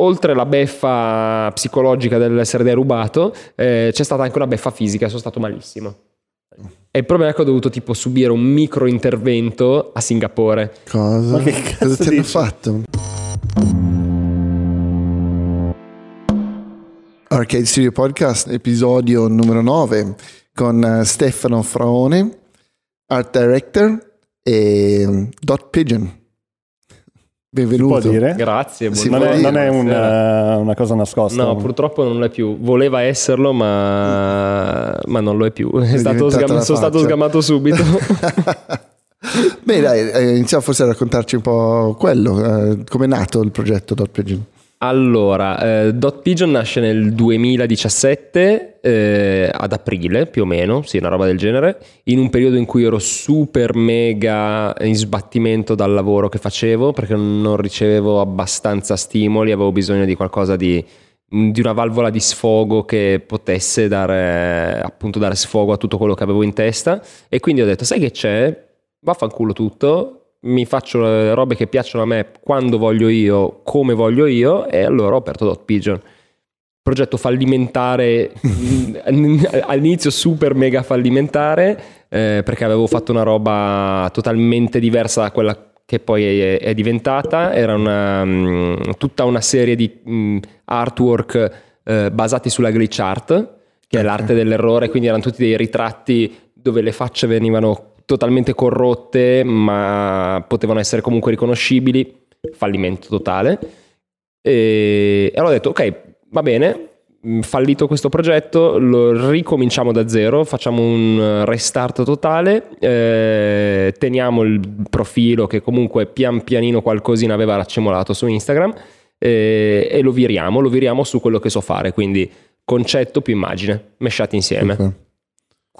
oltre la beffa psicologica dell'essere derubato, eh, c'è stata anche una beffa fisica, sono stato malissimo. E il problema è che ho dovuto tipo subire un micro intervento a Singapore. Cosa? Ma che cazzo Cosa ti hanno fatto? Arcade Studio Podcast, episodio numero 9 con eh, Stefano Fraone, Art Director e mm, Dot Pigeon. Benvenuto. Grazie, Sì, Non è, dire. non è un, buonasera. eh, una cosa nascosta. No, purtroppo non lo è più. Voleva esserlo, ma, ma non lo è più. È stato sgam- sono stato sgamato subito. Beh dai, eh, iniziamo forse a raccontarci un po' quello, eh, come è nato il progetto Dot Pigeon. Allora, eh, Dot Pigeon nasce nel 2017, eh, ad aprile più o meno, sì, una roba del genere, in un periodo in cui ero super mega in sbattimento dal lavoro che facevo perché non ricevevo abbastanza stimoli, avevo bisogno di qualcosa di, di una valvola di sfogo che potesse dare, appunto, dare sfogo a tutto quello che avevo in testa e quindi ho detto, sai che c'è? Vaffanculo tutto, mi faccio le robe che piacciono a me quando voglio io, come voglio io, e allora ho aperto Dot Pigeon. Progetto fallimentare, all'inizio super mega fallimentare, eh, perché avevo fatto una roba totalmente diversa da quella che poi è, è diventata. Era una, mh, tutta una serie di mh, artwork eh, basati sulla glitch art, che è l'arte dell'errore, quindi erano tutti dei ritratti dove le facce venivano totalmente corrotte, ma potevano essere comunque riconoscibili. Fallimento totale. E, allora ho detto: Ok, va bene. mh, Fallito questo progetto, lo ricominciamo da zero, facciamo un restart totale, eh, teniamo il profilo che comunque pian pianino qualcosina aveva raccemolato su Instagram eh, e lo viriamo, lo viriamo su quello che so fare, quindi concetto più immagine, mesciati insieme. Ok.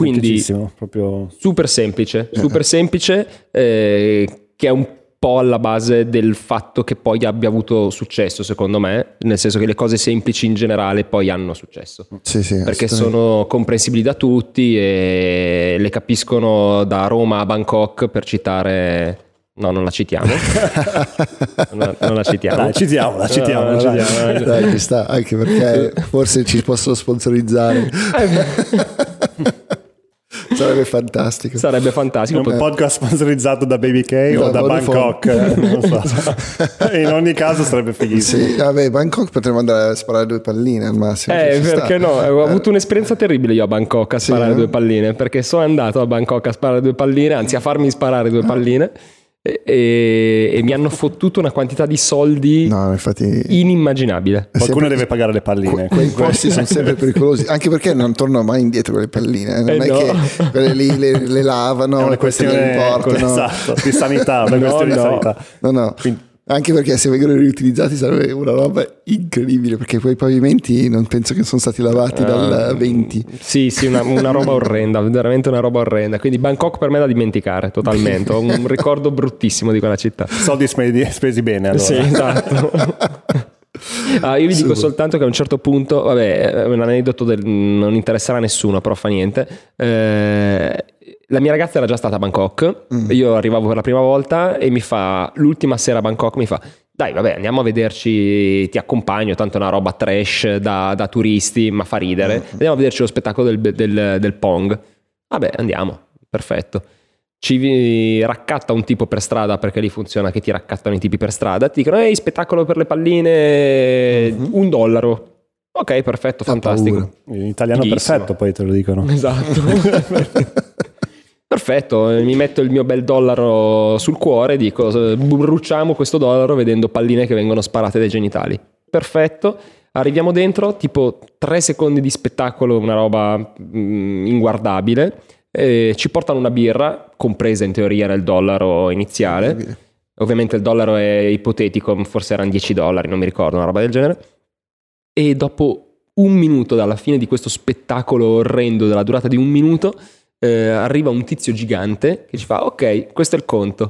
Quindi proprio super semplice, super semplice, eh, che è un po' alla base del fatto che poi abbia avuto successo, secondo me, nel senso che le cose semplici in generale poi hanno successo. Sì, sì, Perché sono comprensibili da tutti e le capiscono da Roma a Bangkok per citare... No, non la citiamo. non, non la citiamo. Dai, citiamola, No, citiamola, non dai. citiamola. Dai, ci sta, anche perché forse ci possono sponsorizzare. Sarebbe fantastico. Sarebbe fantastico. un podcast sponsorizzato da Baby K o Da da Vodafone. Bangkok, eh, non so. In ogni caso sarebbe fighissimo. Sì, vabbè, Bangkok potremmo andare a sparare due palline al massimo. Eh, ci sta. perché no? Ho avuto un'esperienza terribile io a Bangkok a Sì, sparare eh? due palline, perché sono andato a Bangkok a sparare due palline, anzi a farmi sparare due palline, e, e- e mi hanno fottuto una quantità di soldi No, infatti... inimmaginabile. Qualcuno sempre- deve pagare le palline. Que- quei posti sono sempre pericolosi, anche perché non tornano mai indietro con le palline. eh. Non Eh, è no. che quelle lì le, le lavano, È una queste le questione riportano. esatto, di sanità, una No, questione di no. sanità. No, no. Quindi- Anche perché se vengono riutilizzati sarebbe una roba incredibile, perché quei pavimenti non penso che sono stati lavati dal 20. Sì, sì, una, una roba orrenda, veramente una roba orrenda. Quindi Bangkok per me è da dimenticare totalmente. Ho un ricordo bruttissimo di quella città. Soldi spesi, spesi bene allora. Sì, esatto. Ah, io vi dico soltanto che a un certo punto, vabbè, è un aneddoto del, non interesserà a nessuno, però fa niente. Eh, la mia ragazza era già stata a Bangkok, io arrivavo per la prima volta e mi fa, l'ultima sera a Bangkok mi fa, dai vabbè andiamo a vederci, ti accompagno, tanto è una roba trash da, da turisti, ma fa ridere, andiamo a vederci lo spettacolo del, del- del Pong. Vabbè andiamo, perfetto. Ci raccatta un tipo per strada perché lì funziona che ti raccattano i tipi per strada. Ti dicono: Ehi, spettacolo per le palline, un dollaro. Ok, perfetto, fantastico. paura. In italiano Fighissimo. perfetto, poi te lo dicono. Esatto. Perfetto, mi metto il mio bel dollaro sul cuore e dico bruciamo questo dollaro vedendo palline che vengono sparate dai genitali. Perfetto, arriviamo dentro, tipo tre secondi di spettacolo, una roba mm, inguardabile. Ci portano una birra, compresa in teoria nel dollaro iniziale. Ovviamente il dollaro è ipotetico, forse erano 10 dollari, non mi ricordo, una roba del genere. E dopo un minuto dalla fine di questo spettacolo orrendo della durata di un minuto, eh, arriva un tizio gigante che ci fa: Ok, questo è il conto.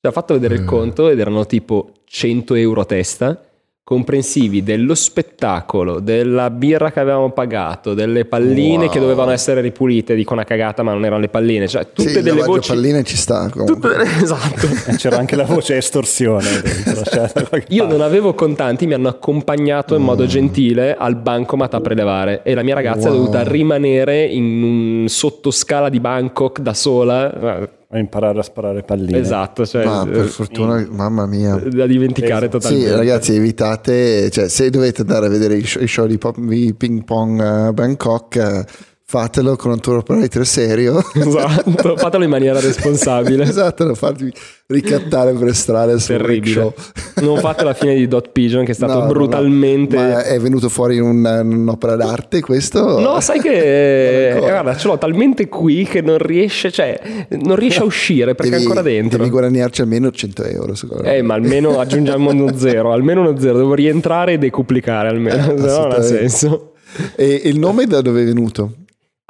Ci ha fatto vedere il conto ed erano tipo 100 euro a testa comprensivi dello spettacolo, della birra che avevamo pagato, delle palline Wow. che dovevano essere ripulite, dico una cagata ma non erano le palline, cioè tutte sì, delle voci... palline ci sta comunque. tutte esatto. E C'era anche la voce estorsione dentro. cioè, Io non avevo contanti, mi hanno accompagnato in modo gentile al bancomat a prelevare e la mia ragazza è Wow. dovuta rimanere in un sottoscala di Bangkok da sola. A imparare a sparare palline. Esatto, cioè, Ma per eh, fortuna, mamma mia. da dimenticare Esatto. totalmente. Sì, ragazzi, evitate, cioè, se dovete andare a vedere i show, i show di, pop- di ping pong a Bangkok, fatelo con un tour operator serio. Esatto, fatelo in maniera responsabile. esatto, non farvi ricattare per strada Terribile. Non fate la fine di Dot Pigeon che è stato No, no, no. brutalmente... Ma è venuto fuori in un- un'opera d'arte questo? No, sai che eh, guarda, ce l'ho talmente qui che non riesce, cioè, non riesce a uscire perché è Devi- ancora dentro. Devi guadagnarci almeno 100 euro. secondo me. Eh, ma almeno aggiungiamo uno zero, almeno uno zero, devo rientrare e decuplicare almeno, se no non ha senso. E il nome da dove è venuto?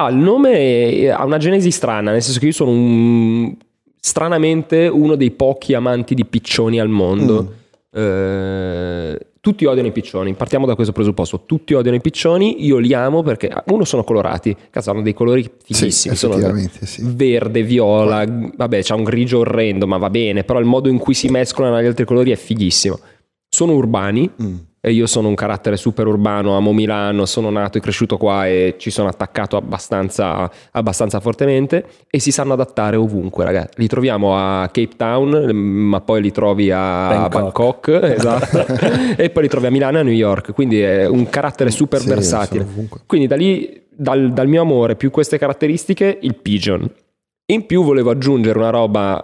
Ah, il nome ha una genesi strana, nel senso che io sono un, stranamente uno dei pochi amanti di piccioni al mondo. Eh, tutti odiano i piccioni, partiamo da questo presupposto. Tutti odiano i piccioni, io li amo perché, ah, uno, sono colorati, cazzo, hanno dei colori fighissimi. sono effettivamente, sì. Verde, viola, vabbè, c'ha un grigio orrendo, ma va bene, però il modo in cui si mescolano agli altri colori è fighissimo. Sono urbani, Mm. Io sono un carattere super urbano, amo Milano, sono nato e cresciuto qua e ci sono attaccato abbastanza, abbastanza fortemente e si sanno adattare ovunque, ragazzi. Li troviamo a Cape Town, ma poi li trovi a Bangkok. Bangkok, esatto, e poi li trovi a Milano e a New York, quindi è un carattere super Sì, versatile. Quindi da lì, dal, dal mio amore, più queste caratteristiche, il pigeon. In più volevo aggiungere una roba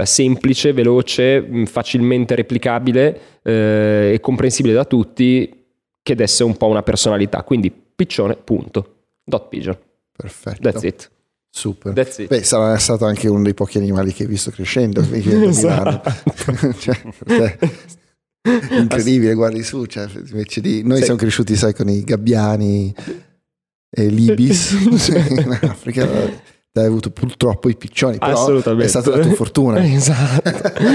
eh, semplice, veloce, mh, facilmente replicabile eh, e comprensibile da tutti, che desse un po' una personalità. Quindi piccione, punto. Dot pigeon. Perfetto. That's it. Super. That's it. Beh, sarà stato anche uno dei pochi animali che hai visto crescendo Milano. Cioè, te- incredibile, guardi su, cioè, invece di... Noi Sì. siamo cresciuti, sai, con i gabbiani e l'ibis in Africa. Hai avuto purtroppo i piccioni, però Assolutamente. è stata la tua fortuna. Esatto.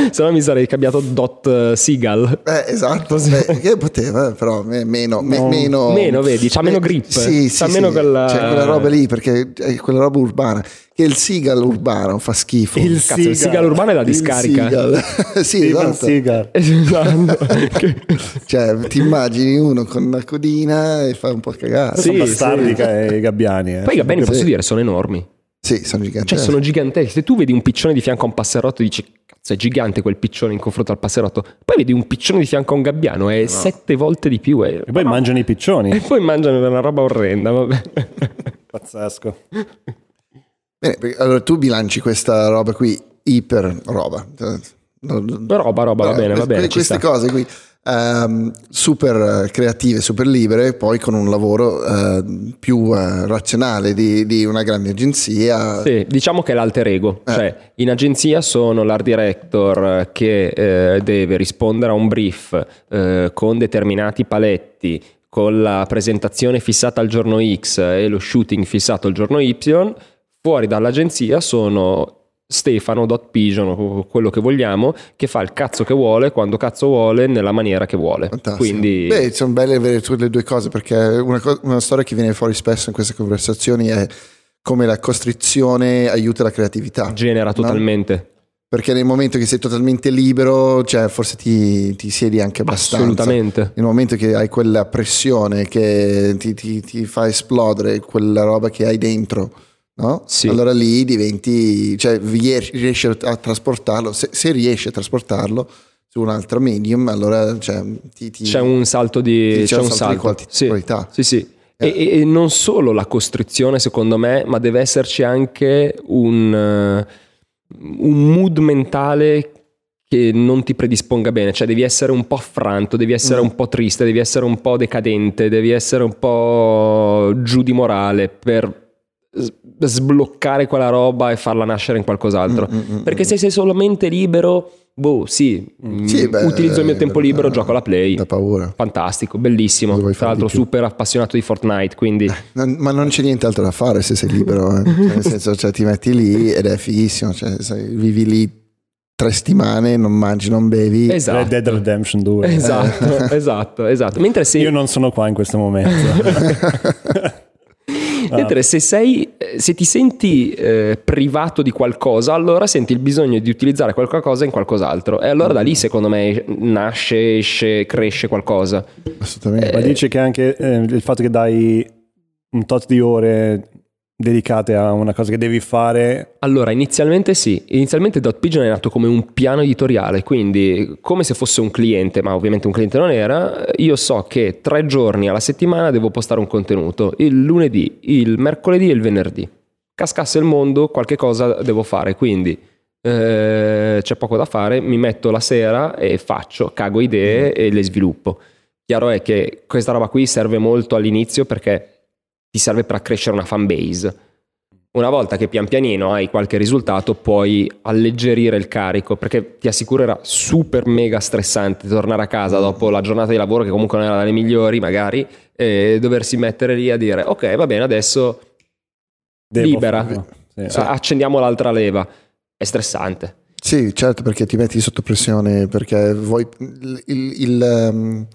Se no mi sarei cambiato Dot eh, Seagull. Eh, esatto, beh, che poteva, però me- meno, me- No, meno, meno, vedi, c'ha meno eh, grip, Sì, sì, c'ha meno sì, quella- cioè, quella roba lì, perché è quella roba urbana. Che il seagull urbano fa schifo. Il Cazzo, il Seagull. Seagull urbano è la Il discarica. seagull. sì, Steven esatto. Seagal. Esatto. Cioè, ti immagini uno con una codina e fa un po' cagare. Sì, Sono bastardi sì. i gabbiani. Eh. Poi i gabbiani, Sì. posso dire, sono enormi. Sì, sono giganti. Cioè, sono giganteschi. Se tu vedi un piccione di fianco a un passerotto, dici, cazzo, è gigante quel piccione in confronto al passerotto. Poi vedi un piccione di fianco a un gabbiano, è sette volte di più. È... E poi mangiano i piccioni. E poi mangiano una roba orrenda, vabbè. Pazzesco. Bene, allora tu bilanci questa roba qui, iper roba. Roba, roba, va bene, va bene. ci Queste sta. cose qui ehm, super creative, super libere, poi con un lavoro eh, più eh, razionale di, di una grande agenzia. Sì, diciamo che è l'alter ego, Eh. cioè in agenzia sono l'art director che eh, deve rispondere a un brief eh, con determinati paletti, con la presentazione fissata al giorno X e lo shooting fissato al giorno Y, fuori dall'agenzia sono Stefano Dot Pigeon o quello che vogliamo che fa il cazzo che vuole quando cazzo vuole nella maniera che vuole Fantastico. quindi Beh, sono belle avere tutte le due cose perché una, co- una storia che viene fuori spesso in queste conversazioni è come la costrizione aiuta la creatività. genera no? totalmente Perché nel momento che sei totalmente libero, cioè forse ti, ti siedi anche abbastanza. assolutamente Nel momento che hai quella pressione che ti, ti- ti fa esplodere quella roba che hai dentro, no? Sì. Allora lì diventi, cioè ries- riesci a trasportarlo, se, se riesci a trasportarlo su un altro medium, allora cioè, ti, ti- c'è un salto di, Sì, c'è un salto. di quali- Sì. qualità. Sì, sì. E, e- e non solo la costrizione, secondo me, ma deve esserci anche un, eh, un mood mentale che non ti predisponga bene, cioè devi essere un po' affranto, devi essere Mm. un po' triste, devi essere un po' decadente, devi essere un po' giù di morale per sbloccare quella roba e farla nascere in qualcos'altro. Mm, mm, mm, Perché mm. se sei solamente libero, boh, sì, mm, Sì, beh, utilizzo il mio eh, tempo libero, da- gioco alla play. Da paura. Fantastico, bellissimo. Tra l'altro, super appassionato di Fortnite. Quindi, Non- ma non c'è nient'altro da fare se sei libero, eh. Cioè, nel senso cioè, ti metti lì ed è fighissimo, cioè, sai, vivi lì tre settimane non mangi, non bevi. Esatto. Red Dead Redemption 2. Esatto, esatto, esatto. Mentre se, Io non sono qua in questo momento. mentre se sei, eh, se ti senti eh, privato di qualcosa, allora senti il bisogno di utilizzare qualche cosa in qualcos'altro. E allora da lì, secondo me, nasce, esce, cresce qualcosa. Assolutamente. Ma dici che anche eh, il fatto che dai un tot di ore dedicate a una cosa che devi fare Allora, inizialmente sì, inizialmente Dot Pigeon è nato come un piano editoriale, quindi come se fosse un cliente, ma ovviamente un cliente non era, io so che tre giorni alla settimana devo postare un contenuto, il lunedì, il mercoledì e il venerdì. Cascasse il mondo, qualche cosa devo fare, quindi eh, c'è poco da fare, mi metto la sera e faccio, cago idee e le sviluppo. Chiaro è che questa roba qui serve molto all'inizio perché ti serve per accrescere una fan base. Una volta che pian pianino hai qualche risultato, puoi alleggerire il carico perché ti assicurerà super mega stressante tornare a casa dopo la giornata di lavoro, che comunque non era dalle migliori, magari, e doversi mettere lì a dire: Ok, va bene, adesso devo libera. Sì. Sì. accendiamo l'altra leva. È stressante. Sì, certo, perché ti metti sotto pressione, perché vuoi il, il- il,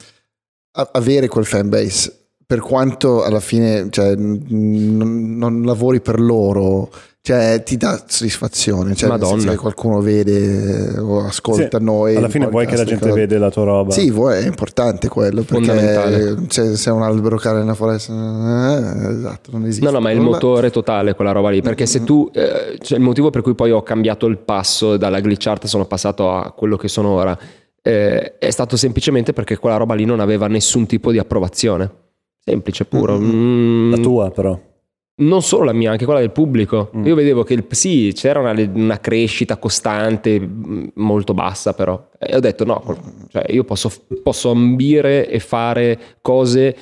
a- avere quel fanbase, per quanto alla fine cioè, non, non lavori per loro, cioè, ti dà soddisfazione, cioè, Madonna. che qualcuno vede o ascolta Sì, noi. alla fine vuoi che la gente cosa- vede la tua roba. Sì, vuoi, è importante quello, perché Fondamentale. cioè, se è un albero cade nella foresta, eh, esatto, non esiste. No, no, ma è il motore totale quella roba lì. Perché se tu. eh, cioè il motivo per cui poi ho cambiato il passo dalla glitch art, sono passato a quello che sono ora. eh, è stato semplicemente perché quella roba lì non aveva nessun tipo di approvazione. Semplice, puro. Mm, La tua però. non solo la mia, anche quella del pubblico. Mm. Io vedevo che il- sì, c'era una, una crescita costante, mh, molto bassa però. E ho detto no, cioè io posso, posso ambire e fare cose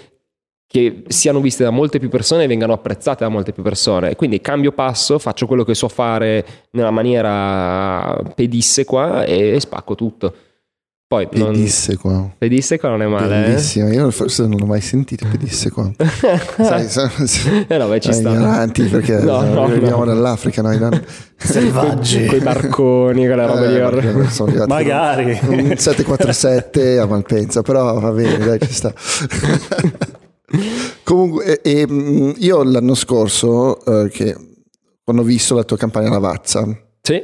che siano viste da molte più persone e vengano apprezzate da molte più persone. Quindi cambio passo, faccio quello che so fare nella maniera pedissequa e spacco tutto. Poi non, Pedissequa. pedissequa non è male. eh? Bellissimo, io forse non l'ho mai sentito pedissequa. Sai, sai, sai- Eh no, beh, ci sta. ignoranti perché No, no, veniamo no. dall'Africa noi non... Selvaggi. Quei barconi, quella roba Eh, di sono arrivato Magari. con un 747 a Malpensa però va bene dai ci sta comunque e, e, mh, io l'anno scorso eh, che quando ho visto la tua campagna Lavazza Sì.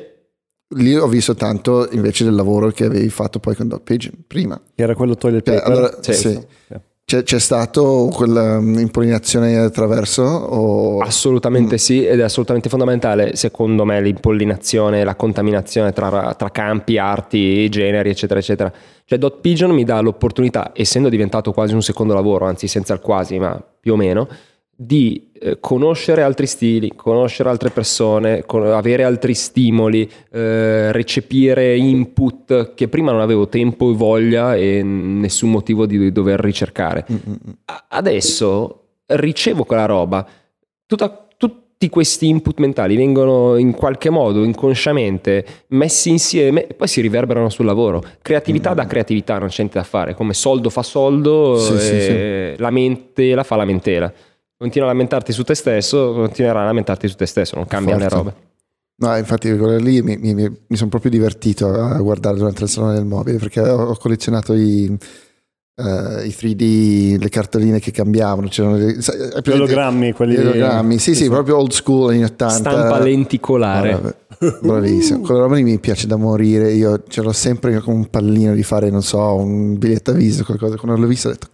Lì ho visto tanto invece del lavoro che avevi fatto poi con Dot Pigeon prima Che era quello toilet Cioè, paper. allora, Sì, sì. C'è, c'è stato quella mh, impollinazione attraverso o... Assolutamente sì, ed è assolutamente fondamentale, secondo me, l'impollinazione, la contaminazione tra, tra campi, arti, generi, eccetera, eccetera. Cioè, Dot Pigeon mi dà l'opportunità, essendo diventato quasi un secondo lavoro, anzi senza il quasi, ma più o meno, di eh, conoscere altri stili, conoscere altre persone, con- avere altri stimoli, eh, recepire input che prima non avevo tempo e voglia e nessun motivo di dover ricercare. Mm, mm, mm. A- Adesso ricevo quella roba, tutta- tutti questi input mentali vengono in qualche modo inconsciamente messi insieme e poi si riverberano sul lavoro. Creatività da creatività, non c'è niente da fare, come soldo fa soldo, Sì, sì, e la lamentela fa lamentela. Continua a lamentarti su te stesso, continuerai a lamentarti su te stesso, non cambiano le Forza. robe. No, infatti quello lì mi, mi- mi- mi sono proprio divertito a guardare durante il salone del mobile perché ho, ho collezionato i, eh, i 3D, le cartoline che cambiavano. C'erano dei- sai, Gli ologrammi, quelli gli di- ologrammi, sì, sì, proprio old school anni 80. Stampa lenticolare. Guarda, Bravissimo, quella roba lì mi piace da morire. Io ce l'ho sempre come un pallino di fare, non so, un biglietto a visita, qualcosa. Quando l'ho visto ho detto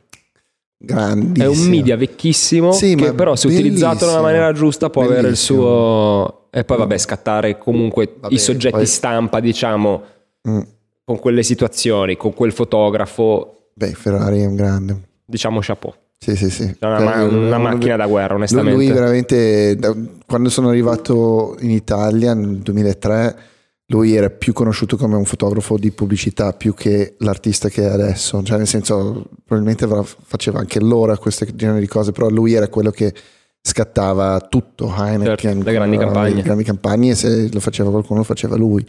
È grandissimo. un media vecchissimo Sì, che però se utilizzato nella bellissimo. maniera giusta può avere il Bellissimo. suo... E poi vabbè scattare comunque Vabbè, i soggetti poi- stampa diciamo Mm. con quelle situazioni, con quel fotografo, Beh, Ferrari è un grande. diciamo chapeau. Sì, sì, sì. È una, Cioè, ma- una lui- macchina da guerra onestamente. lui veramente, da- quando sono arrivato in Italia nel 2003, lui era più conosciuto come un fotografo di pubblicità più che l'artista che è adesso. Cioè, nel senso, probabilmente faceva anche allora queste genere di cose, però lui era quello che scattava tutto Heineken, Certo, le grandi eh, campagne. le grandi campagne se lo faceva qualcuno lo faceva lui.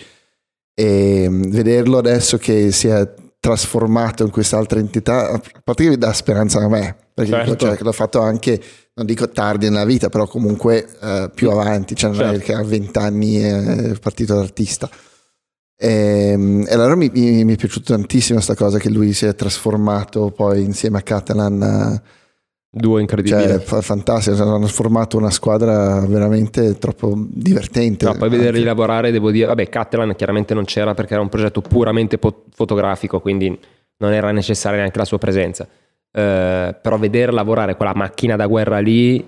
E mm, vederlo adesso che si è trasformato in quest'altra entità, a parte che mi dà speranza a me, perché Certo. cioè, l'ho fatto anche, non dico tardi nella vita, però comunque eh, più avanti, cioè non è Certo. che a 20 anni è partito d'artista. E, e allora mi, mi- mi è piaciuta tantissimo questa cosa che lui si è trasformato poi insieme a Catalan. Duo incredibile. Cioè, fa- fantastico, hanno formato una squadra veramente troppo divertente. No, poi vederli lavorare, devo dire, vabbè, Catalan chiaramente non c'era perché era un progetto puramente po- fotografico, quindi non era necessaria neanche la sua presenza. Eh, però vedere lavorare quella macchina da guerra lì,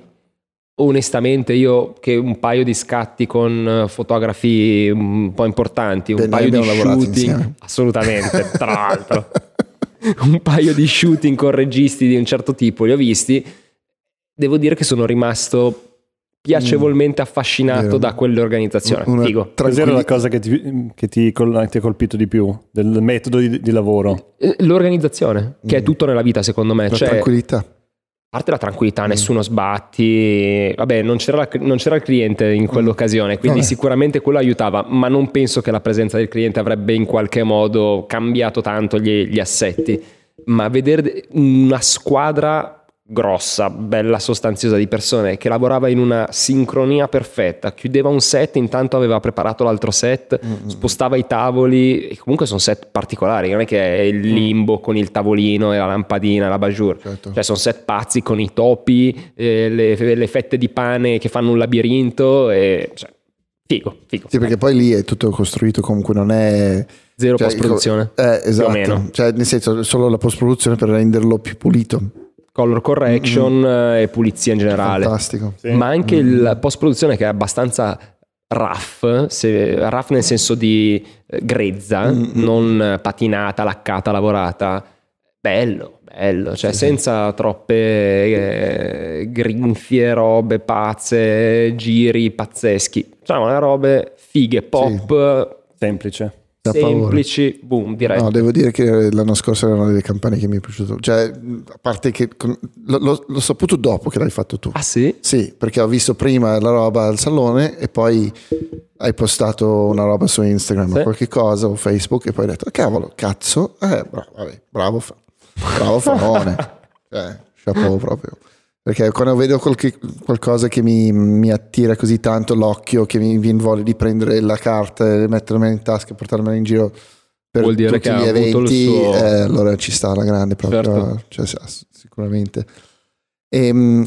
onestamente io che un paio di scatti con eh, fotografi un po' importanti, un Beh, paio di shooting, insieme. assolutamente, tra l'altro, un paio di shooting con registi di un certo tipo, li ho visti, devo dire che sono rimasto piacevolmente affascinato Vero. da quell'organizzazione. Una Figo. Cos'era la cosa che ti, che ti col- ti ha colpito di più del metodo di, di lavoro? Eh, L'organizzazione, che è Mm. tutto nella vita secondo me. la Cioè, tranquillità. a parte la Mm. tranquillità, nessuno sbatti. Vabbè, non c'era, la- non c'era il cliente in quell'occasione, quindi Vabbè. sicuramente quello aiutava, ma non penso che la presenza del cliente avrebbe in qualche modo cambiato tanto gli, gli assetti. Ma vedere una squadra grossa, bella, sostanziosa di persone che lavorava in una sincronia perfetta, chiudeva un set, intanto aveva preparato l'altro set, Mm, spostava i tavoli, e comunque sono set particolari, non è che è il limbo con il tavolino e la lampadina, la bajour. Certo. Cioè sono set pazzi con i topi, eh, le, le fette di pane che fanno un labirinto e cioè, figo, figo. Sì, perché poi lì è tutto costruito comunque, non è... Zero cioè, post produzione. Eh, esatto. Cioè, nel senso, solo la post-produzione per renderlo più pulito. Color correction eh, e pulizia in generale. Fantastico. Sì. Ma anche il post produzione che è abbastanza rough, se, rough nel senso di eh, grezza, Mm. non patinata, laccata, lavorata. Bello, bello, cioè Sì, sì. senza troppe eh, grinfie, robe pazze, giri pazzeschi. Cioè, una robe fighe, pop, Semplice. Da paura. semplici, boom, direi. No, devo dire che l'anno scorso era una delle campagne che mi è piaciuto. Cioè, a parte che con- lo- lo- l'ho saputo dopo che l'hai fatto tu. Ah sì? Sì, perché ho visto prima la roba al salone e poi hai postato una roba su Instagram Sì. o qualche cosa o Facebook e poi hai detto, cavolo, cazzo, eh, bravo, vabbè, bravo, fa- bravo Farone. cioè, chapeau proprio. Perché quando vedo qualche- qualcosa che mi, mi attira così tanto l'occhio che mi viene voglia di prendere la carta e mettermela in tasca e portarmela in giro per Vuol dire tutti che gli eventi, suo- eh, allora ci sta la grande proprio, Certo. cioè, sicuramente. Ehm,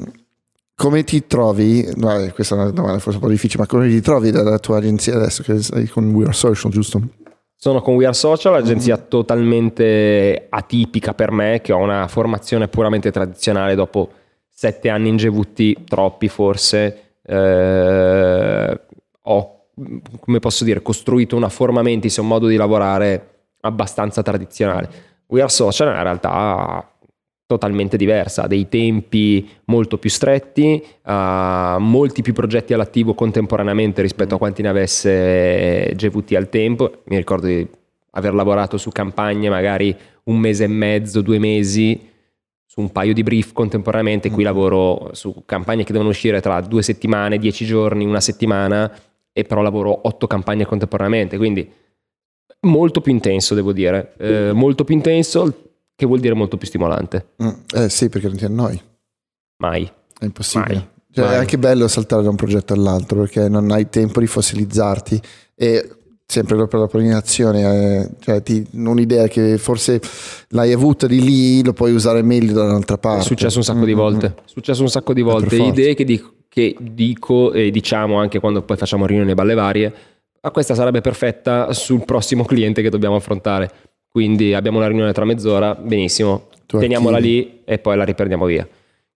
come ti trovi? no, questa è una domanda forse un po' difficile, ma come ti trovi dalla tua agenzia adesso che sei con We Are Social, giusto? Sono con We Are Social, agenzia totalmente atipica per me, che ho una formazione puramente tradizionale dopo sette anni in GVT, troppi forse. Eh, ho, come posso dire, costruito una forma mentis un modo di lavorare abbastanza tradizionale. We Are Social è una realtà totalmente diversa, ha dei tempi molto più stretti, ha molti più progetti all'attivo contemporaneamente rispetto a quanti ne avesse GVT al tempo. Mi ricordo di aver lavorato su campagne magari un mese e mezzo, due mesi, su un paio di brief contemporaneamente. Qui lavoro su campagne che devono uscire tra due settimane, dieci giorni, una settimana, e però lavoro otto campagne contemporaneamente, quindi molto più intenso, devo dire, Eh, molto più intenso, che vuol dire molto più stimolante. Mm, Eh sì, perché non ti annoi, Mai. è impossibile. Mai. Cioè, Mai. È anche bello saltare da un progetto all'altro perché non hai tempo di fossilizzarti e sempre per la pollinazione, eh, cioè ti- un'idea che forse l'hai avuta di lì, lo puoi usare meglio da un'altra parte. È successo un sacco di Mm, mm, volte. È successo un sacco di volte. Idee che dico, che dico e diciamo anche quando poi facciamo riunioni e balle varie. Ma questa sarebbe perfetta sul prossimo cliente che dobbiamo affrontare. Quindi abbiamo una riunione tra mezz'ora, benissimo, Tu teniamola archivi. lì e poi la riprendiamo via.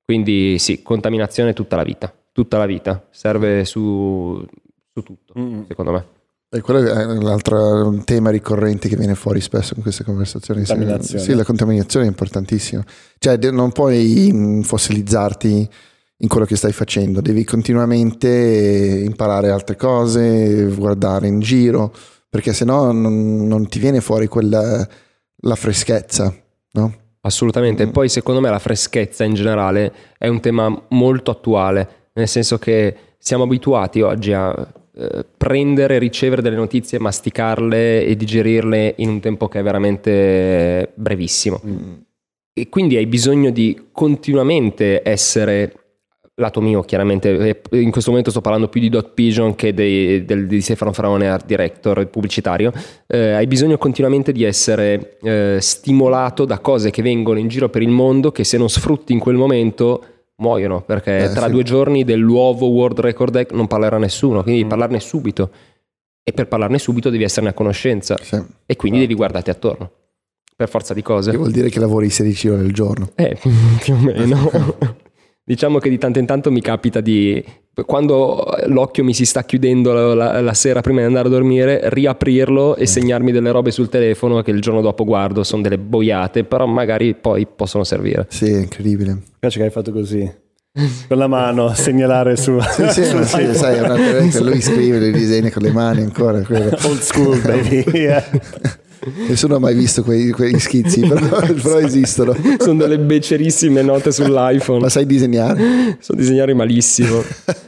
Quindi sì, contaminazione tutta la vita, tutta la vita, serve su, su tutto, Mm. secondo me. E quello è un altro un tema ricorrente che viene fuori spesso in queste conversazioni. Sì, la contaminazione è importantissima. Cioè, non puoi mh, fossilizzarti in quello che stai facendo, devi continuamente imparare altre cose, guardare in giro, perché sennò non, non ti viene fuori quella la freschezza, no? Assolutamente, Mm. poi secondo me la freschezza in generale è un tema molto attuale, nel senso che siamo abituati oggi a eh, prendere, ricevere delle notizie, masticarle e digerirle in un tempo che è veramente brevissimo. Mm. E quindi hai bisogno di continuamente essere lato mio chiaramente, in questo momento sto parlando più di Dot Pigeon che dei, del, di Stefano Fraone, art director pubblicitario, eh, hai bisogno continuamente di essere eh, stimolato da cose che vengono in giro per il mondo che se non sfrutti in quel momento muoiono, perché Eh, tra sì. due giorni del nuovo World Record non parlerà nessuno, quindi devi parlarne subito. E per parlarne subito devi esserne a conoscenza Sì. e quindi devi guardarti attorno, per forza di cose. Che vuol dire che lavori 16 ore al giorno. Eh, più o meno. diciamo che di tanto in tanto mi capita di, quando l'occhio mi si sta chiudendo la, la- la sera prima di andare a dormire, riaprirlo e segnarmi delle robe sul telefono che il giorno dopo guardo, sono delle boiate, però magari poi possono servire. Sì, è incredibile. Mi piace che hai fatto così. Con la mano a segnalare su. Sì, sì, ma sì, sai, è una lui scrive le disegni con le mani ancora. quello. Old school, baby. Yeah. Nessuno ha mai visto quei, quegli schizzi, però, però, esistono. Sono delle becerissime note sull'iPhone. Ma sai disegnare? So disegnare malissimo.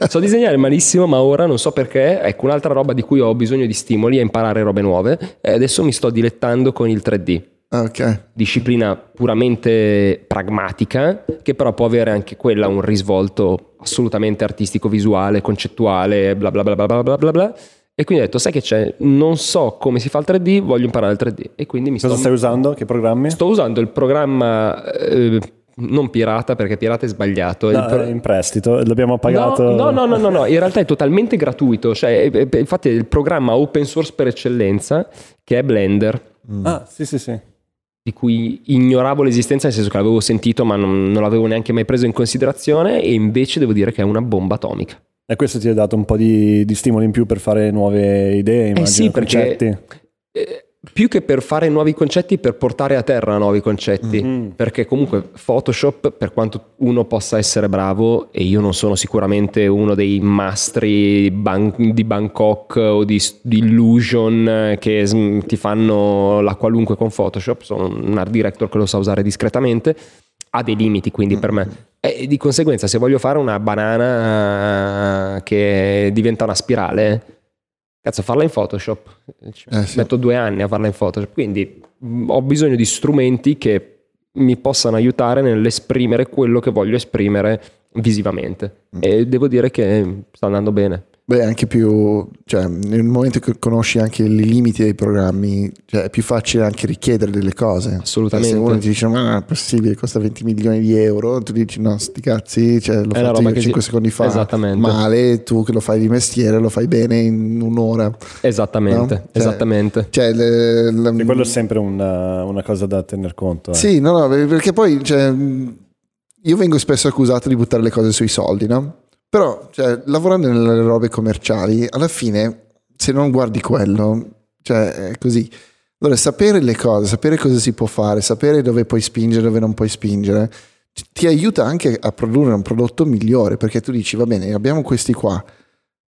So disegnare malissimo, ma ora non so perché. Ecco, un'altra roba di cui ho bisogno di stimoli è imparare robe nuove. E adesso mi sto dilettando con il 3D. Ah, okay. Disciplina puramente pragmatica, che però può avere anche quella un risvolto assolutamente artistico, visuale, concettuale, bla bla bla bla bla bla bla. bla e quindi ho detto, sai che c'è? Non so come si fa il 3D, voglio imparare il 3D. E quindi mi Cosa sto, stai usando? Che programmi? sto usando il programma eh, non pirata, perché pirata è sbagliato. No, pro- è in prestito, l'abbiamo pagato. No, no, no, no, no, no, in realtà è totalmente gratuito. Cioè, eh, eh, infatti è il programma open source per eccellenza, che è Blender. Ah, sì, sì, sì. di cui ignoravo l'esistenza, nel senso che l'avevo sentito ma non, non l'avevo neanche mai preso in considerazione e invece devo dire che è una bomba atomica. E questo ti ha dato un po' di, di stimolo in più per fare nuove idee, immagino, Eh sì, perché-. Eh, più che per fare nuovi concetti, per portare a terra nuovi concetti. Mm. Perché comunque Photoshop, per quanto uno possa essere bravo, e io non sono sicuramente uno dei mastri ban- di Bangkok o di, di Illusion eh, che mm, ti fanno la qualunque con Photoshop, sono un art director che lo sa usare discretamente, ha dei limiti quindi per me. E di conseguenza se voglio fare una banana eh, che diventa una spirale, cazzo farla in Photoshop. Eh, sì. Metto due anni a farla in Photoshop, quindi mh, ho bisogno di strumenti che mi possano aiutare nell'esprimere quello che voglio esprimere visivamente. E devo dire che sta andando bene. Beh, anche più, cioè, nel momento che conosci anche i limiti dei programmi, cioè, è più facile anche richiedere delle cose. Assolutamente. Se uno ti dice, ma non è possibile, costa 20 milioni di euro, tu dici, no, sti cazzi, cioè, l'ho È fatto io che 5 si- secondi fa, Esattamente. male, tu che lo fai di mestiere, lo fai bene in un'ora. Esattamente, No? Cioè, esattamente. Cioè, le- le- E quello è sempre una, una cosa da tener conto. eh. Sì, no, no, perché poi cioè, io vengo spesso accusato di buttare le cose sui soldi, no? Però, cioè, lavorando nelle robe commerciali, alla fine, se non guardi quello, cioè, è così. Allora, sapere le cose, sapere cosa si può fare, sapere dove puoi spingere, dove non puoi spingere, ti- aiuta anche a produrre un prodotto migliore, perché tu dici, va bene, abbiamo questi qua,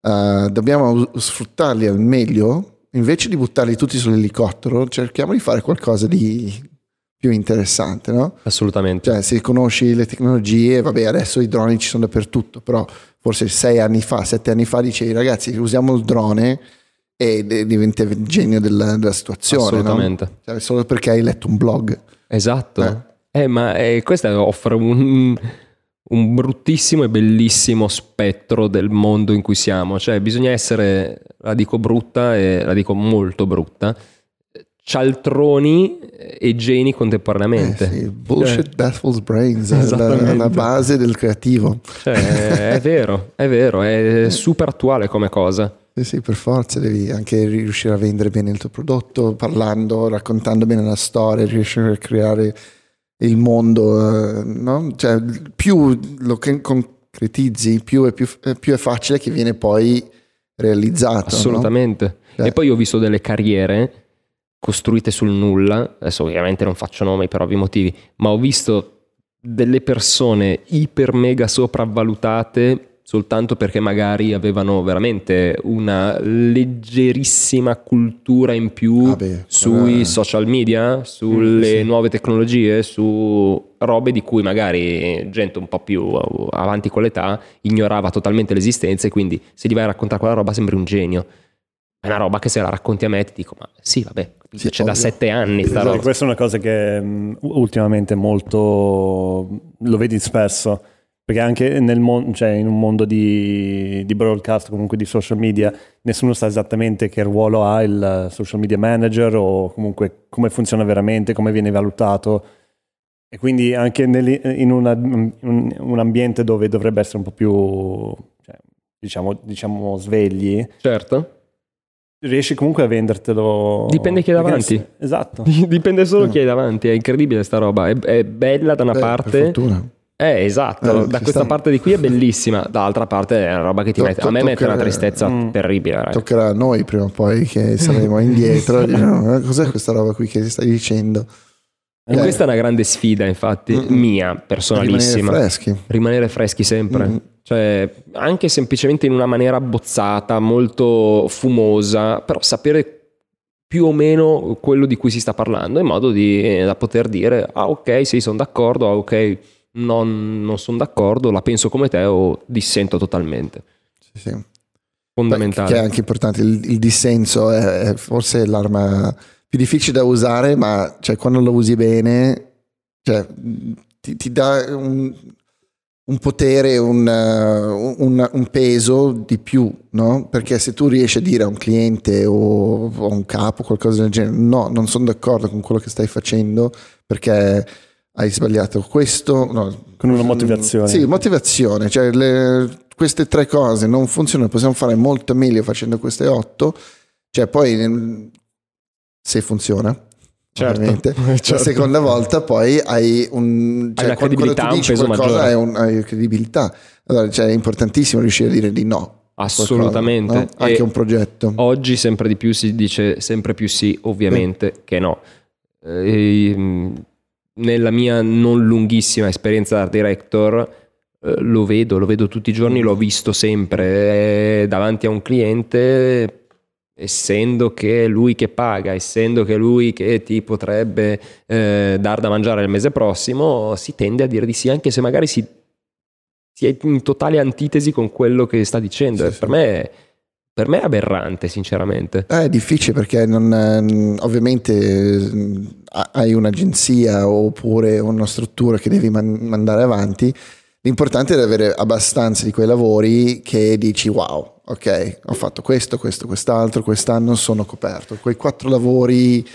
eh, dobbiamo sfruttarli al meglio, invece di buttarli tutti sull'elicottero, cerchiamo di fare qualcosa di più interessante, no? Assolutamente. Cioè, se conosci le tecnologie, vabbè, adesso i droni ci sono dappertutto, però forse sei anni fa, sette anni fa dicevi, ragazzi, usiamo il drone e de- diventa il genio della, della situazione, no? Assolutamente. Cioè, solo perché hai letto un blog. Esatto. Eh. Eh, ma eh, questa offre un, un bruttissimo e bellissimo spettro del mondo in cui siamo. Cioè, bisogna essere, la dico brutta e la dico molto brutta, cialtroni e geni contemporaneamente. Eh sì, bullshit baffles brains, è la, Esattamente. è la base del creativo. Cioè, è vero, è vero, è super attuale come cosa. Sì, sì, per forza devi anche riuscire a vendere bene il tuo prodotto, parlando, raccontando bene la storia, riuscire a creare il mondo, eh, no? Cioè, più lo concretizzi, più è, più, eh, più è facile che viene poi realizzato. no? Assolutamente. Cioè- E poi ho visto delle carriere costruite sul nulla, adesso ovviamente non faccio nomi per ovvi motivi, ma ho visto delle persone iper mega sopravvalutate soltanto perché magari avevano veramente una leggerissima cultura in più Vabbè, sui quella- social media, sulle sì. nuove tecnologie, su robe di cui magari gente un po' più avanti con l'età ignorava totalmente l'esistenza e quindi se gli vai a raccontare quella roba sembri un genio. È una roba che se la racconti a me ti dico, ma sì, vabbè, Sì, c'è da sette anni sta Esatto, roba. questa è una cosa che mh, ultimamente molto lo vedi spesso. Perché anche nel mon- cioè in un mondo di, di broadcast, comunque di social media, nessuno sa esattamente che ruolo ha il social media manager o comunque come funziona veramente, come viene valutato. E quindi anche nel- in una- un, un ambiente dove dovrebbe essere un po' più, cioè, diciamo, diciamo, svegli, Certo. Riesci comunque a vendertelo. Dipende chi è davanti. Esatto. Dipende solo Mm. chi hai davanti, è incredibile sta roba, è, è bella da una Beh, Per parte, fortuna. eh esatto, Eh, da questa sta. parte di qui è bellissima, dall'altra parte è una roba che ti To- mette, to- a me mette una tristezza Mm. terribile. raga. Toccherà a noi prima o poi che saremo indietro. diciamo, "Eh, cos'è questa roba qui che stai dicendo? Eh. questa è una grande sfida infatti, Mm-mm. mia, Rimanere personalissima, freschi. rimanere freschi sempre. Mm. Cioè, anche semplicemente in una maniera bozzata, molto fumosa, però sapere più o meno quello di cui si sta parlando, in modo di, da poter dire, ah ok, sì, sono d'accordo, ah ok, non, non sono d'accordo, la penso come te o dissento totalmente. Sì, sì. Fondamentale. Che è anche importante, il, il dissenso è, è forse l'arma più difficile da usare, ma cioè, quando lo usi bene cioè, ti, ti dà un, un potere, un, un- un peso di più, no? Perché se tu riesci a dire a un cliente o a un capo qualcosa del genere, no, non sono d'accordo con quello che stai facendo perché hai sbagliato questo, no, Con una motivazione. Sì, motivazione, cioè le- queste tre cose non funzionano, possiamo fare molto meglio facendo queste otto, cioè poi se funziona, Certo, ovviamente, certo. la seconda volta poi hai un... Cioè, una quando- tu dici qualcosa hai, un- hai credibilità, allora cioè, è importantissimo riuscire a dire di no. Assolutamente. qualcosa, no? Anche E un progetto. Oggi sempre di più si dice sempre più sì, ovviamente che no. Eh, mh, nella mia non lunghissima esperienza da art director eh, lo vedo, lo vedo tutti i giorni, l'ho visto sempre eh, davanti a un cliente essendo che è lui che paga, essendo che è lui che ti potrebbe eh, dar da mangiare il mese prossimo, si tende a dire di sì, anche se magari si, si è in totale antitesi con quello che sta dicendo. Sì, sì. per, me, per me è aberrante, sinceramente. Eh, È difficile perché non, ehm, ovviamente hai un'agenzia oppure una struttura che devi man- mandare avanti. L'importante è avere abbastanza di quei lavori che dici wow, ok, ho fatto questo, questo, quest'altro, quest'anno sono coperto. Quei quattro lavori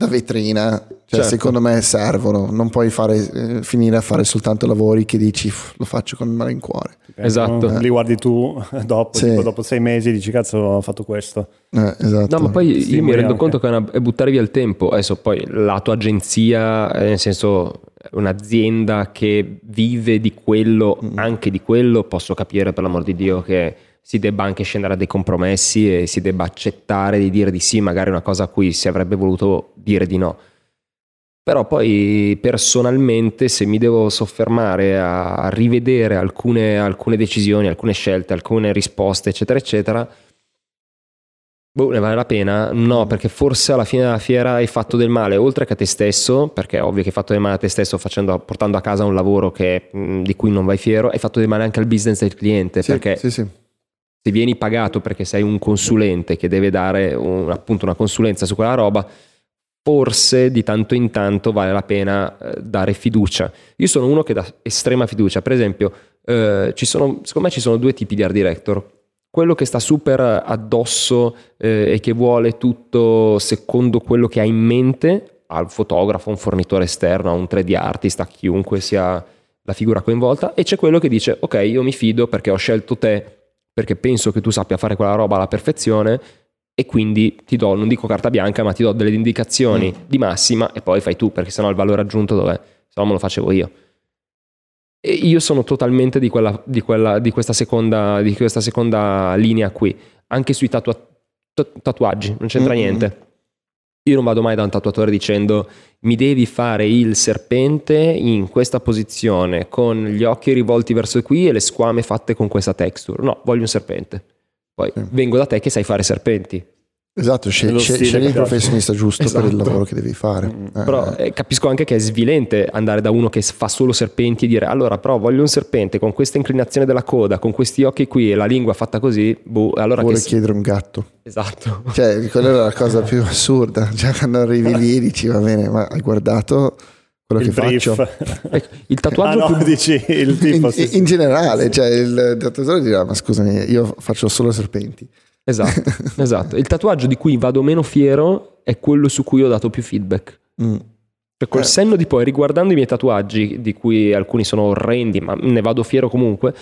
da vetrina, cioè, Certo. secondo me servono. Non puoi fare, eh, finire a fare soltanto lavori che dici "Uff, lo faccio con il malincuore. Esatto. Li guardi tu dopo, Sì. tipo, dopo sei mesi dici cazzo ho fatto questo. Eh, esatto. No, ma poi io mi rendo anche. conto che è, una- è buttare via il tempo. Adesso poi la tua agenzia, eh, nel senso un'azienda che vive di quello, Mm. anche di quello, posso capire per l'amor di Dio che si debba anche scendere a dei compromessi e si debba accettare di dire di sì, magari una cosa a cui si avrebbe voluto dire di no. Però poi personalmente se mi devo soffermare a, rivedere alcune, alcune decisioni, alcune scelte, alcune risposte, eccetera, eccetera, boh, ne vale la pena? No, perché forse alla fine della fiera hai fatto del male, oltre che a te stesso, perché è ovvio che hai fatto del male a te stesso facendo- portando a casa un lavoro che, di cui non vai fiero, hai fatto del male anche al business del cliente, Sì, perché sì, sì. Se vieni pagato perché sei un consulente che deve dare un- appunto una consulenza su quella roba, forse di tanto in tanto vale la pena eh, dare fiducia. Io sono uno che dà estrema fiducia, per esempio, eh, sono, secondo me ci sono due tipi di art director. Quello che sta super addosso eh, e che vuole tutto secondo quello che ha in mente, al fotografo, a un fornitore esterno, a un 3D artist, a chiunque sia la figura coinvolta, e c'è quello che dice ok, io mi fido perché ho scelto te perché penso che tu sappia fare quella roba alla perfezione e quindi ti do, non dico carta bianca, ma ti do delle indicazioni di massima e poi fai tu, perché sennò il valore aggiunto dov'è? Se no me lo facevo io. E io sono totalmente di, quella, di, quella, di, questa seconda, di questa seconda linea qui, anche sui tatua- ta- tatuaggi, non c'entra Mm-mm. niente. Io non vado mai da un tatuatore dicendo mi devi fare il serpente in questa posizione, con gli occhi rivolti verso qui e le squame fatte con questa texture. No, voglio un serpente. Poi Sì. vengo da te che sai fare serpenti. Esatto, scegli, il piace. professionista giusto per il Esatto. lavoro che devi fare. Mm, Eh, Però eh, capisco anche che è svilente andare da uno che fa solo serpenti e dire allora però voglio un serpente con questa inclinazione della coda, con questi occhi qui e la lingua fatta così, boh, allora vuole che... chiedere un gatto. Esatto. Cioè, quella era la cosa più assurda. Cioè, quando arrivi lì e dici, va bene, ma hai guardato quello Il che brief. faccio. Ecco, il tatuaggio Ah, no, più dici il tipo. In, sì, sì. in generale, cioè il tatuatore dirà: Ma scusami, io faccio solo serpenti. Esatto, esatto. Il tatuaggio di cui vado meno fiero è quello su cui ho dato più feedback. Mm. Cioè, col Eh. senno di poi, riguardando i miei tatuaggi, di cui alcuni sono orrendi, ma ne vado fiero comunque,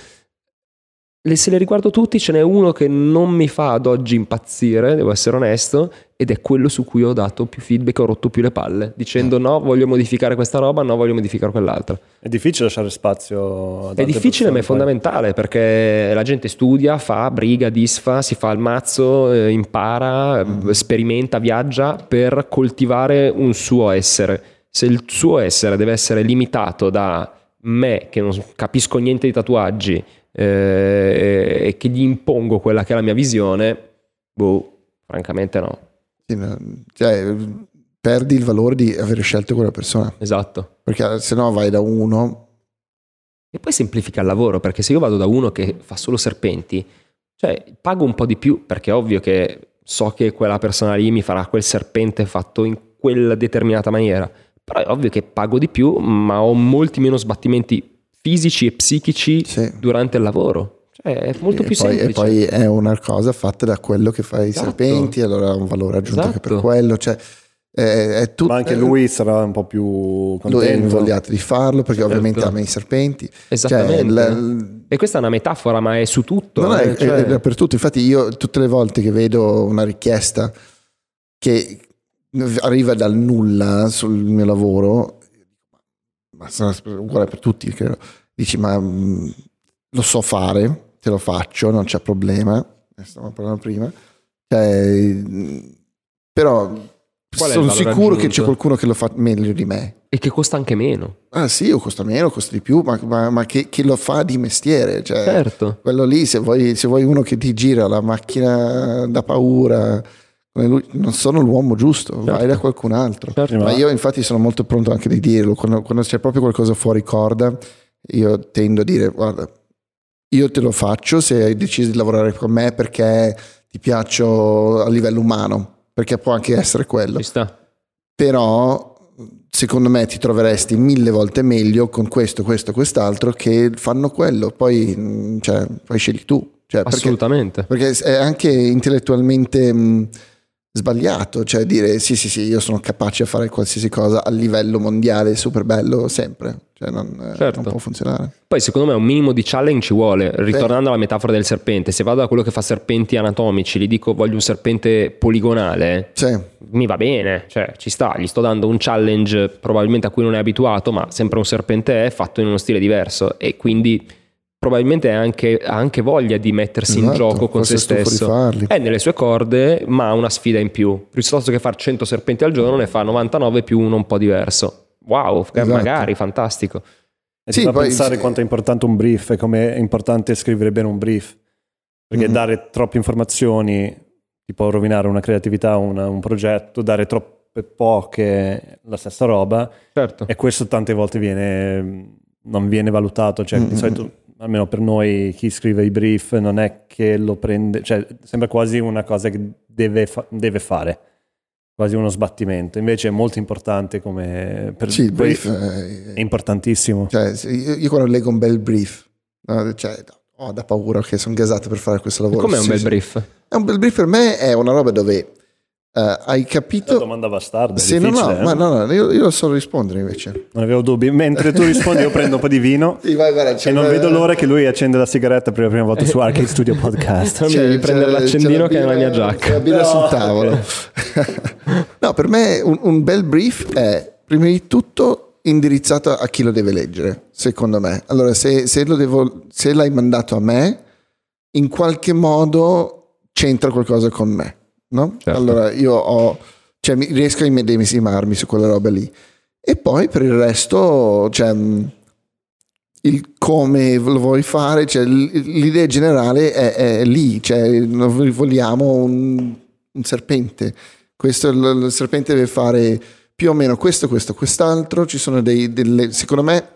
le- se le riguardo tutti, ce n'è uno che non mi fa ad oggi impazzire, devo essere onesto, ed è quello su cui ho dato più feedback, ho rotto più le palle, dicendo Eh. no, voglio modificare questa roba, no, voglio modificare quell'altra. È difficile lasciare spazio. È difficile, ma è fondamentale perché la gente studia, fa, briga, disfa, si fa il mazzo, eh, impara, Mm. sperimenta, viaggia per coltivare un suo essere. Se il suo essere deve essere limitato da me che non capisco niente di tatuaggi eh, e che gli impongo quella che è la mia visione, boh, francamente no. Sì, no, cioè, perdi il valore di aver scelto quella persona. Esatto. Perché se no vai da uno. E poi semplifica il lavoro, perché se io vado da uno che fa solo serpenti, cioè pago un po' di più, perché è ovvio che so che quella persona lì mi farà quel serpente fatto in quella determinata maniera. Però è ovvio che pago di più, ma ho molti meno sbattimenti fisici e psichici Sì. durante il lavoro. Cioè, è molto e più poi, semplice. E poi è una cosa fatta da quello che fa i Esatto. serpenti, allora ha un valore aggiunto anche per Esatto. quello. Cioè, è, è tutto, Ma anche lui sarà un po' più lui è contento. invogliato di farlo perché Certo. ovviamente ama i serpenti. Esattamente. Cioè, il- E questa è una metafora, ma è su tutto. No, eh, è, cioè- è dappertutto. Infatti, io tutte le volte che vedo una richiesta che arriva dal nulla sul mio lavoro, ma sarà uguale per tutti, credo. Dici, ma mh, lo so fare, te lo faccio, non c'è problema. Ne stavamo parlando prima. Cioè, mh, però Qual sono sicuro che c'è aggiunto? qualcuno che lo fa meglio di me. E che costa anche meno. Ah sì, o costa meno, costa di più, ma, ma- ma che, che lo fa di mestiere. Cioè, Certo. quello lì, se vuoi, se vuoi uno che ti gira la macchina da paura, non sono l'uomo giusto, vai Certo. da qualcun altro. Certo. Ma io infatti sono molto pronto anche di dirlo, quando, quando c'è proprio qualcosa fuori corda, io tendo a dire, guarda, io te lo faccio se hai deciso di lavorare con me perché ti piaccio a livello umano, perché può anche essere quello sta. però secondo me ti troveresti mille volte meglio con questo, questo, quest'altro che fanno quello, poi, mh, cioè, poi scegli tu. Cioè, perché, Assolutamente. perché è anche intellettualmente mh, sbagliato, cioè dire sì sì sì io sono capace a fare qualsiasi cosa a livello mondiale super bello sempre, cioè non, eh, Certo. non può funzionare. Poi secondo me un minimo di challenge ci vuole. Ritornando alla metafora del serpente, se vado da quello che fa serpenti anatomici, gli dico voglio un serpente poligonale, Sì, mi va bene, cioè ci sta, gli sto dando un challenge probabilmente a cui non è abituato, ma sempre un serpente è fatto in uno stile diverso e quindi probabilmente ha anche, ha anche voglia di mettersi in esatto, gioco con se stesso. È nelle sue corde, ma ha una sfida in più. Piuttosto che fare 100 serpenti al giorno, ne fa 99 più uno un po' diverso. Wow, Esatto. magari, fantastico. E Sì, ti fa poi- pensare sì. quanto è importante un brief e come è importante scrivere bene un brief. Perché Mhm. dare troppe informazioni ti può rovinare una creatività, una- un progetto, dare troppe poche la stessa roba Certo. e questo tante volte viene, non viene valutato. Cioè, Mhm. di solito, almeno per noi, chi scrive i brief non è che lo prende, cioè sembra quasi una cosa che deve, fa- deve fare, quasi uno sbattimento. Invece è molto importante come... Per, Sì, il brief eh, è importantissimo. Cioè, io, io quando leggo un bel brief, no, cioè, ho da paura che sono gasato per fare questo lavoro. com'è un Sì, bel sì. brief? È un bel brief per me è una roba dove eh, hai Una capito. domanda bastarda, Sì, no, no, eh? ma no, no, io, io lo so rispondere invece. Non avevo dubbi. Mentre tu rispondi, io prendo un po' di vino. Sì, vai, guarda, E non una- vedo l'ora che lui accende la sigaretta per la prima volta su Arcade Studio Podcast. C'è- devi prendere l'accendino che è la nella mia giacca. La birra No. sul tavolo. no, per me un, un bel brief è prima di tutto indirizzato a chi lo deve leggere, secondo me. Allora, se, se lo devo, se l'hai mandato a me, in qualche modo c'entra qualcosa con me, no? Certo. Allora, io ho, cioè, mi- riesco a immedesimarmi su quella roba lì. E poi per il resto, cioè, il come lo vuoi fare, cioè, l'idea generale è, è lì, cioè, noi vogliamo un, un serpente. Questo, il, il serpente deve fare più o meno questo, questo, quest'altro. Ci sono dei, delle, secondo me,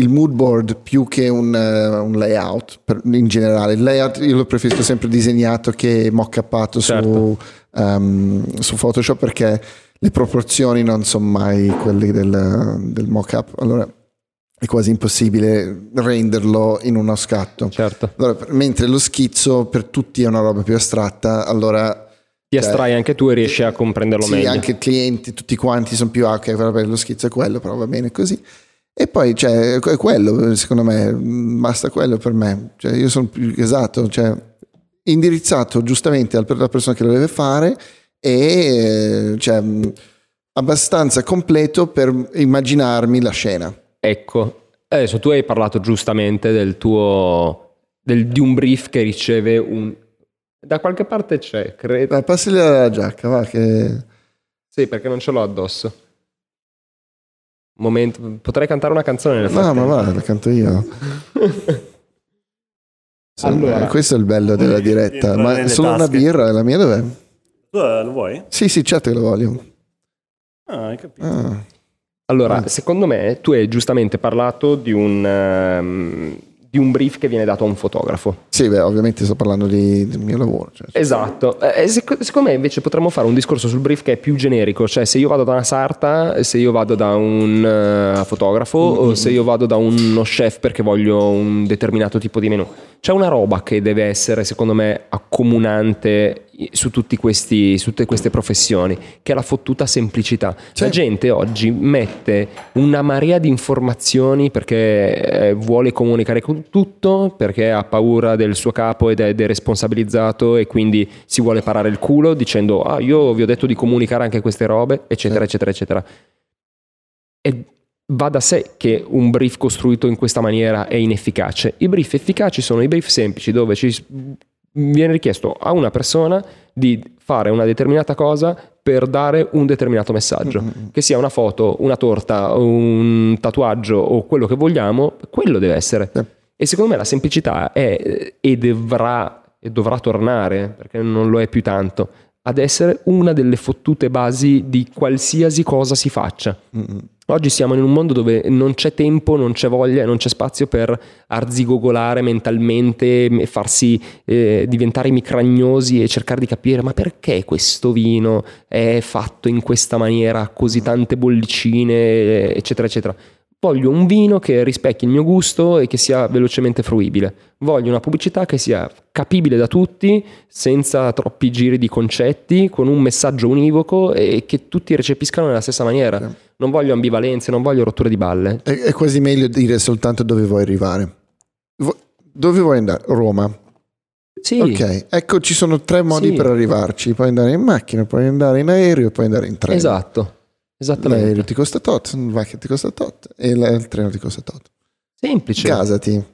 il mood board più che un, eh, un layout per- in generale. Il layout io lo preferisco sempre disegnato che mock-upato Certo. su, ehm, su Photoshop perché le proporzioni non sono mai quelle del, del mock-up, allora è quasi impossibile renderlo in uno scatto. Certo. Allora, mentre lo schizzo per tutti è una roba più astratta, allora Ti Cioè, astrai anche tu e riesci a comprenderlo sì, meglio. anche i clienti, tutti quanti sono più, ah, ok, vabbè, lo schizzo è quello, però va bene così. E poi, cioè, è quello, secondo me, basta quello per me. Cioè, io sono più esatto, cioè, indirizzato giustamente al- alla persona che lo deve fare e, cioè, abbastanza completo per immaginarmi la scena. Ecco, adesso tu hai parlato giustamente del tuo del- di un brief che riceve un da qualche parte c'è, credo. Dai, passagli la giacca, va, che... Sì, perché non ce l'ho addosso. Momento, potrei cantare una canzone nel No, frattempo. ma va, la canto io. Allora. questo è il bello della diretta. Ma solo una tasche. birra, la mia dov'è? Tu eh, lo vuoi? Sì, sì, certo che lo voglio. Ah, hai capito. Ah. Allora, secondo me tu hai giustamente parlato di un, ehm, di un brief che viene dato a un fotografo. Sì, beh, ovviamente sto parlando di- del mio lavoro. cioè. Esatto, Eh, sec- secondo me invece potremmo fare un discorso sul brief che è più generico, cioè se io vado da una sarta, se io vado da un eh, fotografo o se io vado da uno chef perché voglio un determinato tipo di menù. C'è una roba che deve essere secondo me accomunante su, tutti questi, su tutte queste professioni, che è la fottuta semplicità. Sì. La gente oggi mette una marea di informazioni perché eh, vuole comunicare con tutto, perché ha paura del suo capo ed è deresponsabilizzato e quindi si vuole parare il culo dicendo ah io vi ho detto di comunicare anche queste robe, eccetera, eccetera, eccetera. E va da sé che un brief costruito in questa maniera è inefficace. I brief efficaci sono i brief semplici dove ci viene richiesto a una persona di fare una determinata cosa per dare un determinato messaggio, che sia una foto, una torta, un tatuaggio o quello che vogliamo, quello deve essere. Sì. E secondo me la semplicità è e dovrà, e dovrà tornare, perché non lo è più tanto, ad essere una delle fottute basi di qualsiasi cosa si faccia. Oggi siamo in un mondo dove non c'è tempo, non c'è voglia, non c'è spazio per arzigogolare mentalmente e farsi eh, diventare micragnosi e cercare di capire ma perché questo vino è fatto in questa maniera, così tante bollicine, eccetera, eccetera. Voglio un vino che rispecchi il mio gusto e che sia velocemente fruibile. Voglio una pubblicità che sia capibile da tutti, senza troppi giri di concetti, con un messaggio univoco e che tutti recepiscano nella stessa maniera. Non voglio ambivalenze, non voglio rotture di balle. È, è quasi meglio dire soltanto dove vuoi arrivare. Dove vuoi andare? Roma. Sì, Ok, ecco ci sono tre modi Sì. per arrivarci. Puoi andare in macchina, puoi andare in aereo, puoi andare in treno. esatto. Esattamente. L'aereo ti costa tot, il macchina ti costa tot e il treno ti costa tot. Semplice. Casati.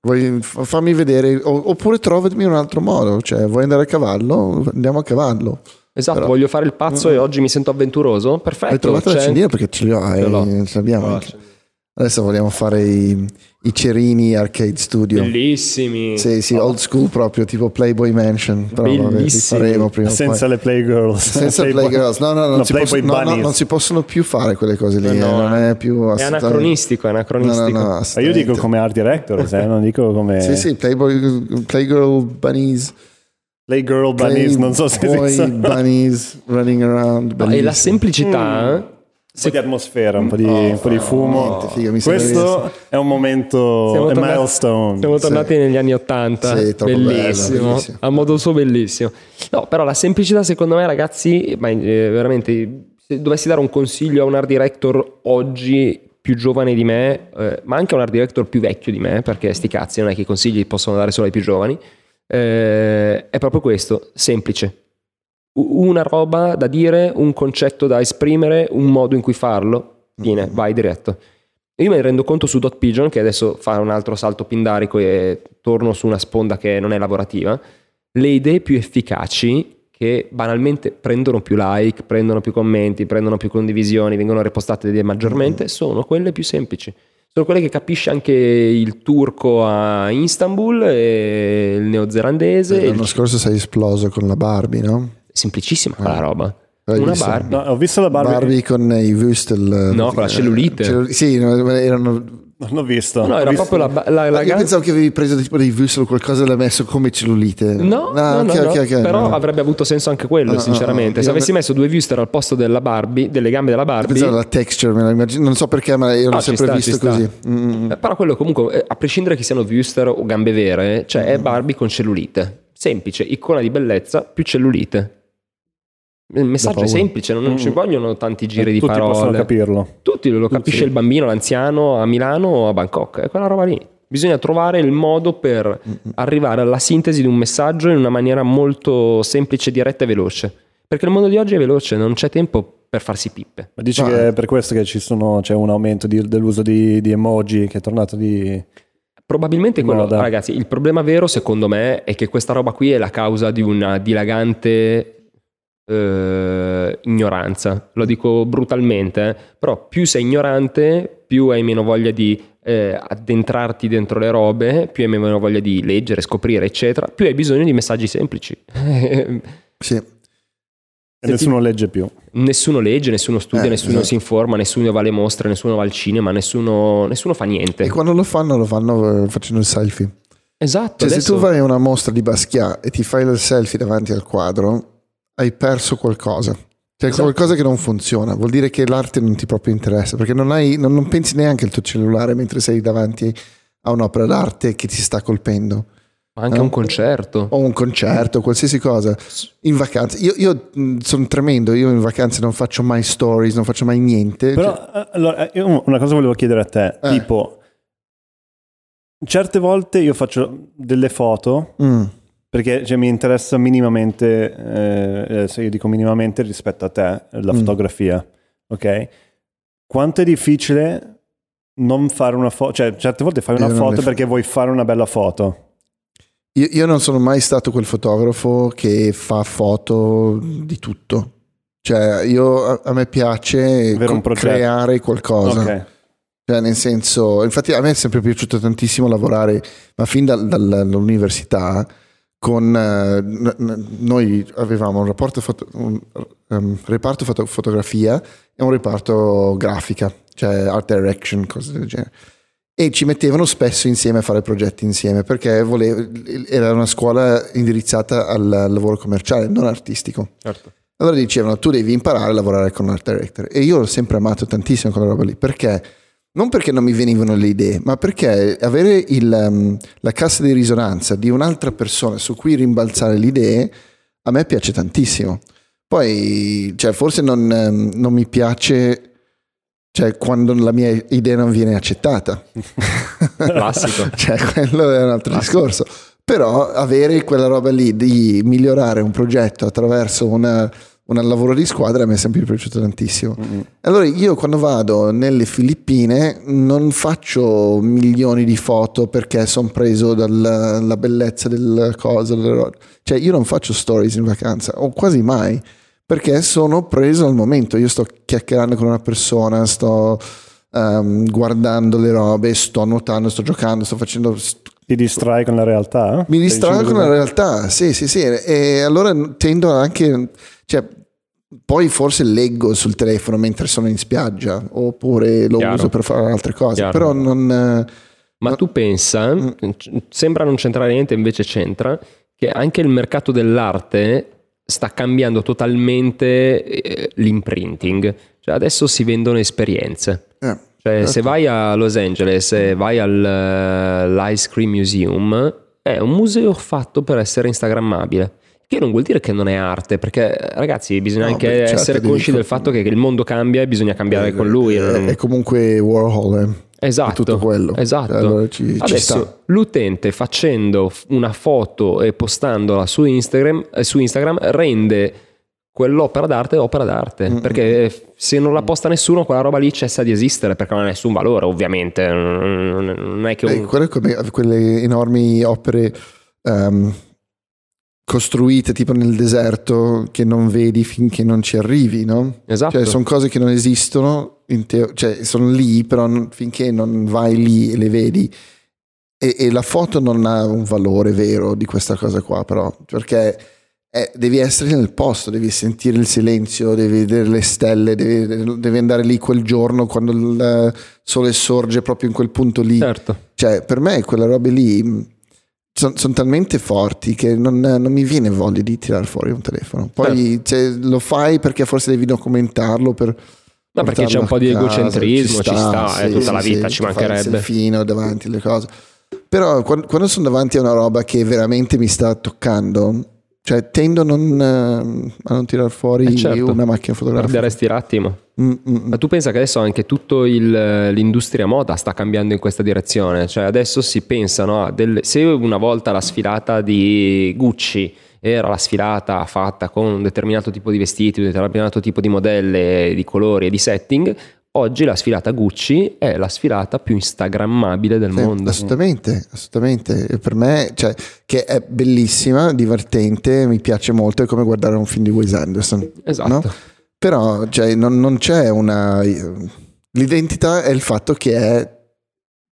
Vuoi, fammi vedere, oppure trovami un altro modo. Cioè, vuoi andare a cavallo? Andiamo a cavallo. Esatto, Però- voglio fare il pazzo e oggi mi sento avventuroso. Perfetto. Hai trovato c'è- l'accendino perché ce li ho, Ce l'ho. eh, l'abbiamo Ce Adesso vogliamo fare i, i Cerini Arcade Studio. Bellissimi. Sì, sì, old school proprio, tipo Playboy Mansion. Però vabbè, li Bellissimi. faremo prima Senza poi. le Playgirls. Senza Playgirls. No, no, non, si Playboy possono, no, no, Bunnies. non si possono più fare quelle cose lì. Eh, eh, no, non è più È anacronistico, è No, anacronistico. no, no, Ma io dico come art director, eh, non dico come Sì, sì, Playboy, Playgirl Bunnies. Playgirl bunnies, non so se Playboy. Bunnies running around. No, e la semplicità eh, Un po' di atmosfera, un po' di, un po' di fumo. Niente, figa, Questo è un momento, Siamo a tornati- milestone. Siamo tornati negli anni Ottanta. Sì, bello, bellissimo. bellissimo. A modo suo bellissimo. No, però la semplicità secondo me ragazzi, ma eh, veramente se dovessi dare un consiglio a un art director oggi più giovane di me, eh, ma anche a un art director più vecchio di me, perché sti cazzi non è che i consigli possono dare solo ai più giovani, eh, è proprio questo, semplice. Una roba da dire, un concetto da esprimere, un modo in cui farlo, fine, vai diretto. Io me ne rendo conto su Dot Pigeon, che adesso fa un altro salto pindarico e torno su una sponda che non è lavorativa. Le idee più efficaci, che banalmente prendono più like, prendono più commenti, prendono più condivisioni, vengono repostate maggiormente, sono quelle più semplici. Sono quelle che capisce anche il turco a Istanbul, e il neozelandese. e il- L'anno scorso sei esploso con la Barbie, no? Semplicissima quella roba. L'hai Una vista? Barbie. No, ho visto la Barbie. Barbie con i Wüstel. No, con la cellulite. cellu- sì, no, erano Non l'ho visto. No, era visto- proprio la, la, la Io gan- pensavo che avevi preso tipo dei Wüstel o qualcosa e l'hai messo come cellulite. No, Ah, no, no, ok, no, ok, ok, però no. avrebbe avuto senso anche quello, Ah, ah, sinceramente. ah, Se avessi messo due Wuster al posto della Barbie, delle gambe della Barbie, Pensavo alla texture, me la immagino- non so perché, ma io l'ho Ah, sempre sta, visto così. Mm. Eh, Però quello comunque, eh, a prescindere che siano Wuster o gambe vere, cioè Mm. è Barbie con cellulite. Semplice, icona di bellezza, più cellulite. Il messaggio è semplice, non, non ci Mm. vogliono tanti giri di Tutti possono parole. capirlo. Tutti lo capisce Sì. il bambino, l'anziano a Milano o a Bangkok, è quella roba lì. Bisogna trovare il modo per arrivare alla sintesi di un messaggio in una maniera molto semplice, diretta e veloce. Perché il mondo di oggi è veloce, non c'è tempo per farsi pippe. Ma dici Ma- che è per questo che ci sono, c'è un aumento di- dell'uso di, di emoji che è tornato di... Probabilmente quello, Moda. ragazzi, il problema vero secondo me è che questa roba qui è la causa di una dilagante eh, ignoranza. Lo dico brutalmente, eh, però più sei ignorante, più hai meno voglia di eh, addentrarti dentro le robe, più hai meno voglia di leggere, scoprire, eccetera, più hai bisogno di messaggi semplici. Sì. E nessuno legge più. nessuno legge, nessuno studia, Eh, nessuno esatto. si informa, nessuno va alle mostre, nessuno va al cinema, nessuno, nessuno fa niente. E quando lo fanno, lo fanno eh, facendo il selfie. Esatto. Cioè, se adesso- tu vai a una mostra di Basquiat e ti fai il selfie davanti al quadro, hai perso qualcosa. C'è Esatto. qualcosa che non funziona, vuol dire che l'arte non ti proprio interessa, perché non, hai, non, non pensi neanche al tuo cellulare mentre sei davanti a un'opera d'arte che ti sta colpendo. Ma anche No? un concerto. O un concerto, qualsiasi cosa. In vacanza. Io, io, mh, sono tremendo, io in vacanza non faccio mai stories, non faccio mai niente. Però Cioè, eh, allora, io una cosa volevo chiedere a te, Eh. tipo, certe volte io faccio delle foto mm, perché cioè, mi interessa minimamente, eh, eh, se io dico minimamente rispetto a te, la Mm. fotografia, ok? Quanto è difficile non fare una foto, cioè certe volte fai una Io foto perché vuoi fare una bella foto. io, io non sono mai stato quel fotografo che fa foto di tutto. Cioè, io, a, a me piace co- creare qualcosa. Ok. Cioè, nel senso, infatti a me è sempre piaciuto tantissimo lavorare, ma fin dal- dal- dall'università, con eh, noi avevamo un, foto- un um, reparto foto- fotografia e un reparto grafica, cioè art direction, cose del genere. E ci mettevano spesso insieme a fare progetti insieme perché volevo- era una scuola indirizzata al lavoro commerciale, non artistico. Certo. Allora dicevano tu devi imparare a lavorare con l'art director e io l'ho sempre amato tantissimo quella roba lì perché non perché non mi venivano le idee ma perché avere il, um, la cassa di risonanza di un'altra persona su cui rimbalzare le idee a me piace tantissimo poi cioè, forse non, um, non mi piace cioè, quando la mia idea non viene accettata Classico. cioè, quello è un altro discorso. Però avere quella roba lì di migliorare un progetto attraverso una- un lavoro di squadra mi è sempre piaciuto tantissimo. Allora io quando vado nelle Filippine non faccio milioni di foto perché sono preso dalla bellezza del cosa, cioè io non faccio stories in vacanza, o quasi mai, perché sono preso al momento, io sto chiacchierando con una persona, sto ehm, guardando le robe, sto nuotando, sto giocando, sto facendo Ti distrai con la realtà? mi dicendo con la realtà, sì, sì, sì. E allora tendo anche, cioè, poi forse leggo sul telefono mentre sono in spiaggia, oppure lo Chiaro. uso per fare altre cose, Chiaro. però non... eh, Ma No. tu pensa, Mm. sembra non c'entrare niente, invece c'entra, che anche il mercato dell'arte sta cambiando totalmente eh, l'imprinting. Cioè adesso si vendono esperienze. eh, Cioè, Certo. se vai a Los Angeles e vai all'Ice Cream Museum, è un museo fatto per essere instagrammabile. Che non vuol dire che non è arte, perché ragazzi, bisogna No, anche beh, certo, essere consci fa- del fatto che il mondo cambia e bisogna cambiare con lui. È, è comunque Warhol, eh. Esatto, tutto quello. Esatto. Allora ci- ci Adesso sta. l'utente facendo una foto e postandola su Instagram, eh, su Instagram rende quell'opera d'arte opera d'arte. Mm, Perché eh, se non la posta nessuno, quella roba lì cessa di esistere perché non ha nessun valore, ovviamente. Non è che Eh, un- quello è come quelle enormi opere ehm, costruite tipo nel deserto che non vedi finché non ci arrivi, no? Esatto. Cioè, sono cose che non esistono, teo- cioè, sono lì, però non- finché non vai lì e le vedi. E, e la foto non ha un valore vero di questa cosa qua, però, perché eh, devi essere nel posto, devi sentire il silenzio, devi vedere le stelle, devi, devi andare lì quel giorno quando il sole sorge proprio in quel punto lì. Certo. Cioè, per me quelle robe lì sono son talmente forti che non, non, mi viene voglia di tirare fuori un telefono. Poi Certo. cioè, lo fai perché forse devi documentarlo per... Ma perché c'è un po' di egocentrismo, ci sta, è tutta la vita, ci tu fai mancherebbe. Selfino davanti alle cose. Però quando, quando sono davanti a una roba che veramente mi sta toccando, cioè tendo a non, eh, a non tirar fuori Eh, certo. una macchina fotografica. Perderesti l'attimo. Mm, mm, mm. Ma tu pensa che adesso anche tutta l'industria moda sta cambiando in questa direzione? Cioè adesso si pensano a delle... Se una volta la sfilata di Gucci era la sfilata fatta con un determinato tipo di vestiti, un determinato tipo di modelle, di colori e di setting, oggi la sfilata Gucci è la sfilata più instagrammabile del Sì, mondo. Assolutamente, assolutamente. E per me, cioè, che è bellissima, divertente, mi piace molto, è come guardare un film di Wes Anderson. Esatto. no? Però cioè, non, non c'è una... L'identità è il fatto che è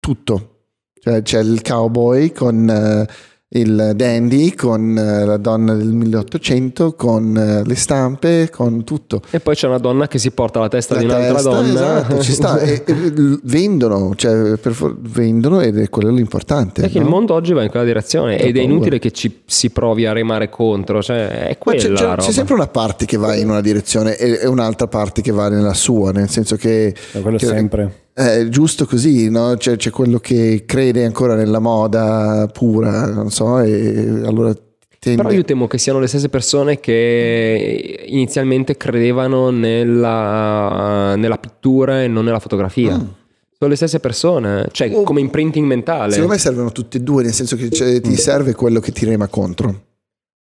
tutto. Cioè, c'è il cowboy con eh, il dandy, con eh, la donna del 1800, con eh, le stampe, con tutto. E poi c'è una donna che si porta la testa La di un'altra testa, donna. Esatto, ci sta. E, e vendono, cioè, per for- vendono ed è quello l'importante. Perché il no? mondo oggi va in quella direzione Che ed è paura. inutile che ci si provi a remare contro, cioè è c'è, c'è- roba. c'è sempre una parte che va in una direzione e, e un'altra parte che va nella sua, nel senso che che- sempre. È giusto così, no? c'è, c'è quello che crede ancora nella moda pura, non so, e allora tende... Però io temo che siano le stesse persone che inizialmente credevano nella, nella pittura e non nella fotografia. Mm. Sono le stesse persone, cioè Oh, come imprinting mentale. Secondo me servono tutte e due, nel senso che Mm. ti serve quello che ti rema contro,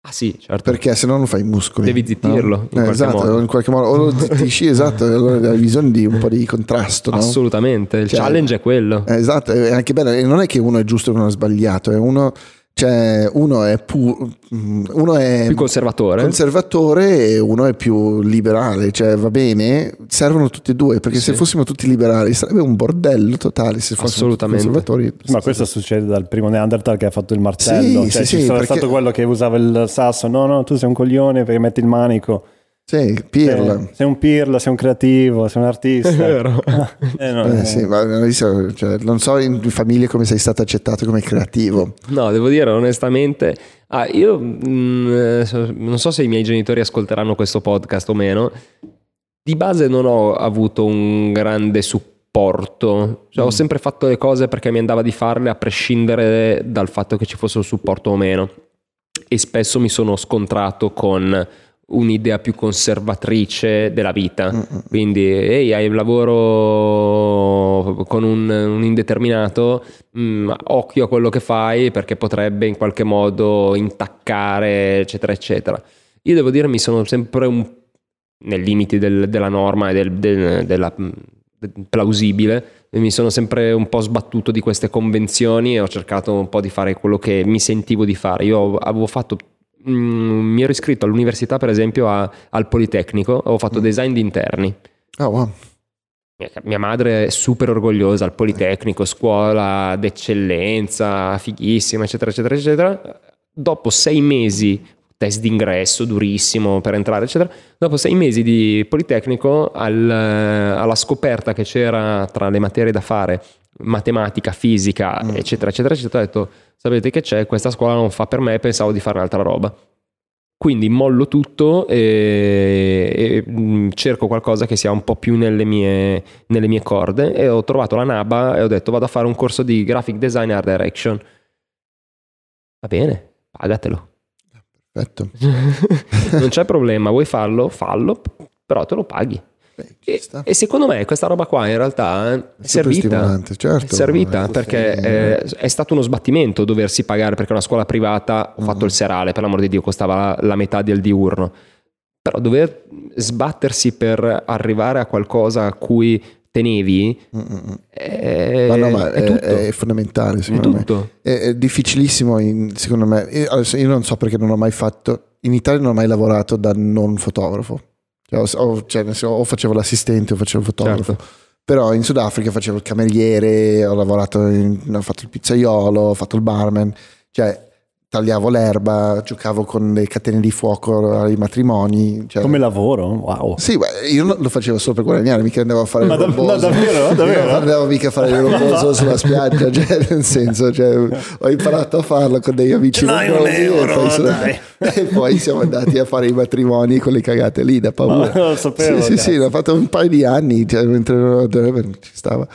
Ah sì, certo. perché se no non fai i muscoli. Devi zittirlo, no? in qualche esatto, modo. in qualche modo. O lo zittisci, esatto, allora hai bisogno di un po' di contrasto. No? Assolutamente, il Cioè- challenge è quello. Eh, Esatto, è anche bello. E non è che uno è giusto e uno è sbagliato, è uno, cioè, uno è, pu- mm, uno è Più conservatore. conservatore e uno è più liberale, cioè va bene, servono tutti e due, perché se Sì. fossimo tutti liberali sarebbe un bordello totale se fossimo conservatori. Ma questo succede dal primo Neanderthal che ha fatto il martello. Sì, cioè, sì, ci sì, sarà perché- stato quello che usava il sasso. No, no, tu sei un coglione perché metti il manico. Sì, pirla. Eh, sei un pirla, sei un creativo, sei un artista. È vero. Eh, no, Eh, eh. sì, ma non so, cioè, non so in famiglie come sei stato accettato come creativo. No, devo dire onestamente, ah, io mm, eh, non so se i miei genitori ascolteranno questo podcast o meno. Di base non ho avuto un grande supporto, Cioè, ho sempre fatto le cose perché mi andava di farle a prescindere dal fatto che ci fosse un supporto o meno. E spesso mi sono scontrato con un'idea più conservatrice della vita. Quindi, ehi, hai un lavoro con un, un indeterminato, mm, occhio a quello che fai perché potrebbe in qualche modo intaccare, eccetera, eccetera. Io devo dire, mi sono sempre un nei limiti del- della norma e del, del- della del plausibile, mi sono sempre un po' sbattuto di queste convenzioni e ho cercato un po' di fare quello che mi sentivo di fare. Io avevo fatto, mm, mi ero iscritto all'università per esempio a- al Politecnico, avevo fatto design di interni. Oh, wow. Mia- Mia madre è super orgogliosa al Politecnico, scuola d'eccellenza, fighissima, eccetera, eccetera, eccetera. Dopo sei mesi, test d'ingresso durissimo per entrare, eccetera. Dopo sei mesi di Politecnico, al- alla scoperta che c'era tra le materie da fare, matematica, fisica, eccetera, eccetera, eccetera, ho detto, sapete che c'è, questa scuola non fa per me, pensavo di fare un'altra roba. Quindi mollo tutto e, e, mh, cerco qualcosa che sia un po' più nelle mie, nelle mie corde e ho trovato la NABA e ho detto vado a fare un corso di graphic design art direction. Va bene, pagatelo. Perfetto. non c'è problema, vuoi farlo? Fallo, però te lo paghi. Beh, E, e secondo me questa roba qua in realtà è servita. certo. È servita Eh, perché sì. eh, è stato uno sbattimento doversi pagare perché una scuola privata, ho fatto il serale, per l'amor di Dio, costava la, la metà del diurno. Però dover sbattersi per arrivare a qualcosa a cui tenevi Mm, mm, mm. è, Ma no, ma è è, è fondamentale È secondo me. È, è difficilissimo in- secondo me. Io, adesso io non so perché non ho mai fatto, in Italia non ho mai lavorato da non fotografo. Cioè, o, cioè, o facevo l'assistente o facevo il fotografo. Certo. Però in Sudafrica facevo il cameriere, ho lavorato, in- ho fatto il pizzaiolo, ho fatto il barman. Cioè, tagliavo l'erba, giocavo con le catene di fuoco ai matrimoni. Cioè... Come lavoro? Wow. Sì, beh, io lo facevo solo per guadagnare, mica andavo a fare Ma il da- romboso. no, davvero? Davvero? Non andavo mica a fare il romboso sulla spiaggia, cioè, nel senso, cioè, ho imparato a farlo con degli amici l'hai un rombosi e euro, poi sono- dai. e poi siamo andati a fare i matrimoni con le cagate lì da paura. Ma lo sapevo, Sì, sì, sì, l'ho fatto un paio di anni, cioè, mentre ero ci stava.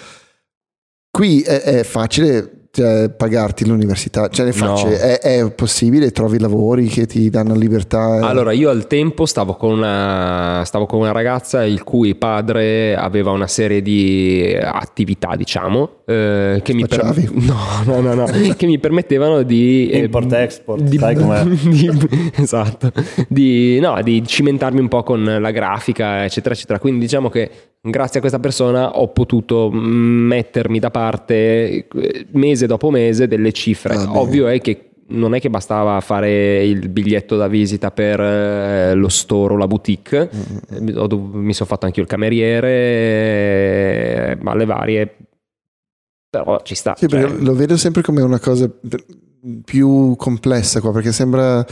Qui è, è facile cioè, pagarti l'università, cioè, è, facile, è, è possibile, trovi lavori che ti danno libertà. Allora, io al tempo stavo con, una, stavo con una ragazza il cui padre aveva una serie di attività, diciamo, eh, che, mi Spacciavi? no, no, no, no, che mi permettevano di... eh, Import-export, di- sai com'è? di- esatto, di, no, di cimentarmi un po' con la grafica, eccetera, eccetera. Quindi diciamo che grazie a questa persona ho potuto mm, mettermi da parte eh, mese dopo mese delle cifre. Bene. Ovvio è che non è che bastava fare il biglietto da visita per eh, lo store o la boutique, mi sono fatto anche io il cameriere, eh, ma le varie, però ci sta. Sì, cioè, lo vedo sempre come una cosa più complessa qua, perché sembra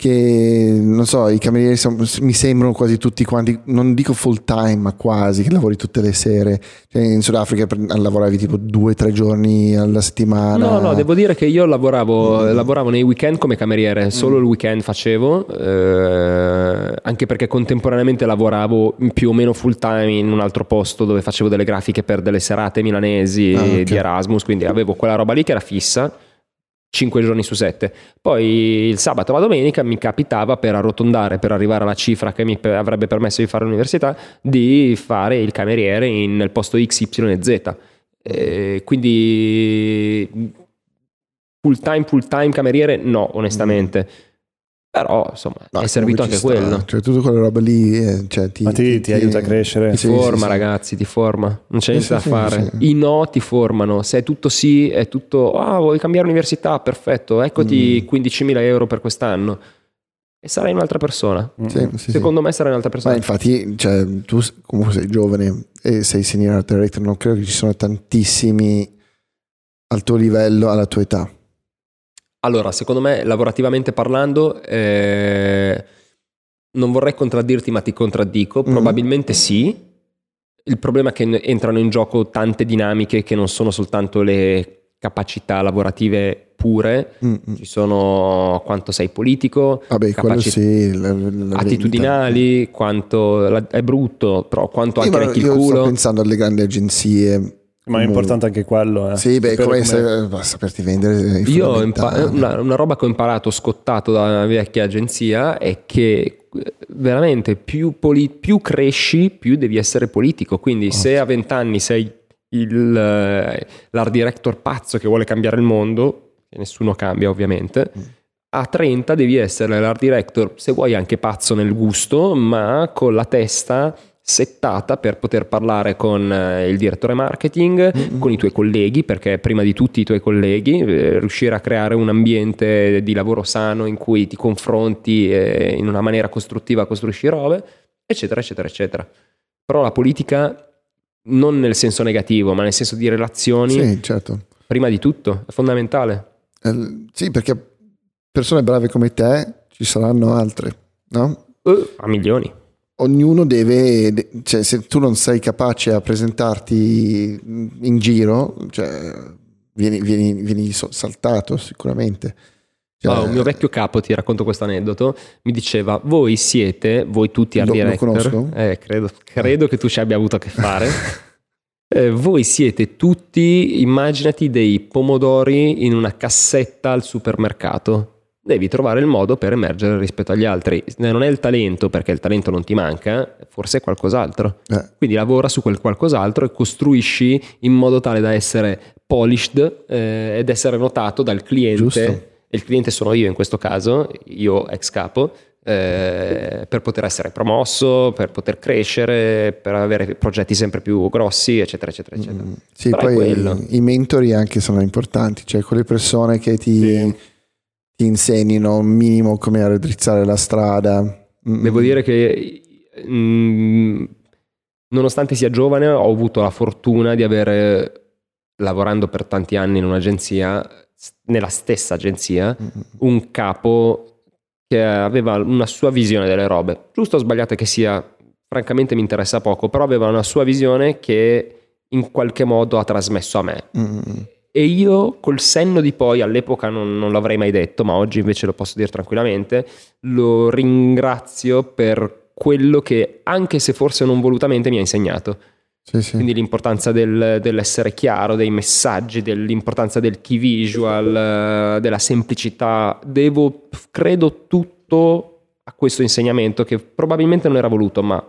che, non so, i camerieri son- mi sembrano quasi tutti quanti, non dico full time, ma quasi, che lavori tutte le sere. Cioè, in Sudafrica lavoravi tipo due o tre giorni alla settimana. No, no, devo dire che io lavoravo, Mm. lavoravo nei weekend come cameriere, solo il weekend facevo, eh, anche perché contemporaneamente lavoravo più o meno full time in un altro posto dove facevo delle grafiche per delle serate milanesi Ah, ok. di Erasmus, quindi avevo quella roba lì che era fissa. 5 giorni su 7. Poi il sabato e la domenica mi capitava per arrotondare, per arrivare alla cifra che mi avrebbe permesso di fare l'università, di fare il cameriere in- nel posto X, Y e Z. Quindi full time, full time cameriere no, onestamente. Però insomma No, è servito anche sta. quello. Cioè, tutte quelle robe lì eh, cioè, ti, Ma ti, ti aiuta a crescere. Ti Sì, forma, sì, sì. ragazzi, ti forma. Non c'è Sì, niente da sì, fare. sì. I no ti formano. Se è tutto sì, è tutto. Ah, vuoi cambiare università? Perfetto, Mm. eccoti 15.000 euro per quest'anno. E sarai un'altra persona. Mm. Sì, sì, sì. Secondo me sarai un'altra Ma persona. infatti, cioè, tu comunque sei giovane e sei senior art director, non credo che ci sono tantissimi al tuo livello, alla tua età. Allora, secondo me, lavorativamente parlando, eh, non vorrei contraddirti, ma ti contraddico. Mm. Probabilmente sì. Il problema è che entrano in gioco tante dinamiche che non sono soltanto le capacità lavorative pure, Mm, mm. ci sono quanto sei politico, Vabbè, capaci- sì. la- la- attitudinali, quanto la- è brutto, però quanto vendita. anche Sì, metti il io sto culo. pensando alle grandi agenzie. Ma è importante anche quello. Eh. Sì, beh, come com'è. se- saperti vendere. Io fondamentale. impa- una, una roba che ho imparato scottato da una vecchia agenzia è che eh, veramente più, poli- più cresci, più devi essere politico. Quindi se a 20 anni sei il, eh, l'art director pazzo che vuole cambiare il mondo, e nessuno cambia ovviamente, Mm. a 30 devi essere l'art director, se vuoi anche pazzo nel gusto, ma con la testa settata per poter parlare con eh, il direttore marketing, Mm-mm. con i tuoi colleghi, perché prima di tutti i tuoi colleghi, eh, riuscire a creare un ambiente di lavoro sano in cui ti confronti e in una maniera costruttiva costruisci robe, eccetera, eccetera, eccetera. Però la politica non nel senso negativo, ma nel senso di relazioni, Sì, certo. prima di tutto, è fondamentale. Eh, sì, perché persone brave come te ci saranno altre, no? Eh, a milioni. Ognuno deve, de- cioè se tu non sei capace a presentarti in giro, cioè vieni, vieni- vieni saltato sicuramente. Cioè, Ah, un mio vecchio capo, ti racconto questo aneddoto, mi diceva, voi siete, voi tutti art Lo- lo conosco? eh, credo, credo che tu ci abbia avuto a che fare, Eh, voi siete tutti, immaginati dei pomodori in una cassetta al supermercato. Devi trovare il modo per emergere rispetto agli altri. Non è il talento, perché il talento non ti manca, forse è qualcos'altro. eh, Quindi lavora su quel qualcos'altro e costruisci in modo tale da essere polished eh, ed essere notato dal cliente. Giusto. E il cliente sono io in questo caso, io ex capo, eh, per poter essere promosso, per poter crescere, per avere progetti sempre più grossi, eccetera, eccetera, eccetera. mm, sì, Però poi i mentori anche sono importanti, cioè quelle persone che ti, Sì. Ti insegnino un minimo come raddrizzare la strada. Devo dire che mm, nonostante sia giovane ho avuto la fortuna di avere lavorando per tanti anni in un'agenzia, nella stessa agenzia, un capo che aveva una sua visione delle robe, giusto o sbagliata che sia, francamente mi interessa poco, però aveva una sua visione che in qualche modo ha trasmesso a me. Mm. E io col senno di poi, all'epoca non, non l'avrei mai detto, ma oggi invece lo posso dire tranquillamente, lo ringrazio per quello che, anche se forse non volutamente, mi ha insegnato. Sì, sì. Quindi l'importanza del- dell'essere chiaro, dei messaggi, dell'importanza del key visual, eh, della semplicità. Devo, credo, tutto a questo insegnamento che probabilmente non era voluto, ma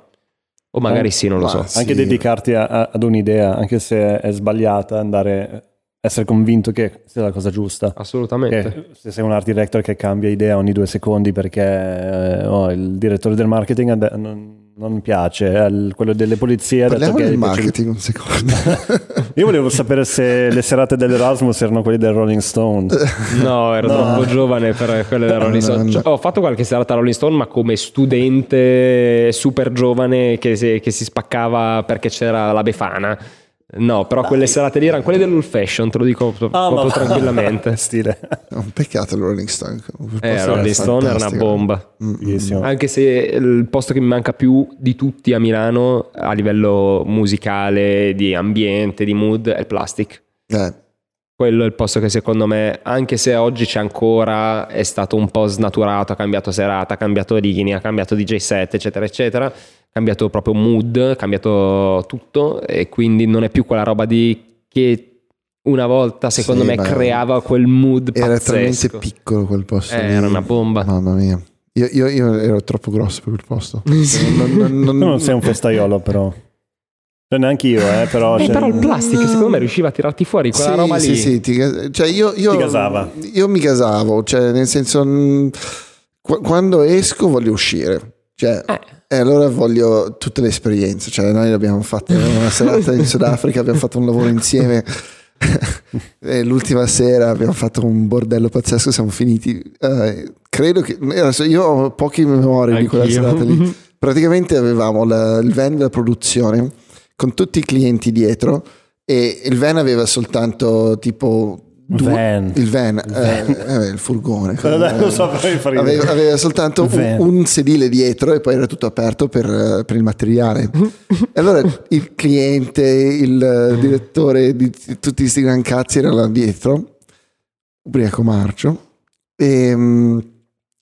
o magari Eh, sì, non lo so. sì. Anche dedicarti a- a- ad un'idea, anche se è sbagliata, andare essere convinto che sia la cosa giusta. Assolutamente. Che se sei un art director che cambia idea ogni due secondi perché eh, oh, il direttore del marketing ade- non, non piace, eh, il- quello delle polizie ha detto Parliamo del piace- marketing un secondo. Io volevo sapere se le serate dell'Erasmus erano quelle del Rolling Stone. No, ero No. troppo giovane per quelle da Rolling Stone. Cioè, ho fatto qualche serata a Rolling Stone, ma come studente super giovane che si, che si spaccava perché c'era la Befana. No, però quelle serate lì erano quelle dell'old fashion, te lo dico Ah, proprio ma- tranquillamente. Stile. Un peccato il Rolling Stone. Eh, Rolling Stone era una bomba. Mm, mm, Fighissimo. Anche se il posto che mi manca più di tutti a Milano a livello musicale, di ambiente, di mood è il Plastic. eh, Quello è il posto che secondo me, anche se oggi c'è ancora, è stato un po' snaturato, ha cambiato serata, ha cambiato linea, ha cambiato DJ set, eccetera, eccetera, ha cambiato proprio mood, ha cambiato tutto e quindi non è più quella roba di che una volta secondo Sì, me creava quel mood era talmente pazzesco. piccolo quel posto. Eh, era una bomba. Mamma mia. Io, io- io ero troppo grosso per quel posto. Non- non- non- Tu non sei un festaiolo però. Cioè, neanche io, eh, però... Eh, cioè- però il plastic secondo me riusciva a tirarti fuori quella sì, roba lì. Sì, sì, ti, cioè io, io, Ti gasava. Io mi gasavo, cioè nel senso, mh, qu- quando esco voglio uscire. Cioè, Eh. E allora voglio tutte le esperienze. Cioè, noi abbiamo fatto una serata in Sudafrica, abbiamo fatto un lavoro insieme. E l'ultima sera abbiamo fatto un bordello pazzesco, siamo finiti. eh, credo che adesso io ho poche memorie di quella Anch'io. serata lì. Praticamente avevamo la- il van della produzione con tutti i clienti dietro e il van aveva soltanto tipo due- Van. il van, eh, eh, il furgone Eh, dai, lo so, però mi fa ridere. aveva, aveva soltanto un, Van. un sedile dietro e poi era tutto aperto per, eh, per il materiale e allora il cliente il eh, direttore di tutti questi gran cazzi era là dietro ubriaco marcio e mm,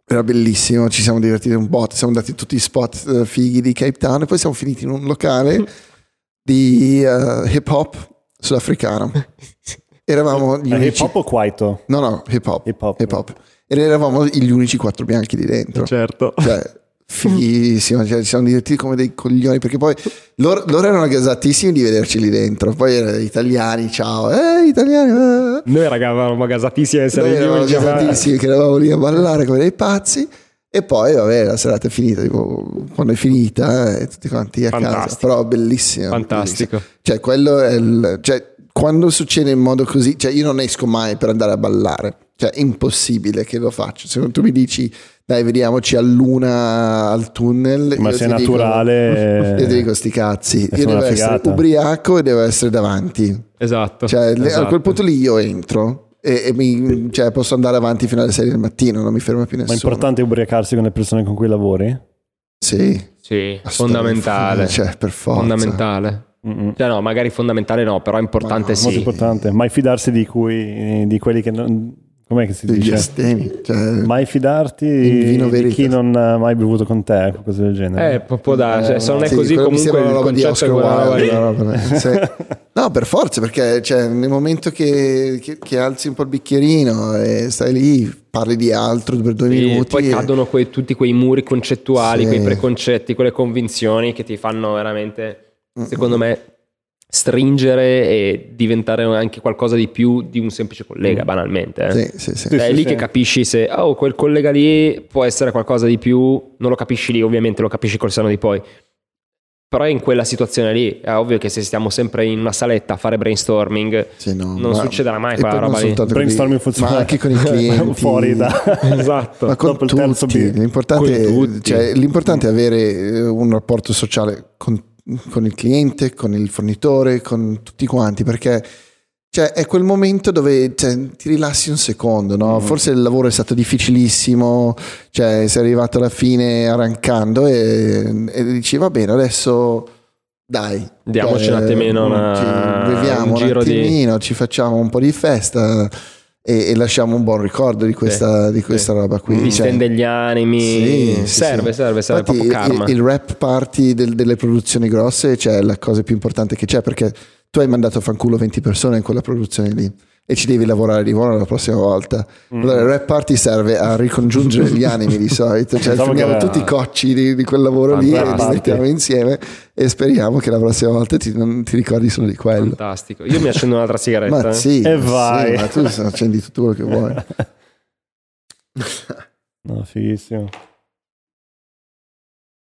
era bellissimo ci siamo divertiti un botto siamo andati in tutti i spot eh, fighi di Cape Town e poi siamo finiti in un locale di eh, hip hop sudafricano eravamo gli Eh, unici hip hop o kwaito? no no hip hop Hip hop. hip hop ed eravamo gli unici quattro bianchi di dentro Certo. cioè fighissimo cioè, ci siamo divertiti come dei coglioni perché poi loro, loro erano gasatissimi di vederci lì dentro poi erano italiani ciao eh italiani eh. Noi raga eravamo gasatissimi a essere noi eravamo gasatissimi che eravamo lì a ballare come dei pazzi e poi vabbè la serata è finita tipo, quando è finita eh, tutti quanti a casa Fantastico. però bellissimo Fantastico. bellissimo. cioè quello è il cioè quando succede in modo così cioè io non esco mai per andare a ballare cioè è impossibile che lo faccia se tu mi dici dai vediamoci a luna al tunnel Ma se è ti dico- naturale... io ti dico sti cazzi io devo essere figata. ubriaco e devo essere davanti Esatto. cioè, le- a esatto. quel punto lì io entro e, e mi- cioè, posso andare avanti fino alle 6 del mattino, non mi ferma più Ma è nessuno. importante ubriacarsi con le persone con cui lavori? Sì, Sì, fondamentale. Cioè, per forza. fondamentale. Mm-mm. Cioè no, magari fondamentale no, però importante Ma no, sì. Molto importante. Mai fidarsi di, cui, di quelli che non... Com'è che si Degli dice? astemi. Cioè, Mai fidarti di chi non ha mai bevuto con te, qualcosa del genere. Eh, può, può darsi. Eh, se non è sì, così comunque il una roba di concetto è roba- sì. No, per forza, perché cioè, nel momento che, che- che alzi un po' il bicchierino e stai lì, parli di altro per due Sì, minuti. poi e- cadono quei- tutti quei muri concettuali, Sì. quei preconcetti, quelle convinzioni che ti fanno veramente, secondo me, stringere e diventare anche qualcosa di più di un semplice collega, banalmente. eh. Sì, sì, sì. Sì, Cioè, è lì sì. che capisci se oh, quel collega lì può essere qualcosa di più, non lo capisci lì, ovviamente lo capisci col seno di poi. Però in quella situazione lì, è ovvio che se stiamo sempre in una saletta a fare brainstorming, Sì, no, non ma- succederà mai quella roba lì. Brainstorming funziona ma anche con i clienti fuori da... esatto. ma con Dopo il terzo tutti. L'importante, Con tutti. cioè, l'importante è avere eh, un rapporto sociale con, con il cliente, con il fornitore, con tutti quanti, perché Cioè, è quel momento dove cioè, ti rilassi un secondo, no? Mm. Forse il lavoro è stato difficilissimo, cioè sei arrivato alla fine arrancando e, e dici va bene, adesso dai. Diamoci cioè, un attimino una- ci beviamo un un, giro di- attimino, ci facciamo un po' di festa e, e lasciamo un buon ricordo di questa, di questa roba qui. Mi cioè. gli animi. Sì, sì, serve, sì. serve, serve Infatti. Il, il rap party del- delle produzioni grosse cioè, è la cosa più importante che c'è perché tu hai mandato a fanculo 20 persone in quella produzione lì e ci devi lavorare di buono la prossima volta. Mm. Allora il rap party serve a ricongiungere gli animi di solito, cioè prendiamo era- tutti i cocci di, di quel lavoro lì e li mettiamo insieme e speriamo che la prossima volta ti, non ti ricordi solo di quello. Fantastico. Io mi accendo un'altra sigaretta. Ma eh. sì, E sì, vai. ma tu accendi tutto quello che vuoi. No, fighissimo.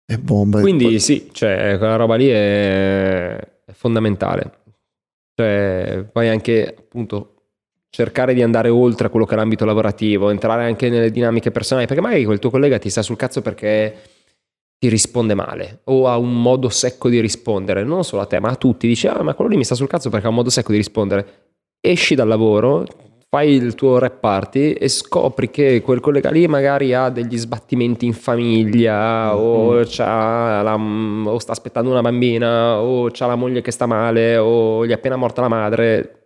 È bomba. Quindi Poi- sì, cioè, quella roba lì è, è fondamentale. Cioè, poi anche appunto cercare di andare oltre a quello che è l'ambito lavorativo, entrare anche nelle dinamiche personali, perché magari quel tuo collega ti sta sul cazzo perché ti risponde male o ha un modo secco di rispondere, non solo a te, ma a tutti. Dici, ah, ma quello lì mi sta sul cazzo perché ha un modo secco di rispondere. Esci dal lavoro, fai il tuo rap party e scopri che quel collega lì magari ha degli sbattimenti in famiglia o, c'ha la- o sta aspettando una bambina o c'ha la moglie che sta male o gli è appena morta la madre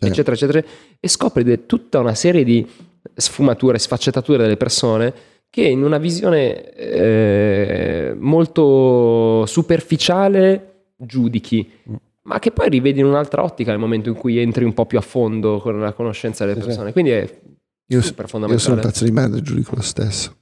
Sì. eccetera eccetera e scopri tutta una serie di sfumature sfaccettature delle persone che in una visione eh, molto superficiale giudichi Mm. ma che poi rivedi in un'altra ottica nel momento in cui entri un po' più a fondo con la conoscenza delle persone. Quindi è Io, super io fondamentale. sono un pezzo di merda e giudico lo stesso.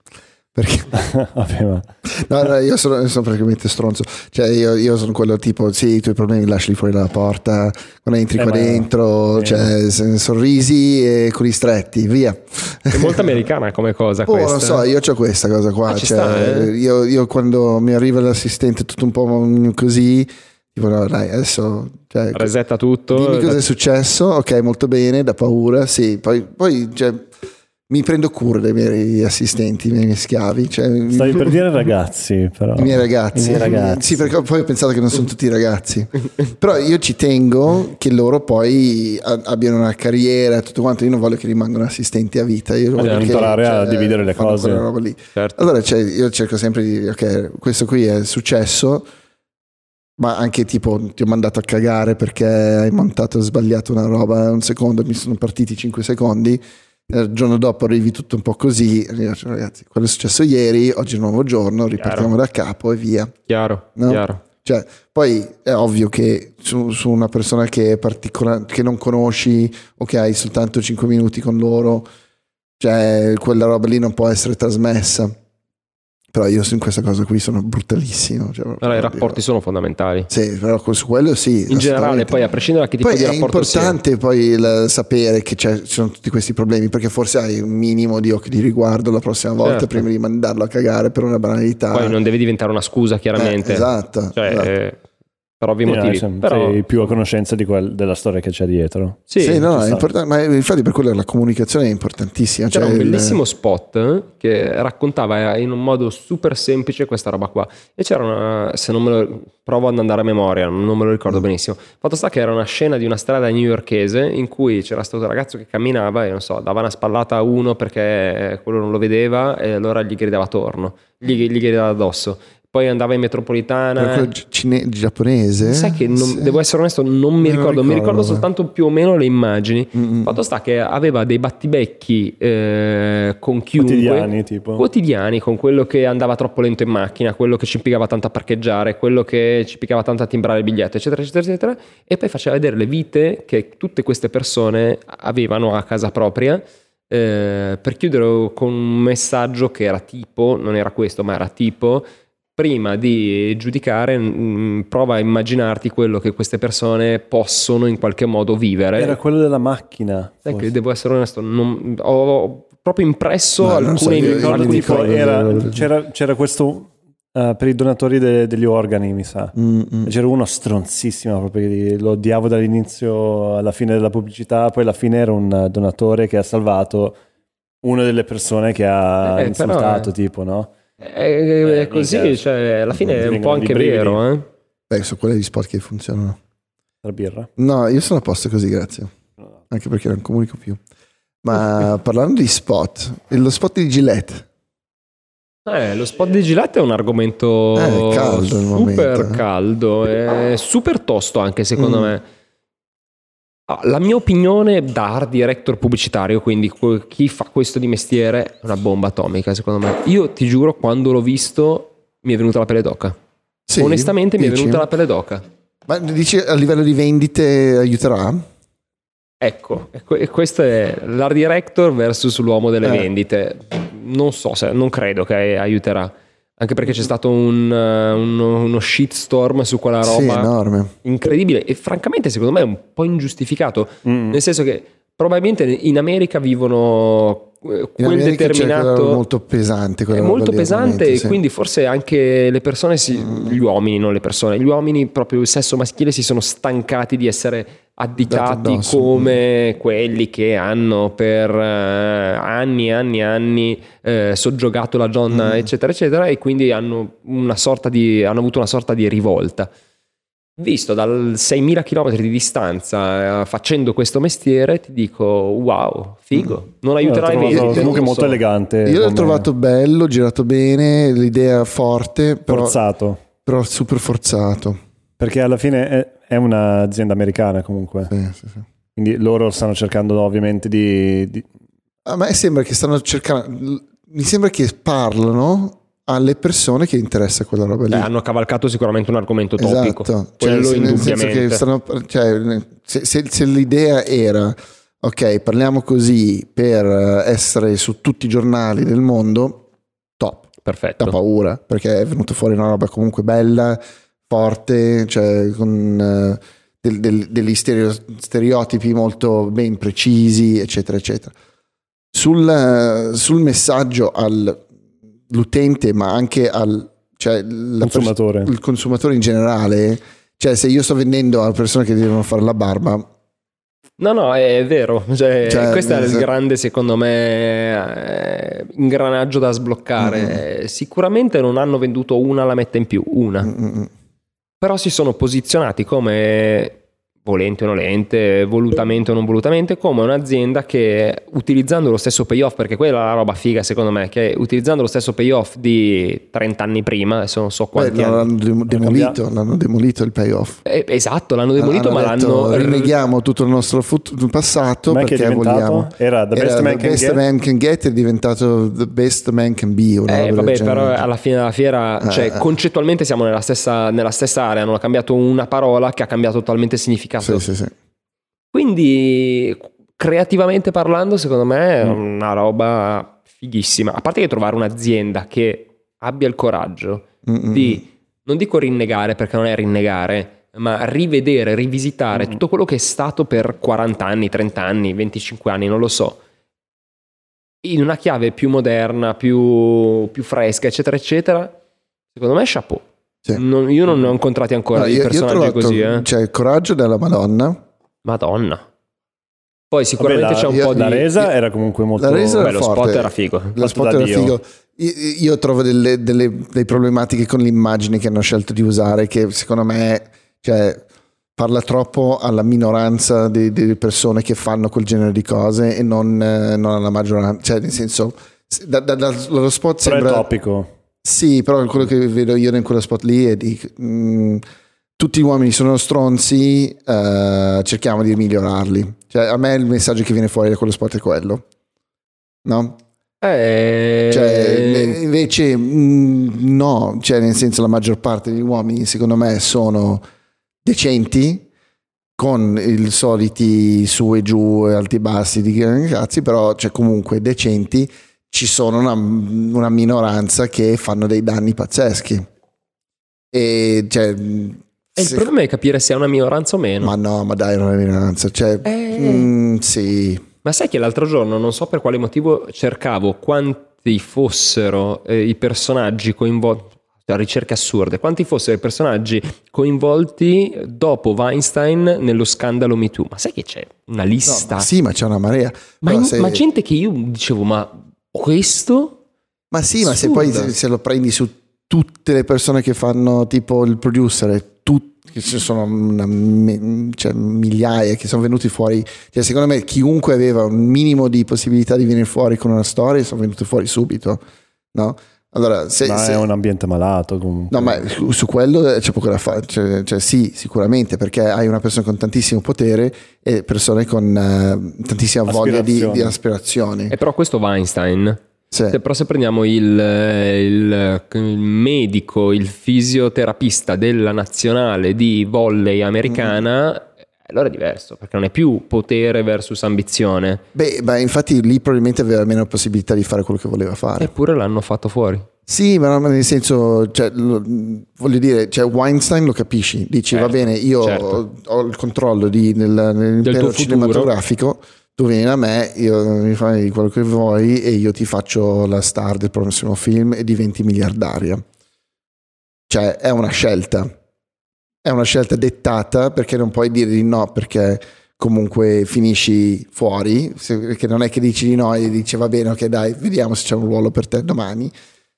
Perché Vabbè, ma No, no, io sono, sono praticamente stronzo. Cioè, io, io sono quello tipo: sì, i tuoi problemi lasciali fuori dalla porta. Quando entri Eh, qua dentro, eh. cioè, sorrisi e culi stretti, via. È molto americana come cosa Oh, questa. non so, io ho questa cosa qua. Ah, ci cioè, sta, eh? io, io quando mi arriva l'assistente tutto un po' così, tipo, no, dai, adesso. Cioè, Resetta tutto. Dimmi cosa è successo, ok, molto bene, da paura, sì, poi, poi cioè, mi prendo cura dei miei assistenti, dei miei schiavi, cioè, stavi per dire ragazzi, però. i miei ragazzi. I miei ragazzi. Sì, perché poi ho pensato che non sono tutti ragazzi. Però io ci tengo che loro poi abbiano una carriera e tutto quanto. Io non voglio che rimangano assistenti a vita. Io voglio che, imparare a dividere le cose. quella roba lì. Certo. Allora cioè, io cerco sempre di dire, ok, questo qui è successo, ma anche tipo ti ho mandato a cagare perché hai montato sbagliato una roba un secondo, mi sono partiti 5 secondi. Il giorno dopo arrivi tutto un po' così, ragazzi, quello è successo ieri, oggi è un nuovo giorno, ripartiamo da capo e via. Chiaro, No? chiaro. Cioè, poi è ovvio che su, su una persona che è particolare, che non conosci o che hai soltanto 5 minuti con loro, cioè quella roba lì non può essere trasmessa. Però io su questa cosa qui sono brutalissimo. Cioè, Allora, i rapporti sono fondamentali. Sì, però su quello sì. In generale, poi a prescindere da che tipo Poi di è rapporto sia. importante poi il sapere che ci sono tutti questi problemi perché forse hai un minimo di occhi di riguardo la prossima volta Certo. prima di mandarlo a cagare per una banalità. Poi non deve diventare una scusa, Eh, chiaramente. esatto. Cioè, esatto. eh, per ovvi Sì, no, motivi. sei- Però, sei più a conoscenza di quel- della storia che c'è dietro. sì, Sì, no, è importante, ma infatti per quello la comunicazione è importantissima. C'era cioè un il- bellissimo spot eh, che raccontava in un modo super semplice questa roba qua. E c'era una, se non me lo provo ad andare a memoria, non me lo Mm. ricordo benissimo. Fatto sta che era una scena di una strada newyorkese in cui c'era stato un ragazzo che camminava e non so, dava una spallata a uno perché quello non lo vedeva e allora gli gridava attorno, gli, gli gridava addosso. Poi andava in metropolitana. Cine- giapponese. Sai che non- Sì. devo essere onesto, non mi Non ricordo, mi ricordo, ricordo soltanto più o meno le immagini. Mm-mm. Fatto sta che aveva dei battibecchi eh, con chiunque Quotidiani, tipo. quotidiani con quello che andava troppo lento in macchina, quello che ci piegava tanto a parcheggiare, quello che ci piegava tanto a timbrare il biglietto, eccetera, eccetera, eccetera. E poi faceva vedere le vite che tutte queste persone avevano a casa propria. eh, per chiudere con un messaggio che era tipo, non era questo, ma era tipo prima di giudicare, mh, prova a immaginarti quello che queste persone possono in qualche modo vivere. Era quello della macchina. Sai forse. che devo essere onesto, non- ho proprio impresso No, non so, alcune ricordo era- c'era, c'era questo eh, per i donatori de- degli organi, mi sa. Mm, mm. C'era uno stronzissimo proprio che lo odiavo dall'inizio alla fine della pubblicità, poi alla fine era un eh, donatore che ha salvato una delle persone che ha Eh, insultato, però, eh. tipo, no? È, è Eh, così, minchia. cioè, alla fine è un po' anche brividi. vero. Eh? Beh, sono quelli di spot che funzionano. La birra. No, io sono a posto così, grazie. anche perché non comunico più. Ma parlando di spot, lo spot di Gillette. Eh, lo spot di Gillette è un argomento Eh, caldo al super momento, eh. caldo, è super tosto anche secondo Mm. me. Ah, La mia opinione da art director pubblicitario, quindi chi fa questo di mestiere, è una bomba atomica secondo me. Io ti giuro, quando l'ho visto mi è venuta la pelle d'oca. Sì, Onestamente mi è dici? venuta la pelle d'oca. Ma dici a livello di vendite aiuterà? Ecco, e questo è l'art director versus l'uomo delle Eh. vendite. Non so se, non credo che aiuterà. Anche perché c'è stato un, eh, uno, uno shitstorm su quella Sì, roba enorme. incredibile e francamente secondo me è un po' ingiustificato. Mm. Nel senso che probabilmente in America vivono eh, quel America determinato... molto pesante. È molto pesante e sì. quindi forse anche le persone, si- Mm. gli uomini, non le persone, gli uomini proprio il sesso maschile si sono stancati di essere additati come quelli che hanno per eh, anni e anni e anni eh, soggiogato la donna, Mm. eccetera, eccetera, e quindi hanno, una sorta di, hanno avuto una sorta di rivolta. Visto dal 6.000 km di distanza, eh, facendo questo mestiere, ti dico wow, figo. Non aiuterà i vendite. comunque molto so. elegante. Io l'ho come- trovato bello, girato bene, l'idea forte, però, forzato. però super forzato. Perché alla fine è, è un'azienda americana comunque. Sì, sì, sì. Quindi loro stanno cercando ovviamente di... di- A me sembra che stanno cercando. Mi sembra che parlano alle persone che interessa quella roba lì. Beh, hanno cavalcato sicuramente un argomento topico. Esatto, cioè, Quello nel senso indubbiamente. che stanno, cioè, se, se- se l'idea era ok, parliamo così per eh, essere su tutti i giornali del mondo, top, Perfetto. da paura, perché è venuto fuori una roba comunque bella, forte, cioè con eh, del- del- degli stereo- stereotipi molto ben precisi, eccetera, eccetera. Sul, eh, sul messaggio all'utente, ma anche al cioè, la pers- Consumatore. il consumatore in generale, cioè se io sto vendendo a persone che devono fare la barba, No, no, è vero. Cioè, Cioè, questo è il grande, secondo me, eh, ingranaggio da sbloccare. Eh, Sicuramente non hanno venduto una lametta in più, una. mm, mm, mm. Però si sono posizionati come volente o nolente, volutamente o non volutamente, come un'azienda che utilizzando lo stesso payoff, perché quella è la roba figa secondo me, che utilizzando lo stesso payoff di 30 anni prima, adesso non so Beh, quanti anni. l'hanno dem- demolito, l'hanno demolito il payoff. Eh, esatto, l'hanno demolito, Hanno ma detto, l'hanno rinneghiamo tutto il nostro fut- passato Ma perché vogliamo. Era The Best Era Man the Can best Get? man can get è diventato the best man can be. Eh, vabbè, però alla fine della fiera, Eh, cioè, eh. concettualmente siamo nella stessa, nella stessa area, hanno cambiato una parola che ha cambiato totalmente il significato. Sì, sì, sì. Quindi, creativamente parlando, secondo me è Mm. una roba fighissima. A parte che trovare un'azienda che abbia il coraggio Mm, mm, di, non dico rinnegare perché non è rinnegare, ma rivedere, rivisitare Mm. tutto quello che è stato per 40 anni, 30 anni, 25 anni, non lo so. In una chiave più moderna, più, più fresca, eccetera, eccetera. Secondo me, chapeau. Sì. Non- io non ne ho incontrati ancora No, di io- io personaggi trovato- così, eh. C'è il coraggio della Madonna. Madonna. Poi sicuramente Vabbè, la- c'è un io- po' di... La resa io- era comunque molto... La resa Beh, era lo forte. spot era figo. Lo spot da era Dio. figo. Io, io trovo delle, delle- delle problematiche con l'immagine che hanno scelto di usare che secondo me cioè, parla troppo alla minoranza delle persone che fanno quel genere di cose e non, eh, non alla maggioranza. Cioè, nel senso, se- da- da- dallo spot Però è sembra... topico. Sì, però quello che vedo io in quello spot lì è di... mm, tutti gli uomini sono stronzi, eh, cerchiamo di migliorarli. Cioè, a me il messaggio che viene fuori da quello spot è quello. No? Eh, Cioè, invece mm, no, cioè nel senso la maggior parte degli uomini secondo me sono decenti con i soliti su e giù, alti e bassi di ragazzi, però cioè, comunque decenti ci sono una, una minoranza che fanno dei danni pazzeschi. E cioè, E il problema è capire se è una minoranza o meno. ma no, ma dai, non è una minoranza, cioè, Eh. mm, sì, Ma sai che l'altro giorno, non so per quale motivo, cercavo quanti fossero eh, i personaggi coinvolti. Ricerche assurde. Quanti fossero i personaggi coinvolti dopo Weinstein nello scandalo Me Too? Ma sai che c'è una No, lista? ma sì, ma c'è una marea. ma, in- se- ma gente che io dicevo, ma questo? Ma sì, ma se poi se, se lo prendi su tutte le persone che fanno tipo il producer, e tut- che ci sono una cioè, migliaia che sono venuti fuori. Cioè, secondo me, chiunque aveva un minimo di possibilità di venire fuori con una storia sono venuti fuori subito. No? Allora, se, Ma se- è un ambiente malato comunque. No, ma su quello c'è poco da fare. Cioè, cioè, sì, sicuramente, perché hai una persona con tantissimo potere e persone con eh, tantissima voglia di, Aspirazioni. di aspirazioni. E però questo Weinstein. Sì. Se però se prendiamo il, il- il medico, il fisioterapista della nazionale di volley americana, allora è diverso, perché non è più potere versus ambizione. Beh, beh, infatti lì probabilmente aveva meno possibilità di fare quello che voleva fare. Eppure l'hanno fatto fuori. Sì, ma nel senso, cioè, lo- voglio dire, cioè Weinstein lo capisci, dici Certo, va bene, io certo. ho, ho il controllo di, nel, nell'impero cinematografico, tu vieni da me, io, mi fai quello che vuoi e io ti faccio la star del prossimo film e diventi miliardaria. Cioè è una scelta, è una scelta dettata perché non puoi dire di no perché comunque finisci fuori, se- perché non è che dici di no e dici va bene, ok dai, vediamo se c'è un ruolo per te domani.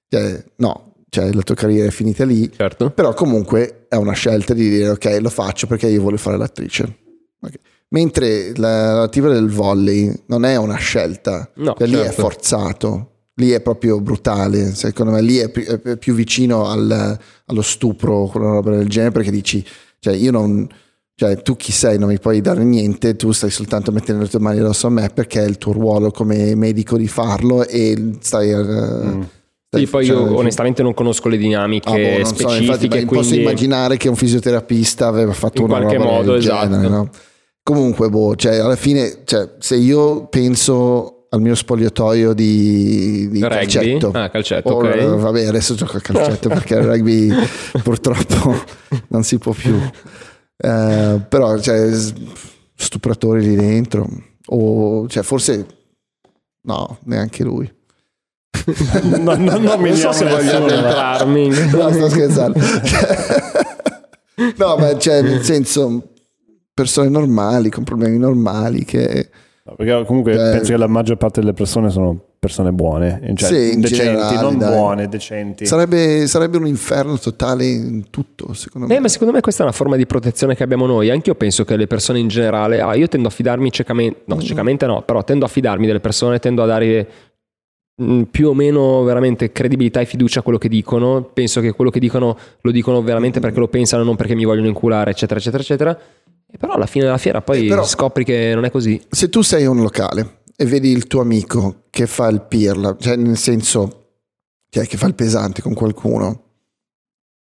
Cioè, no, cioè la tua carriera è finita lì, Certo. però comunque è una scelta di dire ok lo faccio perché io voglio fare l'attrice. Ok. Mentre la l'attiva del volley non è una scelta, No, cioè, lì è certo. forzato, lì è proprio brutale, secondo me lì è più, è più vicino al- allo stupro, quella roba del genere, perché dici, cioè io non, cioè tu chi sei, non mi puoi dare niente, tu stai soltanto mettendo le tue mani addosso a me perché è il tuo ruolo come medico di farlo e stai... eh, stai Sì, poi io onestamente non conosco le dinamiche Ah, boh, non so, specifiche, infatti, ma posso quindi immaginare che un fisioterapista aveva fatto In una qualche roba modo, esatto. genere, no? Comunque, boh, cioè, alla fine, cioè, se io penso al mio spogliatoio di, di calcetto, Ah, calcetto, o, ok. eh, vabbè, adesso gioco a calcetto perché il rugby purtroppo non si può più. Eh, però, cioè, stupratori lì dentro, o cioè, forse no, neanche lui. No, no, non mi non so se voglio entrarmi. No, sto scherzando. no, ma cioè, nel senso, persone normali, con problemi normali che... No, Perché comunque Eh. penso che la maggior parte delle persone sono persone buone, cioè Sì, in decenti, generale, non dai. buone, decenti. Sarebbe, sarebbe un inferno totale in tutto, secondo me. Eh, ma secondo me questa è una forma di protezione che abbiamo noi. Anche io penso che le persone in generale. Ah, io tendo a fidarmi ciecamente. No, ciecamente no, però tendo a fidarmi delle persone, tendo a dare mh, più o meno veramente credibilità e fiducia a quello che dicono. Penso che quello che dicono lo dicono veramente perché lo pensano, non perché mi vogliono inculare, eccetera, eccetera, eccetera. E però alla fine della fiera poi Eh, però- scopri che non è così. Se tu sei un locale e vedi il tuo amico che fa il pirla, cioè nel senso, cioè che fa il pesante con qualcuno,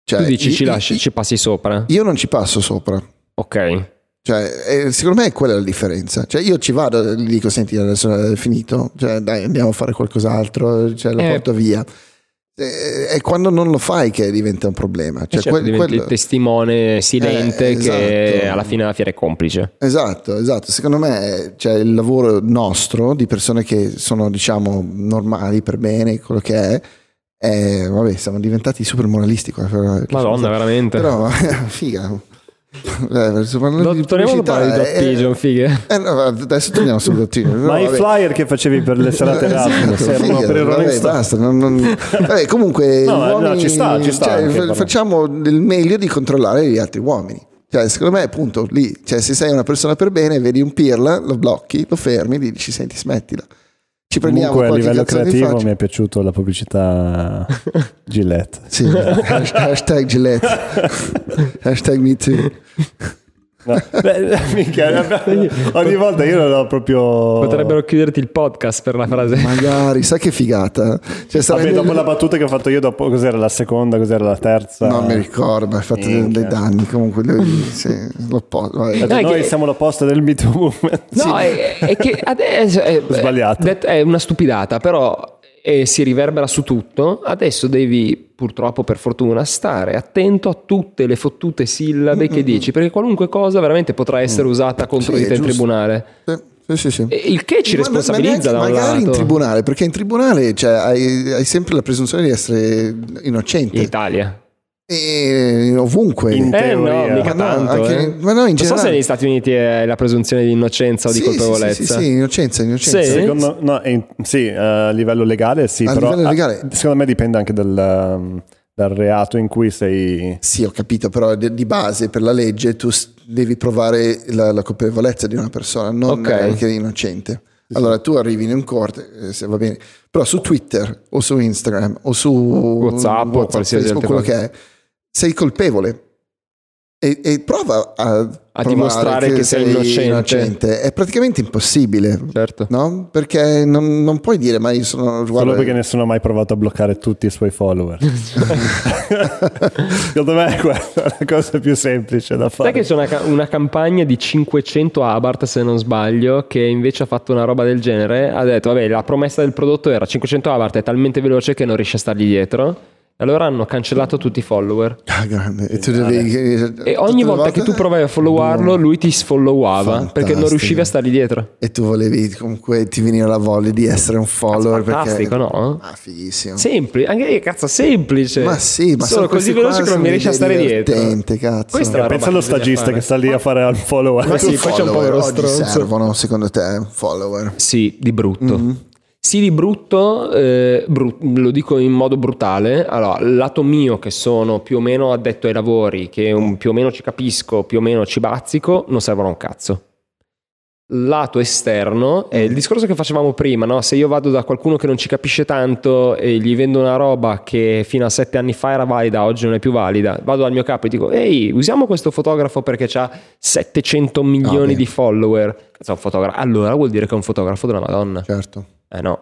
cioè, tu dici io- ci lasci, io- ci passi sopra. Io non ci passo sopra. Ok. Cioè, secondo me è quella la differenza. Cioè, io ci vado e gli dico: Senti, adesso è finito, cioè, dai, andiamo a fare qualcos'altro, cioè, lo Eh. porto via. Eh, È quando non lo fai che diventa un problema. Cioè, Certo, quel- quello- il testimone silente Eh, che esatto. alla fine della fiera è complice. Esatto, esatto. Secondo me cioè, il lavoro nostro di persone che sono, diciamo, normali per bene, quello che è, è vabbè, siamo diventati super moralisti Madonna, veramente. Però, figa. Eh, di torniamo a eh, Pigeon, fighe. eh, no, adesso torniamo sul dottino. Ma i flyer che facevi per le serate Erasmus Esatto, servono figa, per il Rolling basta, non- non- vabbè, comunque No, no, uomini- ci sta, ci sta cioè, anche, facciamo del meglio di controllare gli altri uomini. Cioè, secondo me, appunto, lì, cioè, se sei una persona per bene, vedi un pirla, lo blocchi, lo fermi, gli dici, senti, smettila. Ci prendiamo Comunque a livello creativo mi è piaciuto la pubblicità Gillette. Sì, hashtag Gillette, hashtag me too. No, beh, minchia, ogni volta io non ho proprio... Potrebbero chiuderti il podcast per la frase. Magari, sai che figata. Cioè, Vabbè, dopo la battuta che ho fatto io, dopo cos'era la seconda, cos'era la terza? Non mi ricordo, hai fatto dei, Minchia. dei danni. Comunque, lui, sì, l'opposto. Dai, Noi che- siamo l'opposto del Me Too Movement. No, è, è che adesso è, Sbagliato. È una stupidata, però eh, si riverbera su tutto. Adesso devi, purtroppo per fortuna, stare attento a tutte le fottute sillabe che dici, perché qualunque cosa veramente potrà essere usata contro Sì, di te in tribunale. Sì, sì, sì. E Il che ci Ma- ma responsabilizza da neanche- un magari in lato. tribunale, perché in tribunale cioè, hai, hai sempre la presunzione di essere innocente. In Italia. E ovunque. In Eh teoria. no, mica Ma no, tanto. anche- eh. ma no, in non so se generale. negli Stati Uniti è la presunzione di innocenza o di Sì, sì, colpevolezza. Sì, sì, sì, innocenza, innocenza. Sì? Secondo, no, in- sì, a livello legale sì, A però livello legale. secondo me dipende anche dal, um, dal reato in cui sei... Sì, ho capito, però di di base per la legge tu devi provare la, la colpevolezza di una persona, non Ok. eh, che è innocente. Allora tu arrivi in un corte, eh, se va bene, però su Twitter o su Instagram o su WhatsApp o qualsiasi Facebook, quello che è, sei colpevole. E, e prova a, provare dimostrare che sei innocente. È praticamente impossibile, Certo. no? Perché non, non puoi dire, ma io sono... Solo guarda, perché nessuno ha mai provato a bloccare tutti i suoi follower. Secondo me è quella la cosa più semplice da fare. Sai che c'è una, una campagna di 500 Abarth, se non sbaglio, che invece ha fatto una roba del genere. Ha detto, vabbè, la promessa del prodotto era 500 Abarth, è talmente veloce che non riesce a stargli dietro. Allora hanno cancellato tutti i follower. Ah, grande. E, tu devi, E ogni volta che tu provavi a followarlo, lui ti sfollowava perché non Fantastico. riuscivi a stargli dietro. E tu volevi comunque ti veniva la voglia di essere un follower fantastico, perché no? Ah, fighissimo. Semplice, anche io, cazzo, semplice. Ma sì, ma sono così veloci che non mi riesci a stare dietro. cazzo. Questa Pensa allo stagista fare. che sta lì a fare al follower. Ma sì, poi c'è un Follower povero oggi stronzo. servono secondo te follower? Sì, di brutto. Mm-hmm. Sì, di brutto, eh, bru- lo dico in modo brutale. Allora, lato mio, che sono più o meno addetto ai lavori, che un- più o meno ci capisco, più o meno ci bazzico, non servono un cazzo. Lato esterno è il discorso che facevamo prima, no? se io vado da qualcuno che non ci capisce tanto e gli vendo una roba che fino a sette anni fa era valida, oggi non è più valida, vado dal mio capo e dico ehi usiamo questo fotografo perché ha 700 milioni beh. di follower, Cazzo, un fotografo. allora vuol dire che è un fotografo della Madonna. Certo. Eh no.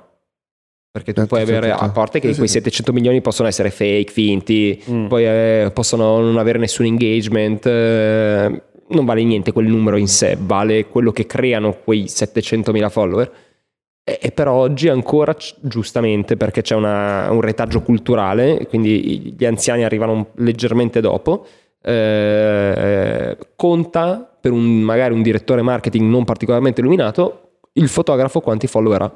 Perché tu Certo, puoi avere, certo. a parte che Sì, quei sì. 700 milioni possono essere fake, finti, Mm. poi eh, possono non avere nessun engagement, eh, non vale niente quel numero in sé, vale quello che creano quei 700 mila follower. E, e però oggi ancora, giustamente, perché c'è una- un retaggio culturale, quindi gli anziani arrivano leggermente dopo, eh, conta per un, magari un direttore marketing non particolarmente illuminato il fotografo quanti follower ha.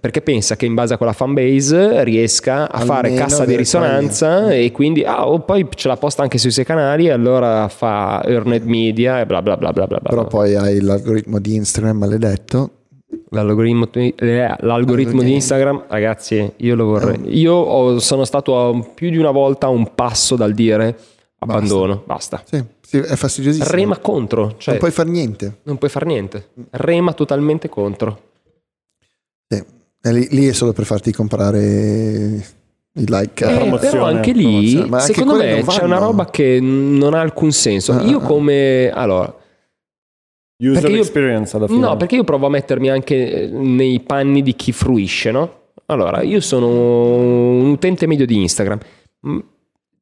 Perché pensa che in base a quella fanbase riesca a fare Almeno cassa di risonanza e quindi ah, oh, poi ce la posta anche sui suoi canali e allora fa earned media e bla bla bla bla bla. Però poi hai l'algoritmo di Instagram maledetto. L'algoritmo, eh, l'algoritmo di Instagram, ragazzi, io lo vorrei. Eh. Io ho- sono stato a- più di una volta a un passo dal dire abbandono, basta. Sì, sì, è fastidiosissimo. Rema contro, cioè non puoi fare niente. non puoi fare niente. Rema totalmente contro. Lì, lì è solo per farti comprare i like. Eh, promozione, però anche lì, anche secondo me c'è una roba che non ha alcun senso. Ah, Io ah. come... Allora, User Perché io- experience alla fine. No, perché io provo a mettermi anche nei panni di chi fruisce, no? Allora, io sono un utente medio di Instagram. Mm,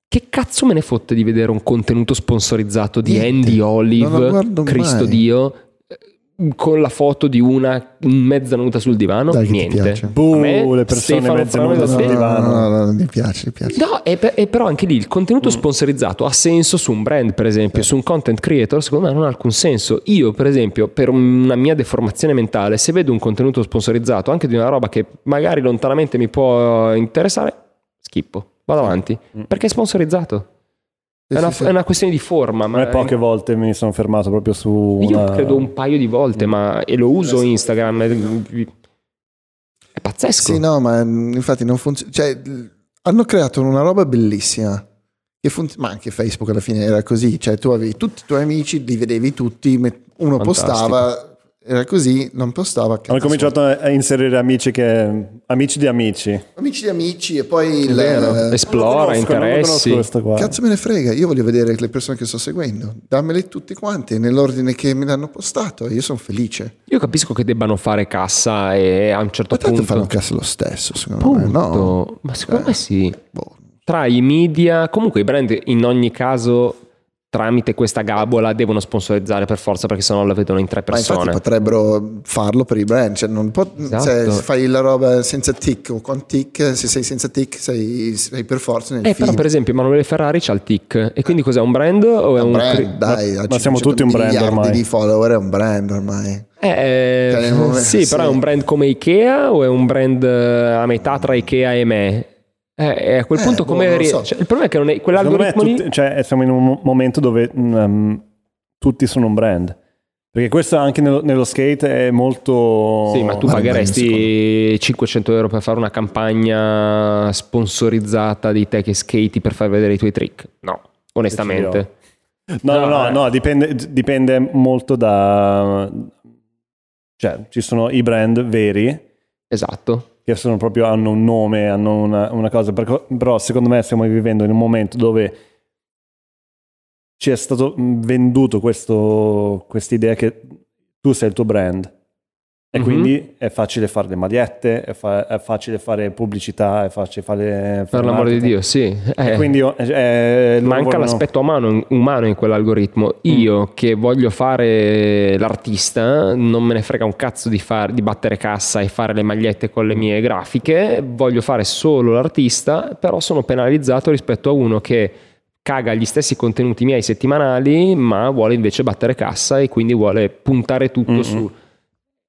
Che cazzo me ne fotte di vedere un contenuto sponsorizzato di Niente. Andy Olive, Cristo mai. Dio, eh, con la foto di una mezza nuda sul divano? Dai Niente. Buh, me, le persone Stefano mezze Frane nude da sul divano. no, no, no, mi piace, mi piace. No, e, per- e però anche lì il contenuto Mm. sponsorizzato ha senso su un brand, per esempio, su un content creator, secondo me non ha alcun senso. Io, per esempio, per una mia deformazione mentale, se vedo un contenuto sponsorizzato anche di una roba che magari lontanamente mi può interessare, schippo, vado avanti, perché è sponsorizzato. Sì, è, una, è una questione di forma. Ma me poche volte mi sono fermato proprio su Io una... credo un paio di volte, ma e lo uso Instagram. È, è pazzesco. Sì, no, ma mm, infatti non funziona. Cioè, hanno creato una roba bellissima. Che fun- ma anche Facebook alla fine era così. Cioè, tu avevi tutti i tuoi amici, li vedevi tutti, uno Fantastico. postava, era così, non postava. Hanno cazzo. cominciato a inserire amici che... Amici di amici. Amici di amici e poi il, eh, Esplora, Non conosco, interessi. Cazzo me ne frega, io voglio vedere le persone che sto seguendo. Dammele tutte quante nell'ordine che me l'hanno postato. Io sono felice. Io capisco che debbano fare cassa e a un certo Ma punto... fanno cazzo lo stesso, secondo me. No, Punto. Ma secondo me sì. Boh. Tra i media, comunque i brand in ogni caso tramite questa gabola devono sponsorizzare per forza perché sennò la vedono in tre Ma infatti persone. potrebbero farlo per i brand, cioè non può- Esatto. se fai la roba senza tic o con tic, se sei senza tic sei, sei per forza nel Eh, film. però per esempio Emanuele Ferrari c'ha il tic e quindi cos'è un brand o è un un brand, cri- dai, ma ha siamo 500 tutti un brand miliardi ormai. di follower è un brand ormai. Eh, Cioè, nel momento- sì, però sì. è un brand come Ikea o è un brand eh, a metà tra Ikea e me? Eh, e a quel Eh, punto boh, come rie- so. cioè, il problema è che non è quell'algoritmo lì tutti- cioè, siamo in un mo- momento dove mm, tutti sono un brand. Perché questo anche nello, nello skate è molto... Sì, ma tu pagheresti 500 euro per fare una campagna sponsorizzata di te che skati per far vedere i tuoi trick? No, onestamente. No, no, No, no, eh. no, dipende, dipende molto da... Cioè, ci sono i brand veri Esatto. Che sono proprio, hanno un nome, hanno una, una cosa, però, però secondo me stiamo vivendo in un momento dove ci è stato venduto questo, quest'idea che tu sei il tuo brand e Mhm. quindi è facile fare le magliette, è, fa- è facile fare pubblicità, è facile fare... Per l'amore di. Dio, sì. E Eh, quindi eh, loro manca vogliono- l'aspetto umano, umano in quell'algoritmo. Mm. Io che voglio fare l'artista, non me ne frega un cazzo di, far- di battere cassa e fare le magliette con le mie grafiche, voglio fare solo l'artista, però sono penalizzato rispetto a uno che caga gli stessi contenuti miei settimanali, ma vuole invece battere cassa e quindi vuole puntare tutto Mm-mm. su.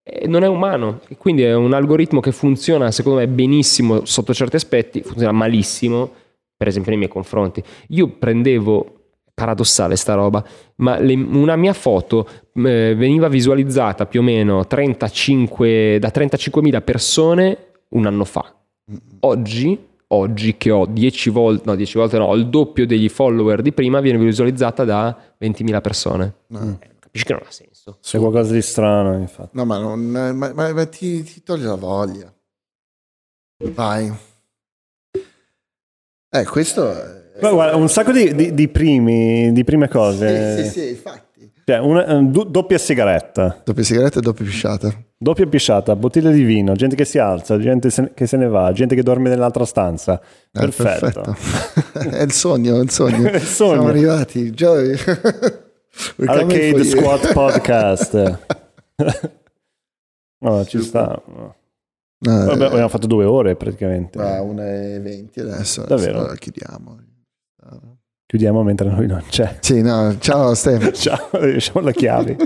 E non è umano, e quindi è un algoritmo che funziona secondo me benissimo sotto certi aspetti, funziona malissimo per esempio nei miei confronti. Io prendevo, paradossale sta roba, ma le- una mia foto eh, veniva visualizzata più o meno 35, da 35.000 persone un anno fa. Oggi, oggi che ho 10 volte, no 10 volte no, ho il doppio degli follower di prima, viene visualizzata da 20.000 persone. Eh, capisci che non ha senso. C'è qualcosa di strano, infatti. No, ma, non, ma, ma- ma ti, ti toglie la voglia. Vai. Eh, questo è... Poi guarda, un sacco di, di- di primi, di prime cose. Sì, sì, sì, infatti. Cioè, una, du- doppia sigaretta, Doppia sigaretta e doppia pisciata. doppia pisciata, bottiglia di vino, gente che si alza, gente se- che se ne va, gente che dorme nell'altra stanza. Eh, Perfetto. perfetto. è il sogno, è il sogno. È il sogno. Siamo arrivati. Joy. Arcade. Squad Podcast. no, ci sta. No, Vabbè, eh, abbiamo fatto due ore praticamente. va, una e venti adesso. Davvero? adesso la chiudiamo. Chiudiamo mentre lui non c'è. Sì, no, ciao Stefano. Ciao, lasciamo le chiavi.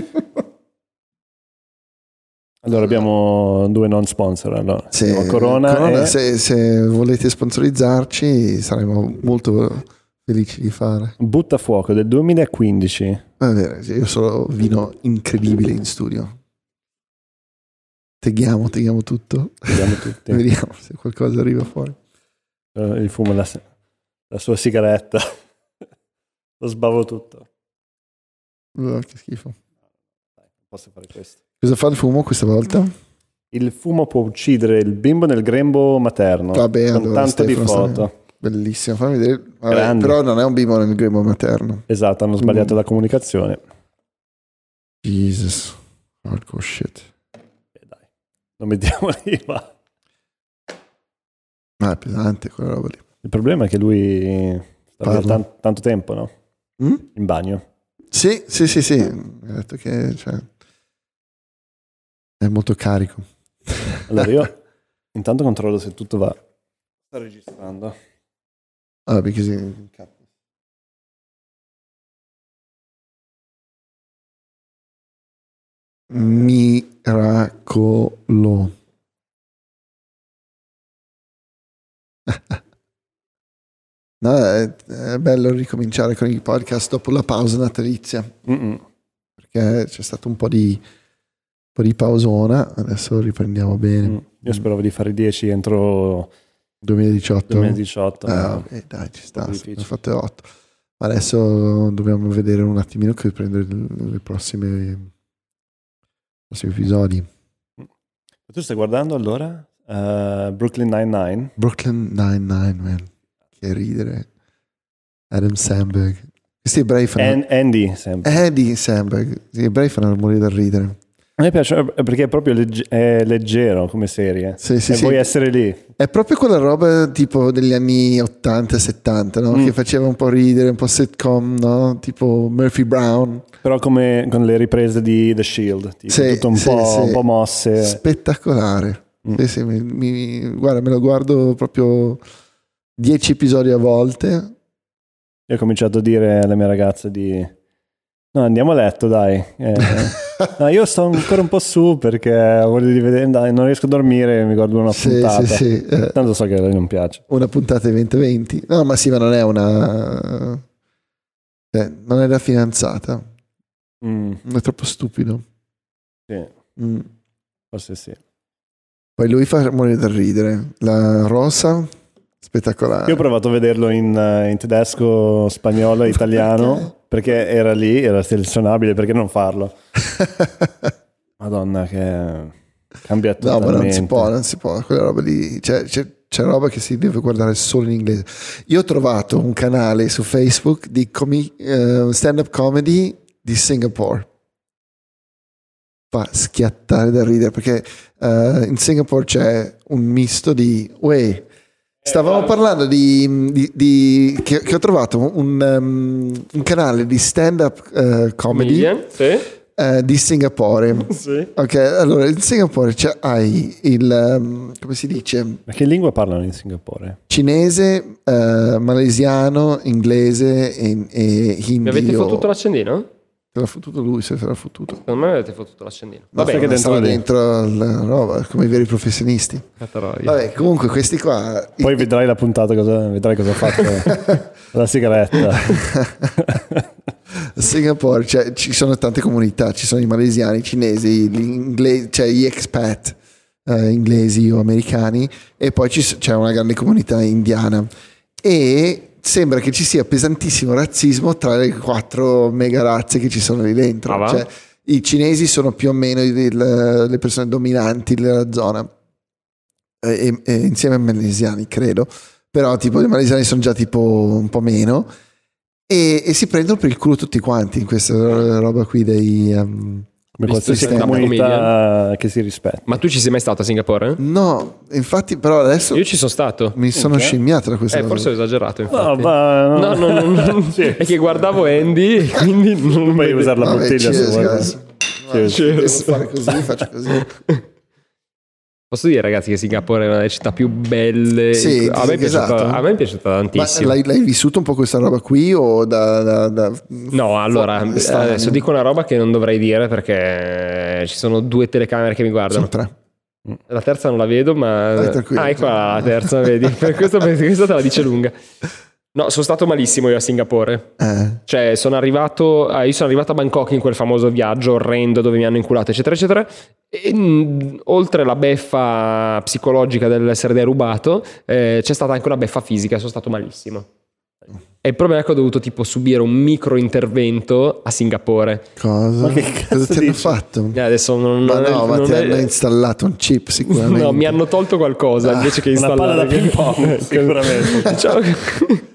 Allora abbiamo due non sponsor. Allora. Sì, Abbiamo Corona, e se, se volete sponsorizzarci saremo molto felici di fare. Buttafuoco del 2015. È vero, sì, io sono vino incredibile in studio. Teghiamo, teghiamo tutto. Vediamo tutti. Vediamo se qualcosa arriva fuori. Eh, Il fumo, la, la sua sigaretta. Lo sbavo tutto. Oh, che schifo. Posso fare questo. Cosa fa il fumo questa volta? Il fumo può uccidere il bimbo nel grembo materno. Vabbè, con allora, tanto di Stefano, foto. Bellissimo, fammi vedere. Vabbè, però non è un bimbo nel grembo materno. Esatto, hanno sbagliato Mm. la comunicazione. Jesus. Hardcore shit. Eh, dai, non mettiamo lì, va. Ma è pesante quella roba lì. Il problema è che lui sta tan- tanto tempo, no? Mm? In bagno. Sì, sì, sì, sì. Mi ha detto che cioè, è molto carico. Allora io intanto controllo se tutto va. Sta registrando. Ah, because in- Miracolo. No, è, è bello ricominciare con i podcast dopo la pausa natalizia Mm-mm. perché c'è stato un po' di, un po' di pausona. Adesso riprendiamo bene. Mm. Io speravo di fare 10 entro 2018. 2018. Ah, ma- vabbè, dai, ci sta. Ne fatte 8. Adesso dobbiamo vedere un attimino che prendere le prossime i prossimi episodi. Tu stai guardando allora? Eh, Brooklyn Nine-Nine. Brooklyn Nine-Nine, man. Che ridere. Adam Sandberg. Questi ebrei fanno... An- Andy sempre. Eddie Sandberg. Gli ebrei fanno morire da ridere. A me piace eh, perché è proprio legge- è leggero come serie. Sì, sì, e sì. vuoi essere lì. È proprio quella roba tipo degli anni 80 e 70, no? Mm. Che faceva un po' ridere, un po' sitcom, no? Tipo Murphy Brown. Però come con le riprese di The Shield. Tipo, Sì, tutto un, sì, po', un po' mosse. Spettacolare. Mm. Mi, mi- guarda, me lo guardo proprio 10 episodi a volte. Io ho cominciato a dire alle mie ragazze di... No, andiamo a letto, dai. Eh, no, io sto ancora un po' su perché voglio rivedere... Non riesco a dormire, mi guardo una sì, puntata. sì, sì. eh, Tanto so che a lei non piace. una puntata di 20-20. No, ma sì, ma non è una... cioè, non è da fidanzata. Mm, È troppo stupido. sì, Mm. forse sì. Poi lui fa morire da ridere. La rosa, spettacolare. Io ho provato a vederlo in, eh, in tedesco, spagnolo italiano perché era lì, era selezionabile, perché non farlo? Madonna, che cambia No, totalmente. ma non si può, non si può. Quella roba lì. C'è, c'è- c'è roba che si deve guardare solo in inglese. Io ho trovato un canale su Facebook di comi- eh, stand-up comedy di Singapore. Fa schiattare da ridere perché eh, in Singapore c'è un misto di. Uè, Stavamo parlando di, di- di- che, che ho trovato un, um, un canale di stand-up eh, comedy Comedian, sì. eh, di Singapore. sì. Ok, allora in Singapore c'è, hai il, um, come si dice, Ma che lingua parlano in Singapore? cinese, eh, malesiano, inglese e, e hindi. Mi avete o- fottuto l'accendino? Se l'ha fottuto lui, se l'ha fottuto. Secondo me avete fottuto l'accendino. Vabbè, che che dentro dentro, lì. dentro la roba, come i veri professionisti. Cattaroia. Vabbè, comunque questi qua... Poi vedrai la puntata, cosa, vedrai cosa ha fatto la sigaretta. Singapore cioè, ci sono tante comunità, ci sono i malesiani, i cinesi, gli inglesi, cioè gli expat eh, inglesi o americani e poi ci c'è una grande comunità indiana e sembra che ci sia pesantissimo razzismo tra le quattro mega razze che ci sono lì dentro. Ah? Cioè, I cinesi sono più o meno il- le persone dominanti della zona e- e insieme ai malesiani credo, però tipo i malesiani sono già tipo un po' meno e, e si prendono per il culo tutti quanti in questa roba qui dei... um, Come qualsiasi comunità che si rispetta. Ma tu ci sei mai stato a Singapore? No, infatti però adesso Io ci sono stato. mi sono Ok. scimmiato da questa Eh, roba. forse ho esagerato, No, infatti. ma No, no, no, no. Sì. È che guardavo Andy quindi non puoi usare la Vabbè, bottiglia cheers, se vuoi. guys. Cheers. Devo fare così, faccio così. Posso dire, ragazzi, che Singapore è una delle città più belle. Sì, a, me è piaciuta, esatto. a me è piaciuta Ma tantissimo. l'hai, l'hai vissuto un po' questa roba qui o da... da, da No, allora, strano? adesso dico una roba che non dovrei dire perché ci sono due telecamere che mi guardano. Sono tre. La terza non la vedo, ma. Ah, ecco la terza, vedi. Per questo, per questo te la dice lunga. No, sono stato malissimo io a Singapore. Eh, Cioè, sono arrivato, io sono arrivato a Bangkok in quel famoso viaggio orrendo dove mi hanno inculato, eccetera, eccetera. E mh, oltre la beffa psicologica dell'essere derubato, eh, c'è stata anche una beffa fisica. Sono stato malissimo. E il problema è che ho dovuto tipo subire un micro intervento a Singapore. cosa? Ma che cazzo cosa ti hanno fatto? E adesso non, Ma non è- no, ma non ti è- hanno installato un chip sicuramente. No, mi hanno tolto qualcosa Ah, invece che Una installare. palla da ping pong, sicuramente. Diciamo che-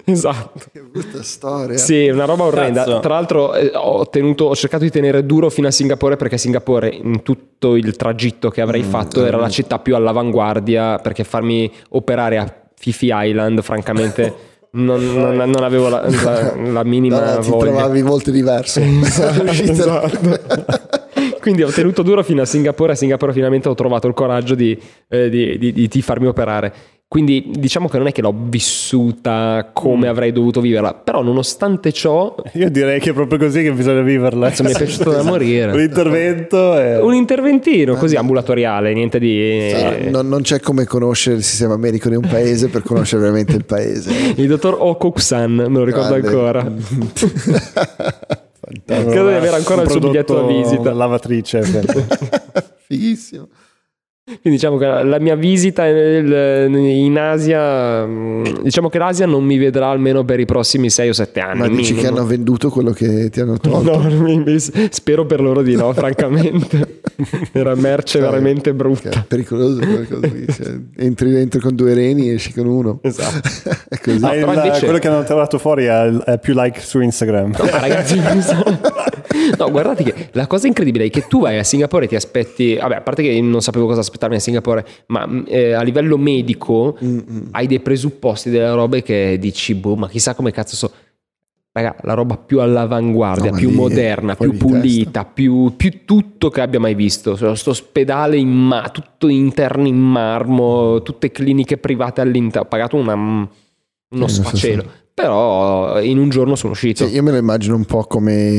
esatto. Che brutta storia. Sì, una roba orrenda. Cazzo. Tra l'altro eh, ho, tenuto- ho cercato di tenere duro fino a Singapore perché Singapore in tutto il tragitto che Mm, avrei fatto era la città più all'avanguardia perché farmi operare a Fifi Island francamente non, non- non avevo la, la- la minima No, ti voglia. trovavi molto diverso. Esatto, esatto. Quindi ho tenuto duro fino a Singapore. A Singapore finalmente ho trovato il coraggio di, eh, di- di- di- di farmi operare. Quindi diciamo che non è che l'ho vissuta come avrei dovuto viverla, però nonostante ciò Io direi che è proprio così che bisogna viverla. Cazzo, mi è piaciuto da Un morire. intervento e... Un interventino così ambulatoriale, niente di... Cioè, non, non c'è come conoscere il sistema medico di un paese per conoscere veramente il paese. Il dottor Okok-san, me lo ricordo Grande. ancora. Fantastico. Credo di avere ancora Un il suo biglietto da visita. Lavatrice. Fighissimo. Quindi diciamo che la mia visita in Asia, mh, diciamo che l'Asia non mi vedrà almeno per i prossimi 6 o 7 anni. Ma dici che minimo. hanno venduto quello che ti hanno tolto? No, spero per loro di no, francamente. Era merce Cioè, veramente Che brutta. è pericoloso quella cosa lì. cioè, entri dentro con due reni e esci con uno. Esatto. è così. Ah, il- però invece- Quello che hanno tirato fuori è, è più like su Instagram. No, ma ragazzi, no, guardate che la cosa incredibile è che tu vai a Singapore e ti aspetti, vabbè, a parte che non sapevo cosa aspettarmi a Singapore, ma mh, eh, a livello medico hai dei presupposti, delle robe che dici, boh, ma chissà come cazzo so. Raga, la roba più all'avanguardia, No, più lì moderna, più pulita, più, più tutto che abbia mai visto. Cioè, Sto ospedale in ma- tutto interno in marmo, tutte cliniche private all'interno. Ho pagato una- uno Sì, non so sfacelo. Però in un giorno sono uscito. Sì, io me lo immagino un po' come,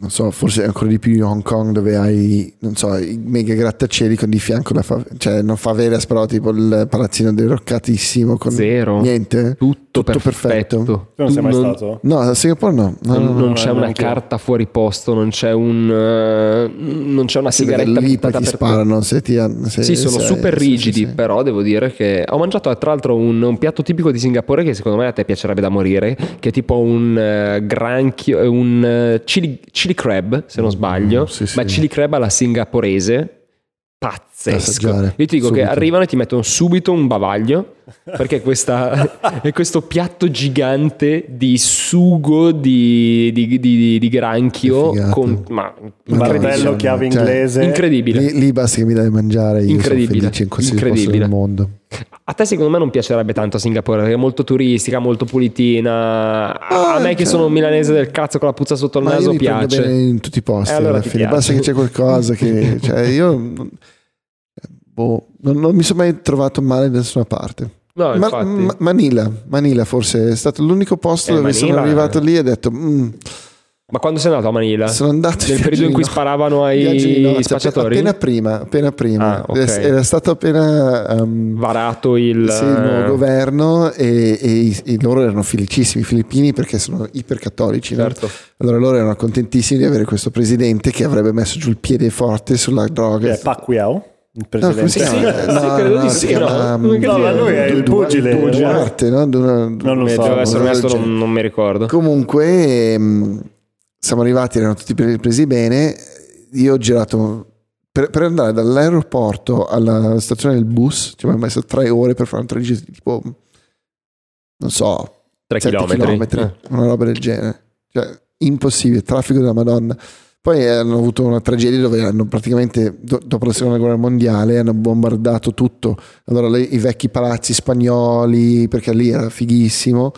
non so, forse ancora di più Hong Kong dove hai, non so, i mega grattacieli con di fianco la fa- cioè non favelas però tipo il palazzino deroccatissimo con Zero. niente. Tutto, Tutto perfetto. perfetto. Tu non sei mai non- stato? No, a Singapore no. no, Non, no, non no. c'è una carta fuori posto, non c'è un eh, non c'è una Sì, sigaretta lì poi ti sparano se ti hanno- se- Sì, sono se- super sì, sì, rigidi, sì. però devo dire che ho mangiato tra l'altro un, un piatto tipico di Singapore che secondo me a te piacerebbe da morire, che è tipo un eh, granchio, eh, un eh, chili, chili crab, se non sbaglio, Mm, sì, sì. ma chili crab alla singaporese. Pazzesco. Io ti dico subito. che arrivano e ti mettono subito un bavaglio perché questa, è questo piatto gigante di sugo di, di- di- di granchio con ma, cioè, chiave cioè, inglese. incredibile. Lì, lì basta che mi dai da mangiare, io Incredibile, sono felice in qualsiasi posto incredibile. del mondo. A te secondo me non piacerebbe tanto Singapore perché è molto turistica, molto pulitina. A, a me che cioè- sono un milanese del cazzo con la puzza sotto il Ma naso piace. in tutti i posti. Eh, allora. Basta che c'è qualcosa che. Cioè, io. non- boh, non, non mi sono mai trovato male da nessuna parte. No, Ma- Manila, Manila forse è stato l'unico posto Eh, dove sono Manila- arrivato lì e ho detto "Mm, Ma quando sei andato a Manila? sono andato Nel periodo in cui no- sparavano ai notte, spacciatori? Appena prima, appena prima. Ah, ok. Era stato appena um, Varato il... sì, il nuovo governo e, e i- e loro erano felicissimi, i filippini, perché sono ipercattolici. no? Certo. Allora loro erano contentissimi di avere questo presidente che avrebbe messo giù il piede forte sulla droga. Che è Pacquiao, il No, presidente. No, credo no, di si sì, chiama, no? No, lui è il Du- pugile. Du- Duarte, no? Non lo so. Non mi ricordo. Comunque, ehm, siamo arrivati, erano tutti pre- presi bene. Io ho girato per, per andare dall'aeroporto alla stazione del bus, ci abbiamo messo tre ore per fare un tragitto tipo, non so, 3 7 chilometri. Eh. una roba del genere. Cioè, impossibile, traffico della Madonna. Poi hanno avuto una tragedia dove hanno praticamente, do- dopo la seconda guerra mondiale, hanno bombardato tutto. Allora le- i vecchi palazzi spagnoli, perché lì era fighissimo,